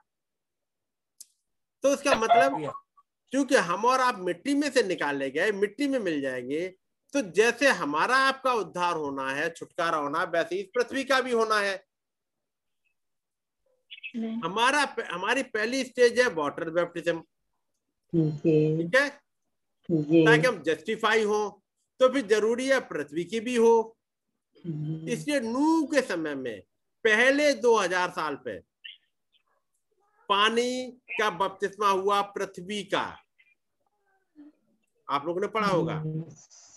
तो उसका मतलब क्योंकि हम और आप मिट्टी में से निकाले गए मिट्टी में मिल जाएँगे तो जैसे हमारा आपका उद्धार होना है छुटकारा होना वैसे इस पृथ्वी का भी होना है। हमारा हमारी पहली स्टेज है वाटर बैप्टिज्म। ठीक है। ताकि हम जस्टिफाई हो तो फिर ज़रूरी है पृथ्वी की भी हो। हम्म, इसलिए नू के समय में पहले 2000 साल पे पानी का बपतिस्मा हुआ पृथ्वी का। आप लोगों ने पढ़ा होगा।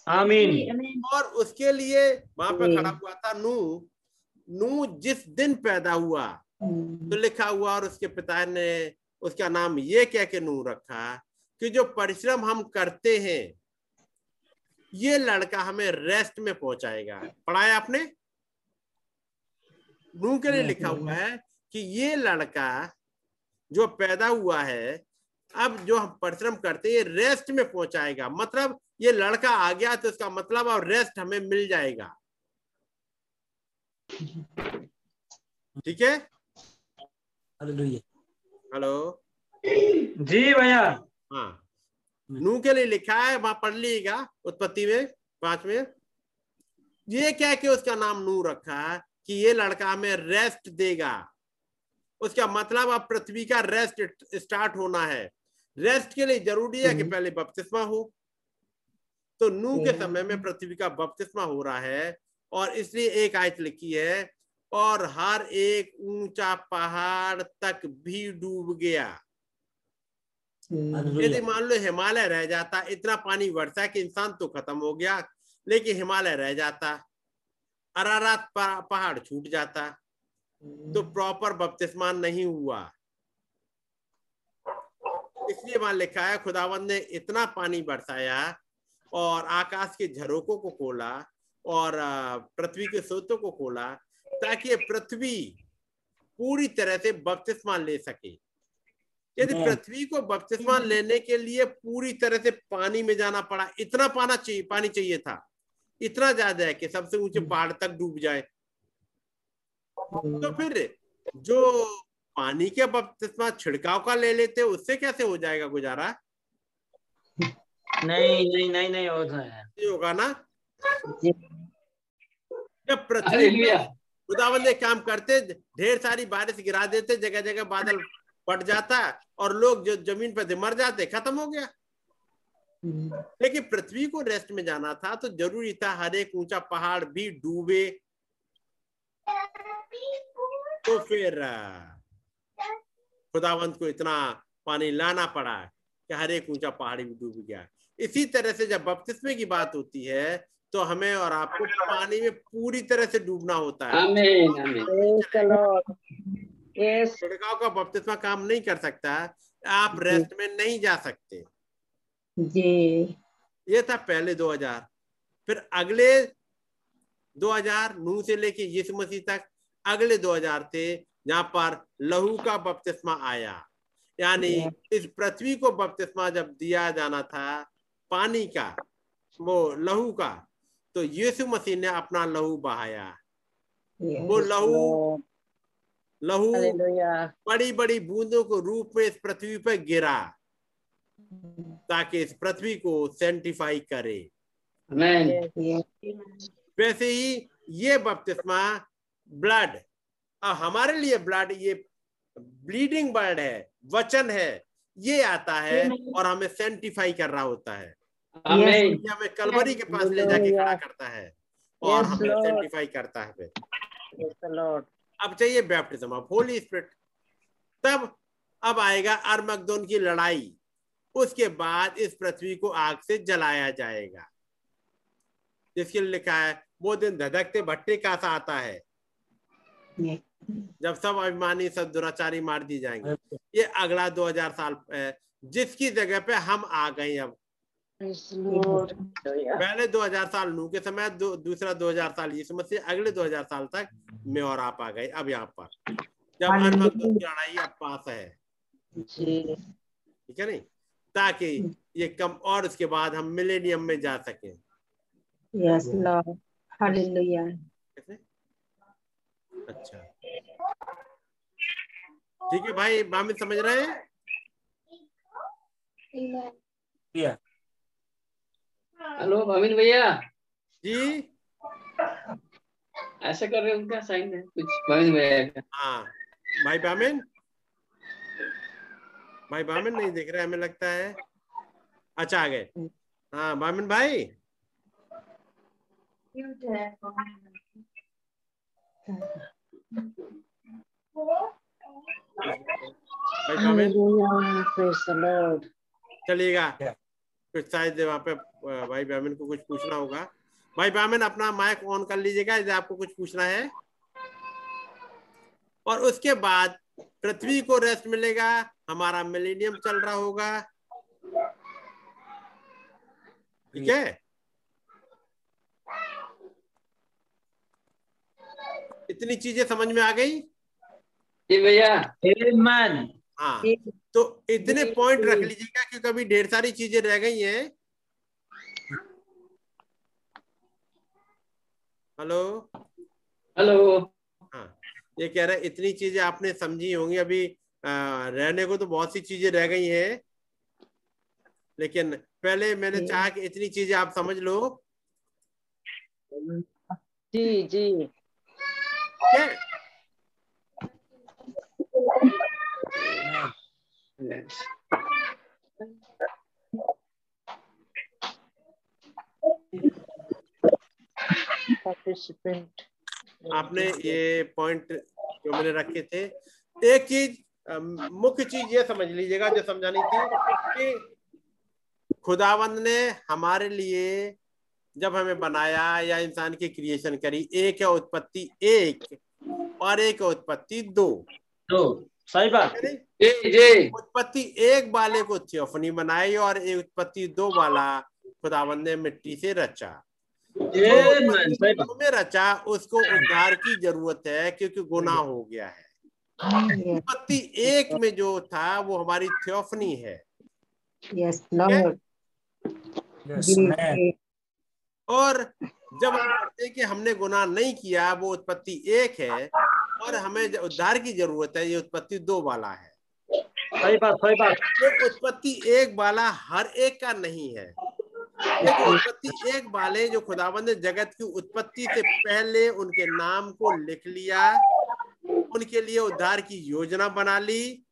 आमीन। और उसके लिए वहाँ पर खड़ा हुआ था नू। नू जिस दिन पैदा हुआ हम्म, तो लिखा हुआ और उसके पिता ने उसका नाम ये कह के नू रखा कि जो परिश्रम हम करते हैं ये लड़का हमें रेस्ट में पहुंचाएगा। पढ़ाया आपने? नू के लिए लिखा हुआ है कि ये लड़का जो पैदा हुआ है अब जो हम परिश्रम करते हैं ये रेस्ट में पहुंचाएगा। मतलब ये लड़का आ गया तो इसका मतलब अब रेस्ट हमें मिल जाएगा। ठीक है? हेलो जी भैया। हाँ। नू के लिए लिखा है वहाँ पढ़ लीजिएगा उत्पत्ति में पाँच में। ये क्या कि उसका नाम नू रखा है कि ये लड़का हमें रेस्ट देगा। उसका मतलब अब पृथ्वी का रेस्ट स्टार्ट होना है। रेस्ट के लिए ज़रूरी है कि हम्म। पहले बपतिस्मा हो। तो नू के हम्म। समय में पृथ्वी का बपतिस्मा हो रहा है और इसलिए एक आयत लिखी है और हर एक ऊँचा पहाड़ तक भी डूब गया। हम्म, यदि मान लो हिमालय रह जाता इतना पानी बरसा कि इंसान तो खत्म हो गया लेकिन हिमालय रह जाता अरारात पहाड़ छूट जाता तो प्रॉपर बपतिस्मा नहीं हुआ। इसलिए वहाँ लिखा है खुदावन ने इतना पानी बरसाया और आकाश के झरोकों को खोला और पृथ्वी के स्रोतों को खोला ताकि पृथ्वी पूरी तरह से बपतिस्मा ले सके। यदि हम्म। पृथ्वी को बपतिस्मा लेने के लिए पूरी तरह से पानी में जाना पड़ा इतना पाना चाहिए पानी चाहिए था इतना ज़्यादा है कि सबसे ऊँचे पहाड़ तक डूब जाए। तो फिर जो पानी के बपतिस्मा छिड़काव का ले लेते उससे कैसे हो जाएगा गुजारा? नहीं नहीं नहीं नहीं होता है। होगा ना? जब पृथ्वी हालेलुया खुदावन ने काम करते ढेर सारी बारिश गिरा देते जगह जगह बादल पट जाता और लोग जो ज़मीन पर मर जाते खत्म हो गया। लेकिन पृथ्वी को रेस्ट में जाना था तो ज़रूरी था हर एक ऊँचा पहाड़ भी डूबे। तो फिर खुदावंत को इतना पानी लाना पड़ा कि हर एक ऊँचा पहाड़ भी डूब गया। इसी तरह से जब बपतिस्मे की बात होती है तो हमें और आपको पानी में पूरी तरह से डूबना होता है। छिड़काव का बपतिस्मा काम नहीं कर सकता आप रेस्ट में नहीं जा सकते। जी। ये था पहले 2000 फिर अगले 2000 नू से लेके यीशु मसीह तक अगले 2000 थे जहाँ पर लहू का बपतिस्मा आया। यानी इस पृथ्वी को बपतिस्मा जब दिया जाना था पानी का वो लहू का। तो यीशु मसीह ने अपना लहू बहाया। वो लहू लहू बड़ी बड़ी बूंदों को रूप में इस पृथ्वी पर गिरा। ताकि इस पृथ्वी को सेंटिफाई करे. वैसे ही ये बपतिस्मा ब्लड अब हमारे लिए ब्लड ये ब्लीडिंग ब्लड है वचन है। ये आता है और हमें सेंटिफाई कर रहा होता है। आमीन हमें कलवरी के पास ले जाके खड़ा करता है और हमें. सेंटिफाई करता है. अब चाहिए बैप्टिज्म ऑफ़ होली स्पिरिट तब अब आएगा अरमगदोन की लड़ाई। उसके बाद इस पृथ्वी को आग से जलाया जाएगा। जिसके लिए लिखा है वो दिन धधकते भट्टे का सा आता है। जब सब अभिमानी सब दुराचारी मार दिए जाएँगे। ये अगला 2000 साल है जिसकी जगह पे हम आ गए अब। पहले 2000 साल नू के समय दो, दूसरा 2000 साल यीशु मसीह अगले 2000 साल तक मैं और आप आ गए अब यहाँ पर। जब Hallelujah. अरमगदोन की लड़ाई अब पास है। ठीक है नहीं? ताकि ये कम और उसके बाद हम मिलेनियम में जा सके। Lord. Hallelujah. अच्छा। ठीक है भाई बामिन समझ रहे हैं? या हेलो अमीन भैया। जी। ऐसा कर रहे हो उनका साइन है कुछ अमीन भैया का हाँ। भाई बामिन? भाई बामिन नहीं दिख रहे हमें लगता है। अच्छा आ गए। हाँ बामिन भाई। भाई Lord. चलिएगा। कुछ शायद वहाँ पे भाई बामिन को कुछ पूछना होगा। भाई बामिन अपना माइक ऑन कर लीजिएगा यदि आपको कुछ पूछना है। और उसके बाद पृथ्वी को रेस्ट मिलेगा हमारा मिलेनियम चल रहा होगा। ठीक है? इतनी चीज़ें समझ में आ गई? जी भैया. हाँ तो इतने पॉइंट रख लीजिएगा क्योंकि अभी ढेर सारी चीज़ें रह गई हैं। हेलो? हेलो। हाँ ये कह रहे हैं इतनी चीज़ें आपने समझी होंगी। अभी आ, रहने को तो बहुत सी चीज़ें रह गई हैं। लेकिन पहले मैंने। चाहा कि इतनी चीज़ें आप समझ लो। जी जी। क्या? Yes. participant आपने ये पॉइंट जो मैंने रखे थे एक चीज़ मुख्य चीज़ ये समझ लीजिएगा जो समझानी थी कि खुदावंद ने हमारे लिए जब हमें बनाया या इंसान की क्रिएशन करी एक है उत्पत्ति एक और एक है उत्पत्ति दो दो सही बात है? जी जी। उत्पत्ति एक वाले को थियोफनी बनाई और एक उत्पत्ति दो वाला खुदावंद ने मिट्टी से रचा। में रचा उसको उद्धार की ज़रूरत है क्योंकि गुना हो गया है। उत्पत्ति एक में जो था वो हमारी थियोफनी है। Yes Yes. जी और जब हम कहते हैं कि हमने गुनाह नहीं किया वो उत्पत्ति एक है और हमें जो उद्धार की ज़रूरत है ये उत्पत्ति दो वाला है। सही बात सही बात। ये उत्पत्ति एक वाला हर एक का नहीं है। लेकिन उत्पत्ति एक वाले जो खुदाबंद ने जगत की उत्पत्ति से पहले उनके नाम को लिख लिया उनके लिए उद्धार की योजना बना ली।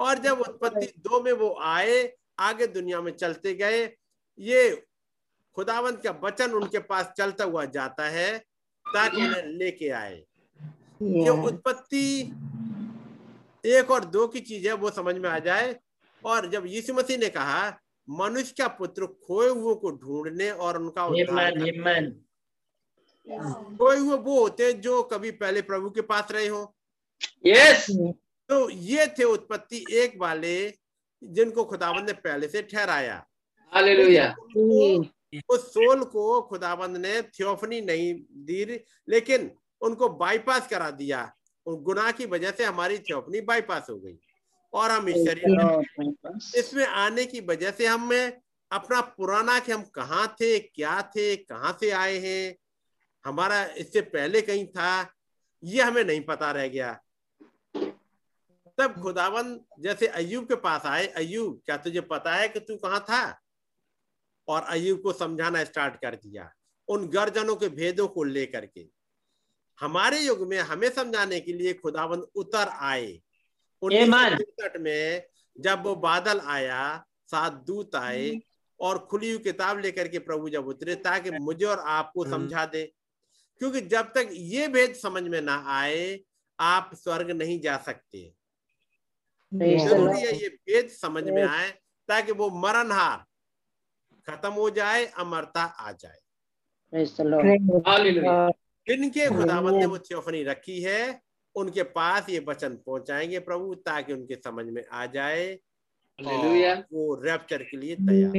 और जब उत्पत्ति दो में वो आए आगे दुनिया में चलते गए ये खुदावंत का वचन उनके पास चलता हुआ जाता है ताकि उन्हें लेके आए। ये उत्पत्ति एक और दो की चीज़ है वो समझ में आ जाए। और जब यीशु मसीह ने कहा मनुष्य का पुत्र खोए हुए को ढूँढने और उनका. खोए हुए वो होते जो कभी पहले प्रभु के पास रहे हो। यस तो ये थे उत्पत्ति एक वाले जिनको खुदाबंद ने पहले से ठहराया। उस सोल को खुदाबंद ने थियोफनी नहीं दी लेकिन उनको बाईपास करा दिया। उन गुनाह की वजह से हमारी थियोफनी बाईपास हो गई। और हम इस शरीर में इसमें आने की वजह से हमें अपना पुराना कि हम कहाँ थे क्या थे कहाँ से आए हैं हमारा इससे पहले कहीं था ये हमें नहीं पता रह गया। तब खुदावन जैसे अयूब के पास आए अयूब क्या तुझे पता है कि तू कहाँ था? और अयूब को समझाना स्टार्ट कर दिया उन गर्जनों के भेदों को लेकर के। हमारे युग में हमें समझाने के लिए खुदावंद उतर आए. उन्नीस में जब वो बादल आया सात दूत आए और खुली हुई किताब लेकर के प्रभु जब उतरे ताकि मुझे और आपको हम्म। समझा दे। क्योंकि जब तक ये भेद समझ में ना आए आप स्वर्ग नहीं जा सकते। ज़रूरी है ये भेद समझ में आए ताकि वो मरणहार खत्म हो जाए अमरता आ जाए। जिनके खुदावंद ने वो थियोफनी रखी है उनके पास ये वचन पहुंचाएँगे प्रभु ताकि उनके समझ में आ जाए वो रैप्चर के लिए तैयार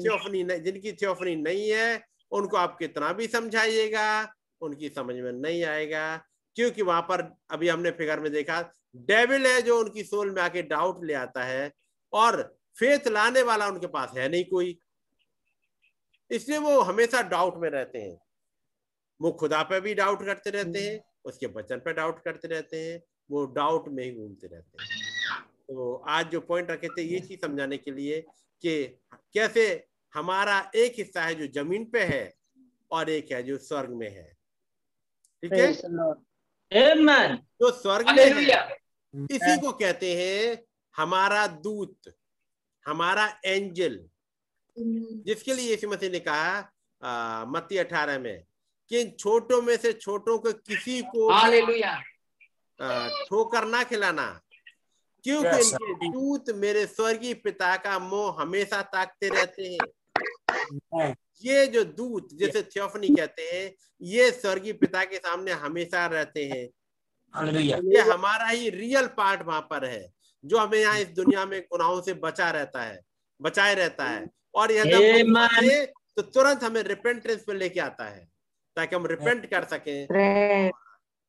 थियोफनी नहीं जिनकी थियोफनी नहीं है उनको आप कितना भी समझाइएगा उनकी समझ में नहीं आएगा। क्योंकि वहाँ पर अभी हमने फिगर में देखा डेविल है जो उनकी सोल में आके डाउट ले आता है और फेथ लाने वाला उनके पास है नहीं कोई। इसलिए वो हमेशा डाउट में रहते हैं। वो खुदा पे भी डाउट करते रहते हैं उसके वचन पे डाउट करते रहते हैं वो डाउट में ही घूमते रहते हैं। तो आज जो पॉइंट रखे थे ये चीज़ समझाने के लिए कि कैसे हमारा एक हिस्सा है जो ज़मीन पे है और एक है जो स्वर्ग में है। ठीक है. जो स्वर्ग में है इसी को कहते हैं हमारा दूत हमारा एंजल जिसके लिए यीशु मसीह ने कहा मत्ती अठारह में कि इन छोटों में से छोटों को किसी को ठोकर ना खिलाना क्योंकि Yes, इनके दूत मेरे स्वर्गीय पिता का मोह हमेशा ताकते रहते हैं। ये जो दूत जैसे थियोफनी कहते हैं ये स्वर्गीय पिता के सामने हमेशा रहते हैं। ये हमारा ही रियल पार्ट वहाँ पर है जो हमें यहाँ इस दुनिया में गुनाहों से बचा रहता है बचाए रहता है। और यदि तो तुरंत हमें रिपेंटेंस पे लेके आता है ताकि हम रिपेंट कर सकें।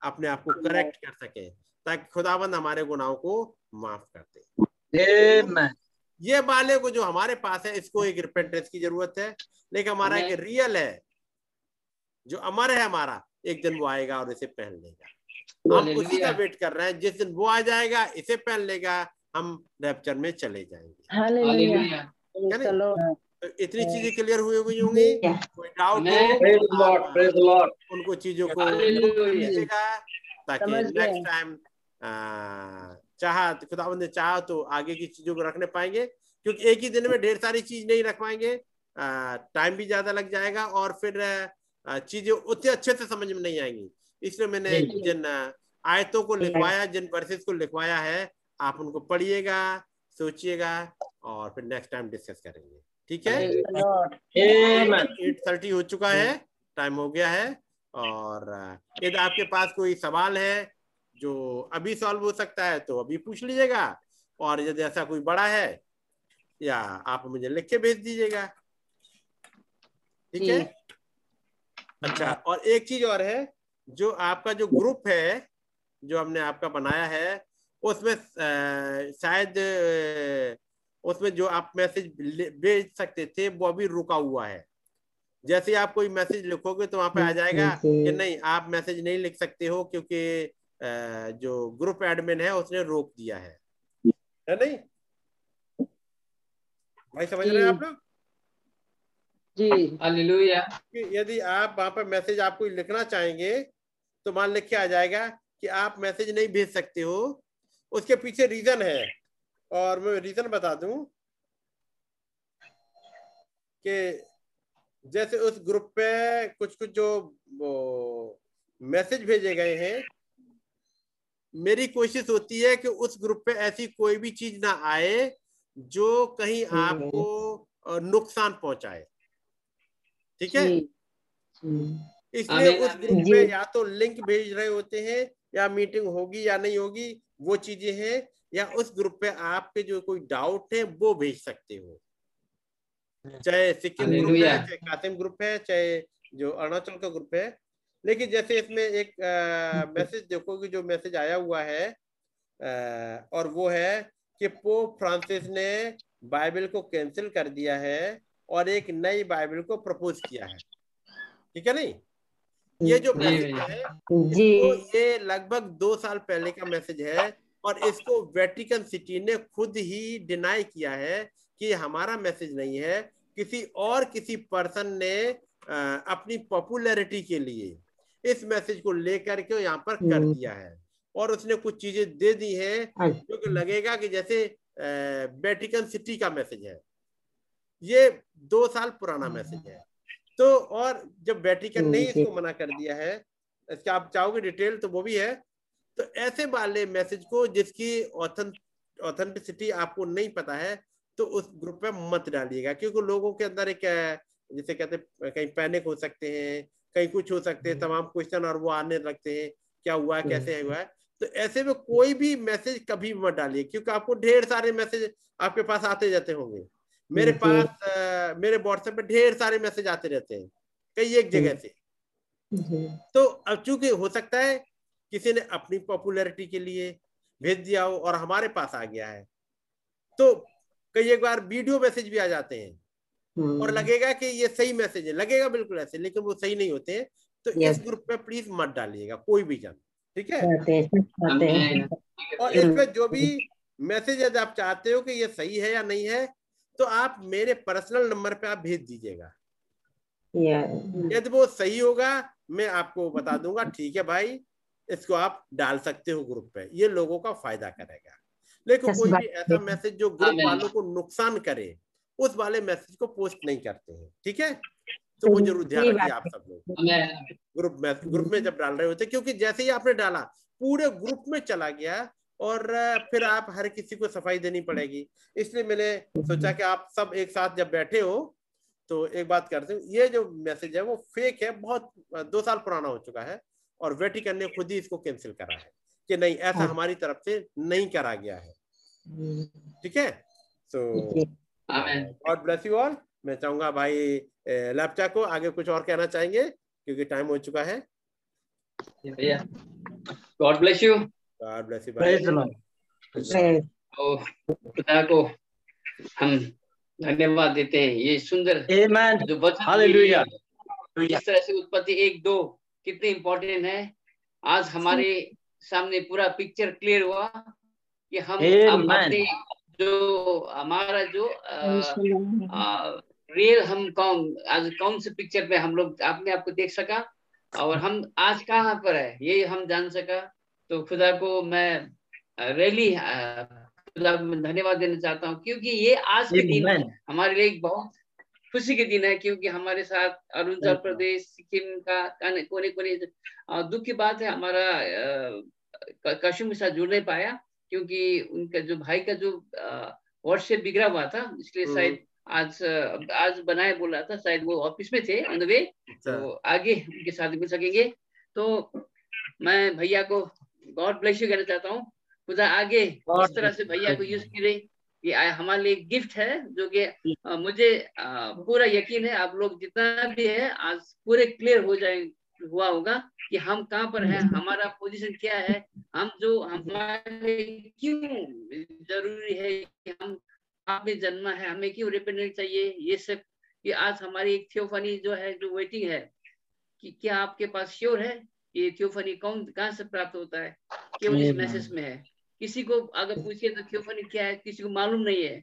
अपने आप को करेक्ट कर सकें ताकि खुदाबंद हमारे गुनाहों को माफ़ कर दे। ये वाले को जो हमारे पास है इसको एक रिपेंटेंस की ज़रूरत है। लेकिन हमारा एक रियल है जो अमर है हमारा एक दिन वो आएगा और इसे पहन लेगा। हम उसी का वेट कर रहे हैं जिस दिन वो आ जाएगा इसे पहन लेगा हम रैप्चर में चले जाएँगे। तो इतनी चीज़ें क्लियर हुई हुई होंगी? कोई डाउट. हो. उनको चीज़ों को ताकि नेक्स्ट टाइम चाह खुदावंद ने चाहा तो आगे की चीज़ों को रखने पाएँगे क्योंकि एक ही दिन में ढेर सारी चीज़ नहीं रख पाएँगे। टाइम भी ज़्यादा लग जाएगा और फिर चीज़ें उतने अच्छे से समझ में नहीं आएँगी। इसलिए मैंने जिन आयतों को लिखवाया जिन वर्सेस को लिखवाया है आप उनको पढ़िएगा सोचिएगा और फिर नेक्स्ट टाइम डिस्कस करेंगे। ठीक है. एट थर्टी हो चुका है टाइम हो गया है और यदि आपके पास कोई सवाल है जो अभी सॉल्व हो सकता है तो अभी पूछ लीजिएगा और यदि ऐसा कोई बड़ा है या आप मुझे लिख के भेज दीजिएगा। ठीक है? अच्छा और एक चीज़ और है जो आपका जो ग्रुप है जो हमने आपका बनाया है उसमें शायद अ, उसमें जो आप मैसेज भेज सकते थे वो अभी रुका हुआ है। जैसे आप कोई मैसेज लिखोगे तो वहाँ पे आ जाएगा कि नहीं आप मैसेज नहीं लिख सकते हो क्योंकि जो ग्रुप एडमिन है उसने रोक दिया है। है नहीं? भाई समझ रहे हैं आप लोग? जी. यदि आप वहाँ पर मैसेज आपको लिखना चाहेंगे तो मान लिख के आ जाएगा कि आप मैसेज नहीं भेज सकते हो उसके पीछे रीजन है। और मैं रीजन बता दूँ कि जैसे उस ग्रुप पे कुछ कुछ जो मैसेज भेजे गए हैं मेरी कोशिश होती है कि उस ग्रुप पे ऐसी कोई भी चीज़ ना आए जो कहीं हम्म। आपको नुकसान पहुँचाए ठीक है इसलिए उस ग्रुप। में या तो लिंक भेज रहे होते हैं या मीटिंग होगी या नहीं होगी वो चीज़ें हैं या उस ग्रुप पे आपके जो कोई डाउट है वो भेज सकते हो। चाहे सिक्किम ग्रुप है चाहे कासिम ग्रुप है चाहे जो अरुणाचल का ग्रुप है। लेकिन जैसे इसमें एक मैसेज देखोगे जो मैसेज आया हुआ है अ, और वो है कि पोप फ्रांसिस ने बाइबल को कैंसिल कर दिया है और एक नई बाइबल को प्रपोज किया है। ठीक है नहीं? ये जो मैसेज है जी। तो ये लगभग दो साल पहले का मैसेज है और इसको वेटिकन सिटी ने खुद ही डिनाई किया है कि हमारा मैसेज नहीं है। किसी और किसी पर्सन ने अपनी पॉपुलैरिटी के लिए इस मैसेज को लेकर के यहाँ पर कर हम्म। दिया है। और उसने कुछ चीज़ें दे दी है। जो कि लगेगा कि जैसे वेटिकन सिटी का मैसेज है। ये दो साल पुराना मैसेज है। तो और जब वेटिकन ने ही इसको मना कर दिया है इसका आप चाहोगे डिटेल तो वो भी है। तो ऐसे वाले मैसेज को जिसकी ऑथेंटिसिटी आपको नहीं पता है तो उस ग्रुप पे मत डालिएगा क्योंकि लोगों के अंदर एक जिसे कहते हैं, कहीं पैनिक हो सकते हैं कहीं कुछ हो सकते हैं तमाम क्वेश्चन और वो आने लगते हैं क्या हुआ है कैसे हुआ है तो ऐसे में कोई भी मैसेज कभी मत डालिए क्योंकि आपको ढेर सारे मैसेज आपके पास आते जाते होंगे। मेरे पास अ, मेरे व्हाट्सएप पे ढेर सारे मैसेज आते रहते हैं कई एक जगह से। तो अब चूँकि हो सकता है किसी ने अपनी पॉपुलैरिटी के लिए भेज दिया हो और हमारे पास आ गया है। तो कई एक बार वीडियो मैसेज भी आ जाते हैं। हम्म, और लगेगा कि ये सही मैसेज है। लगेगा बिल्कुल ऐसे लेकिन वो सही नहीं होते हैं। तो इस ग्रुप में प्लीज़ मत डालिएगा कोई भी जन। ठीक है? और इसमें जो भी मैसेज यदि आप चाहते हो कि ये सही है या नहीं है तो आप मेरे पर्सनल नंबर पे आप भेज दीजिएगा। यदि वो सही होगा मैं आपको बता दूँगा। ठीक है भाई? इसको आप डाल सकते हो ग्रुप पे। ये लोगों का फ़ायदा करेगा। लेकिन कोई भी ऐसा मैसेज जो ग्रुप वालों को नुकसान करे उस वाले मैसेज को पोस्ट नहीं करते हैं। ठीक है? तो वो ज़रूर ध्यान रखिए आप सब लोग। ग्रुप में ग्रुप में जब डाल रहे होते क्योंकि जैसे ही आपने डाला पूरे ग्रुप में चला गया और फिर आप हर किसी को सफ़ाई देनी पड़ेगी। इसलिए मैंने सोचा कि आप सब एक साथ जब बैठे हो तो एक बात करते हैं। ये जो मैसेज है वो फेक है बहुत दो साल पुराना हो चुका है। और वेटिकन ने खुद ही इसको कैंसिल करा है कि नहीं ऐसा हाँ। हमारी तरफ़ से नहीं करा गया है। ठीक है? So God bless you all मैं चाहूँगा भाई लैपचा को आगे कुछ और कहना चाहेंगे क्योंकि टाइम हो चुका है। भैया God bless you God bless you भाई तो खुदा को हम धन्यवाद देते हैं। ये सुंदर जो. जिस तरह से उत्पत्ति एक दो कितने इम्पोर्टेंट है। आज हमारे सामने पूरा पिक्चर क्लियर हुआ कि हम अपने जो हमारा जो रियल हम कौन आज कौन से पिक्चर में हम लोग अपने आप को देख सका और हम आज कहाँ पर है ये हम जान सका। तो खुदा को मैं रैली खुदा धन्यवाद देना चाहता हूँ क्योंकि ये आज के दिन हमारे लिए बहुत खुशी के दिन है क्योंकि हमारे साथ अरुणाचल प्रदेश सिक्किम का कोने कोने दुख की बात है हमारा कशुम के साथ जुड़ नहीं पाया क्योंकि उनका जो भाई का जो व्हाट्सएप बिगड़ा हुआ था इसलिए हम्म। शायद आज आज बनाए बोल रहा था शायद वो ऑफ़िस में थे ऑन द वे अच्छा। तो आगे उनके साथ मिल सकेंगे। तो मैं भैया को गॉड ब्लेस यू कहना चाहता हूँ। खुदा आगे इस तरह से भैया को यूज़ करे। ये हमारे लिए गिफ्ट है जो कि मुझे पूरा यकीन है आप लोग जितना भी है आज पूरे क्लियर हो जाए हुआ होगा कि हम कहाँ पर हैं हमारा पोजीशन क्या है हम जो हमारे क्यों ज़रूरी है कि हम आप में जन्मा है हमें क्यों रिपेंडेंट चाहिए ये सब ये आज हमारी एक थियोफनी जो है जो वेटिंग है कि क्या आपके पास श्योर है ये थियोफनी कौन कहाँ से प्राप्त होता है केवल इस मैसेज में है? किसी को अगर पूछिए तो थियोफनी क्या है? किसी को मालूम नहीं है।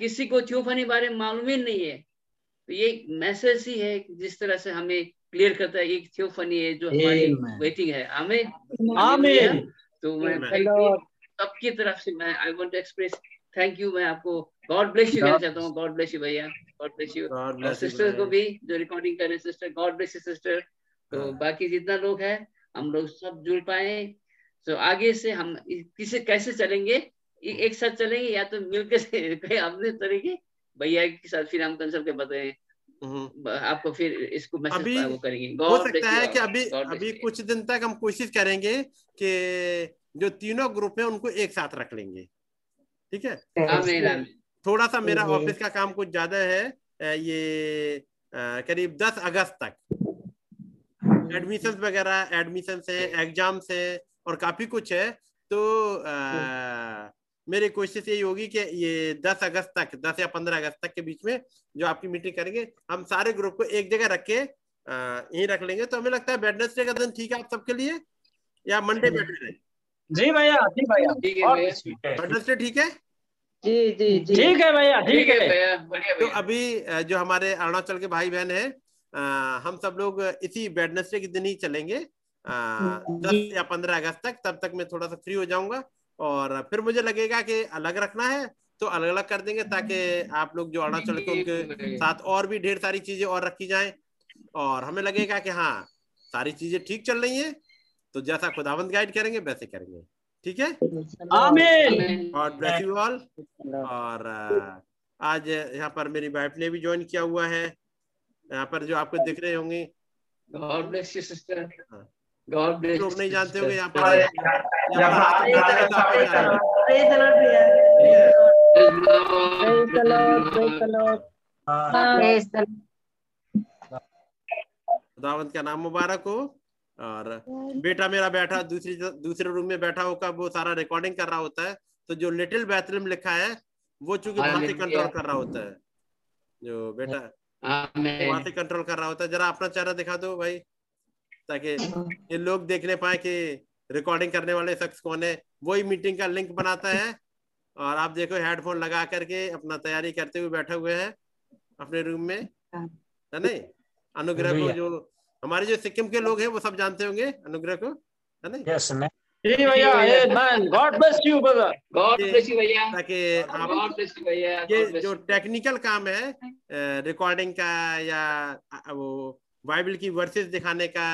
किसी को थियोफनी बारे में मालूम ही नहीं है। तो ये मैसेज ही है जिस तरह से हमें क्लियर करता है एक थियोफनी है जो हमारी वेटिंग है। हमें Amen. तो मैं Amen. thank you सबकी तरफ़ से मैं I want to express thank you मैं आपको गॉड ब्लेस यू कहना चाहता हूँ। गॉड ब्लेस यू भैया। गॉड ब्लेस यू और सिस्टर को भी जो रिकॉर्डिंग कर रहे sister God bless you sister तो हाँ। बाकी जितना लोग हैं हम लोग सब जुड़ पाए। तो आगे से हम किसे कैसे चलेंगे? एक साथ चलेंगे या तो मिलकर से कहीं अपने तरीके? भैया के साथ फिर हम कंसल्ट के बताएँ। हम्म। आपको फिर इसको मैसेज अभी वो करेंगे। हो सकता है कि अभी अभी कुछ दिन तक हम कोशिश करेंगे कि जो तीनों ग्रुप है उनको एक साथ रख लेंगे। ठीक है? थोड़ा सा मेरा। ऑफ़िस का काम कुछ ज़्यादा है। ये करीब 10 अगस्त तक। एडमिशन वगैरह एडमिशन है एग्ज़ाम है और काफ़ी कुछ है। तो आ, मेरी कोशिश यही होगी कि ये 10 अगस्त तक 10 या 15 अगस्त तक के बीच में जो आपकी मीटिंग करेंगे हम सारे ग्रुप को एक जगह रख के यही रख लेंगे। तो हमें लगता है वेडनेसडे का दिन ठीक है आप सबके लिए? या मंडे बेटर है? जी भैया जी भैया। है. वेडनेसडे ठीक है? जी जी जी। ठीक है भैया ठीक है है। भैया तो अभी जो हमारे अरुणाचल के भाई बहन है हम सब लोग इसी वेडनेसडे के दिन ही चलेंगे। दस या पंद्रह अगस्त तक तब तक मैं थोड़ा सा फ्री हो जाऊँगा। और फिर मुझे लगेगा कि अलग रखना है तो अलग अलग कर देंगे ताकि आप लोग जो अरुणाचल के उनके साथ और भी ढेर सारी चीज़ें और रखी जाएँ। और हमें लगेगा कि हाँ सारी चीज़ें ठीक चल रही है तो जैसा खुदावंत गाइड करेंगे वैसे करेंगे। ठीक है? आमीन। और ब्लेस यू ऑल और आज यहाँ पर मेरी वाइफ ने भी ज्वाइन किया हुआ है। यहाँ पर जो आपको दिख रहे होंगे। God bless you sister. God bless लोग नहीं जानते होंगे यहाँ पर Praise यहाँ पर हाथ उठाते हैं। तो आपको जानेंगे। the Lord, भैया Praise the Lord, praise the Lord. Praise the खुदावंत का नाम मुबारक हो। और बेटा मेरा बैठा दूसरी दूसरे रूम में बैठा होकर वो सारा रिकॉर्डिंग कर रहा होता है। तो जो लिटिल बैथरूम लिखा है वो चूँकि वहाँ से कंट्रोल कर रहा होता है। जो बेटा वहाँ से कंट्रोल कर रहा होता है। जरा अपना चेहरा दिखा दो भाई। ताकि ये लोग देखने पाए कि रिकॉर्डिंग करने वाले शख्स कौन है। वही मीटिंग का लिंक बनाता है और आप देखो हेडफोन लगा करके अपना तैयारी करते हुए बैठे हुए हैं अपने रूम में। है नहीं? अनुग्रह को जो हमारे जो सिक्किम के लोग हैं वो सब जानते होंगे अनुग्रह को। है नहीं? Yes, जी भैया God bless you brother God bless you भैया। ताकि आप गॉड ब्लेस यू भैया ये जो टेक्निकल काम है रिकॉर्डिंग का या वो बाइबल की वर्सेस दिखाने का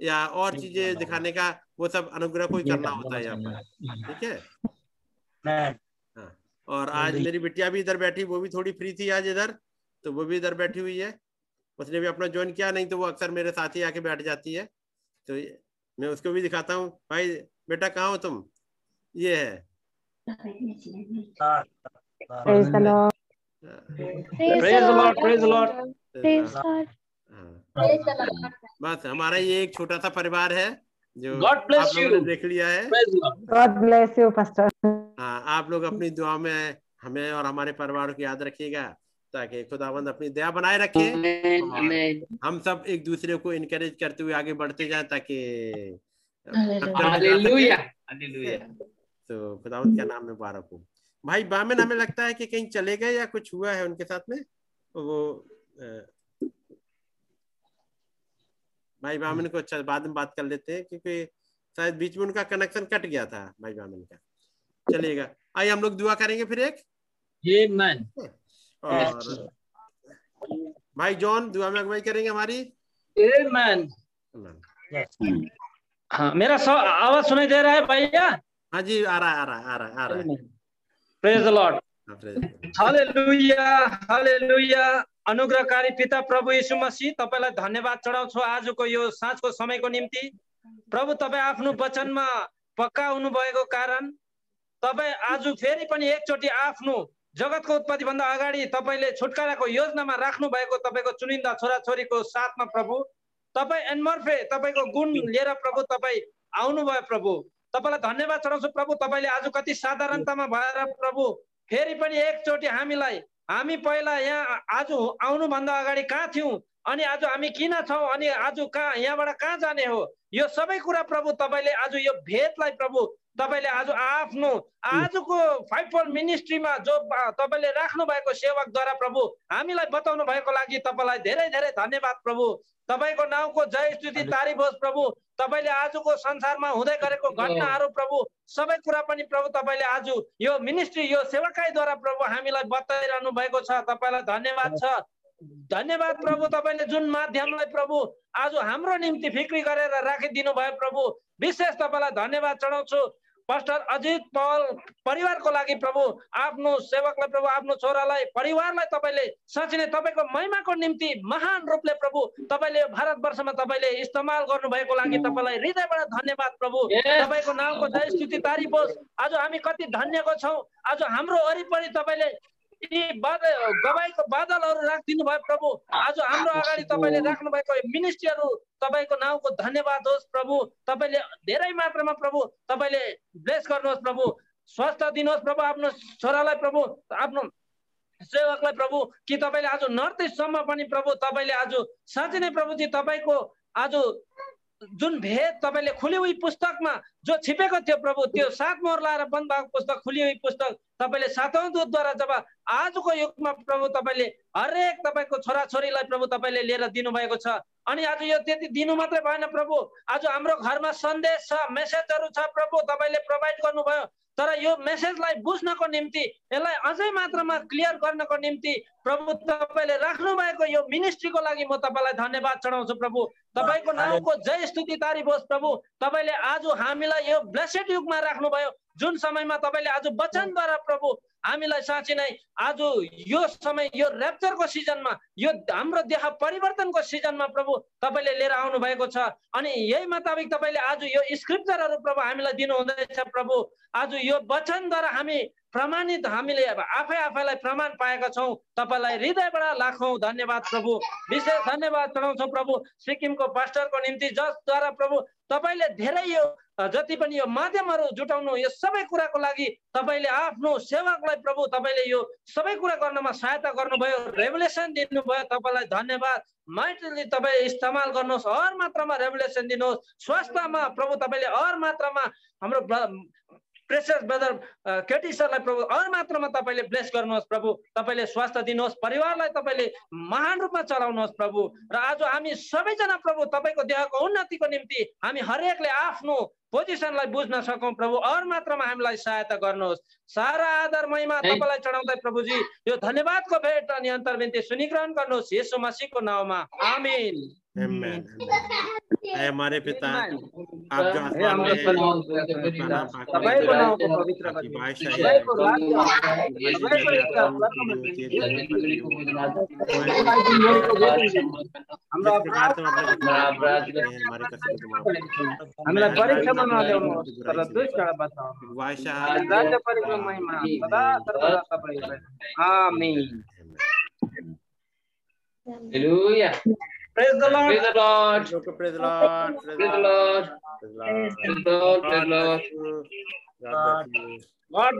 या और चीज़ें दिखाने का वो सब अनुग्रह को ही करना होता है यहाँ पर। ठीक है? हाँ और आज मेरी बिटिया भी इधर बैठी वो भी थोड़ी फ्री थी आज इधर तो वो भी इधर बैठी हुई है। उसने भी अपना ज्वाइन किया नहीं तो वो अक्सर मेरे साथ ही आके बैठ जाती है। तो मैं उसको भी दिखाता हूँ। भाई बेटा कहाँ हो तुम? ये है। Praise the Lord. Praise the Lord praise the Lord हाँ। बस हमारा ये एक छोटा सा परिवार है जो God bless आप लोगों ने देख लिया है। God bless you, Pastor. हाँ आप लोग अपनी दुआ में हमें और हमारे परिवार को याद रखिएगा ताकि खुदावंद अपनी दया बनाए रखे. हम सब एक दूसरे को इनकरेज करते हुए आगे बढ़ते जाए ताकि. तो खुदावंद क्या नाम में मुबारक हो। भाई बामिन हमें लगता है कि कहीं चले गए या कुछ हुआ है उनके साथ में? वो भाई बामन को अच्छा बाद में बात कर लेते हैं क्योंकि शायद बीच में उनका कनेक्शन कट गया था भाई बामन का। चलिएगा। आइए हम लोग दुआ करेंगे फिर एक? Amen. और भाई जॉन दुआ में अगुवाई करेंगे हमारी? Amen. हाँ मेरा सौ आवाज़ सुनाई दे रहा है भैया? हाँ जी आ रहा है आ रहा है आ रहा है आ रहा है। प्रेज लॉर्ड हालेलुया हालेलुया अनुग्रहकारी पिता प्रभु यीशु मसीह तपाईँलाई धन्यवाद चढाउँछु आजको यो साँझको समयको निम्ति। प्रभु तपाईँ आफ्नो वचनमा पक्का हुनुभएको कारण तपाईँ आज फेरि पनि एकचोटि आफ्नो जगतको उत्पत्तिभन्दा अगाडि तपाईँले छुटकाराको योजनामा राख्नु भएको तपाईँको चुनिन्दा छोराछोरीको साथमा प्रभु। तपाईँ एनमर्फे तपाईँको गुण लिएर प्रभु तपाईँ आउनुभयो प्रभु। तपाईँलाई धन्यवाद चढाउँछु प्रभु। तपाईँले आज कति साधारणतामा भएर प्रभु फेरि पनि एकचोटि हामीलाई हामी पहिला यहाँ आज आउनुभन्दा अगाडि कहाँ थियौँ? अनि आज हामी किन छौँ? अनि आज कहाँ यहाँबाट कहाँ जाने हो? यो सबै कुरा प्रभु तपाईँले आज यो भेदलाई प्रभु तपाईँले आज आफ्नो आजको फाइभ फोर मिनिस्ट्रीमा जो तपाईँले राख्नु भएको सेवकद्वारा प्रभु हामीलाई बताउनु भएको लागि तपाईँलाई धेरै धेरै धन्यवाद प्रभु। तपाईँको नाउँको जय स्तुति तारिफ होस् प्रभु। तपाईँले आजको संसारमा हुँदै गरेको घटनाहरू प्रभु सबै कुरा पनि प्रभु तपाईँले आज यो मिनिस्ट्री यो सेवकाईद्वारा प्रभु हामीलाई बताइरहनु भएको छ। तपाईँलाई धन्यवाद छ। धन्यवाद प्रभु तपाईँले जुन माध्यमलाई प्रभु आज हाम्रो निम्ति फिक्री गरेर राखिदिनु भयो प्रभु। विशेष तपाईँलाई धन्यवाद चढाउँछु पास्टर अजित पल परिवारको लागि प्रभु आफ्नो सेवकलाई प्रभु आफ्नो छोरालाई परिवारलाई तपाईँले साँच्चै नै तपाईँको महिमाको निम्ति महान रूपले प्रभु तपाईँले भारतवर्षमा तपाईँले इस्तेमाल गर्नुभएको लागि तपाईँलाई हृदयबाट धन्यवाद प्रभु. तपाईँको नामको जय स्तुति तारिफ होस् आज हामी कति धन्यको छौँ। आज हाम्रो वरिपरि तपाईँले यी बादल गवाईको बादलहरू राखिदिनु भयो प्रभु। आज हाम्रो अगाडि तपाईँले राख्नु भएको मिनिस्ट्रीहरू तपाईँको नाउँको धन्यवाद होस् प्रभु। तपाईँले धेरै मात्रामा प्रभु तपाईँले ब्लेस गर्नुहोस् प्रभु। स्वास्थ्य दिनुहोस् प्रभु आफ्नो छोरालाई प्रभु आफ्नो सेवकलाई प्रभु। कि तपाईँले आज नर्थ इस्टसम्म पनि प्रभु तपाईँले आज साँच्चै नै प्रभुजी तपाईँको आज जुन भेद तपाईँले खुली हुई पुस्तकमा जो छिपेको थियो प्रभु त्यो सात मोहर लाएर बन्द भएको पुस्तक खुली हुई पुस्तक। तपाईँले सातौँ दूतद्वारा जब आजको युगमा प्रभु तपाईँले हरेक तपाईँको छोराछोरीलाई प्रभु तपाईँले लिएर दिनुभएको छ अनि आज यो त्यति दिनु मात्रै भएन प्रभु। आज हाम्रो घरमा सन्देश छ मेसेजहरू छ प्रभु तपाईँले प्रोभाइड गर्नुभयो। तर यो मेसेजलाई बुझ्नको निम्ति यसलाई अझै मात्रामा क्लियर गर्नको निम्ति प्रभु तपाईँले राख्नु भएको यो मिनिस्ट्रीको लागि म तपाईँलाई धन्यवाद चढाउँछु प्रभु। तपाईँको नामको जय स्तुति तारिफ होस् प्रभु। तपाईँले आज हामीलाई यो ब्लेसेड युगमा राख्नुभयो। जुन समयमा तपाईँले आज वचनद्वारा प्रभु हामीलाई साँच्ची नै आज यो समय यो ऱ्याप्चरको सिजनमा यो हाम्रो देह परिवर्तनको सिजनमा प्रभु तपाईँले लिएर आउनु भएको छ। अनि यही मुताबिक तपाईँले आज यो स्क्रिप्चरहरू प्रभु हामीलाई दिनुहुँदैछ प्रभु। आज यो वचनद्वारा हामी प्रमाणित हामीले आफै आफैलाई प्रमाण पाएका छौँ। तपाईँलाई हृदयबाट लाखौँ धन्यवाद प्रभु। विशेष धन्यवाद चढाउँछौँ प्रभु। सिक्किमको पास्टरको निम्ति जसद्वारा प्रभु तपाईँले धेरै यो जति पनि यो माध्यमहरू जुटाउनु यो सबै कुराको लागि तपाईँले आफ्नो सेवकलाई प्रभु तपाईँले यो सबै कुरा गर्नमा सहायता गर्नुभयो रेभुलेसन दिनुभयो तपाईँलाई धन्यवाद। माइटली तपाईँ इस्तेमाल गर्नुहोस् हर मात्रामा रेभुलेसन दिनुहोस्। स्वास्थ्यमा प्रभु तपाईँले हर मात्रामा हाम्रो प्रेसर ब्रदर केटी सरलाई प्रभु हर मात्रामा तपाईँले ब्लेस गर्नुहोस् प्रभु। तपाईँले स्वास्थ्य दिनुहोस् परिवारलाई तपाईँले महान रूपमा चलाउनुहोस् प्रभु। र आज हामी सबैजना प्रभु तपाईँको देहको उन्नतिको निम्ति हामी हरेकले आफ्नो पोजिसनलाई बुझ्न सकौँ प्रभु। हर मात्रामा हामीलाई सहायता गर्नुहोस्। सारा आदर महिमा तपाईँलाई चढाउँदै प्रभुजी। यो धन्यवादको भेट अनि अन्तर्विन्ती सुनिग्रहण गर्नुहोस् यसो मसीहको नाउँमा। आमिन. है हमारे पिता आप जो आसमान में हैं, तपाईँको नाउँको पवित्र की को को करो। हामीलाई परीक्षामा बादशाह राज्य परिक्रम महिमा सदा सर्वदा तपाईँलाई आमीन Hallelujah. Praise the Lord Praise the Lord. Praise the Lord. Praise the Lord. Praise the Lord. Praise the Lord. Praise the Lord. God bless you. God bless you. God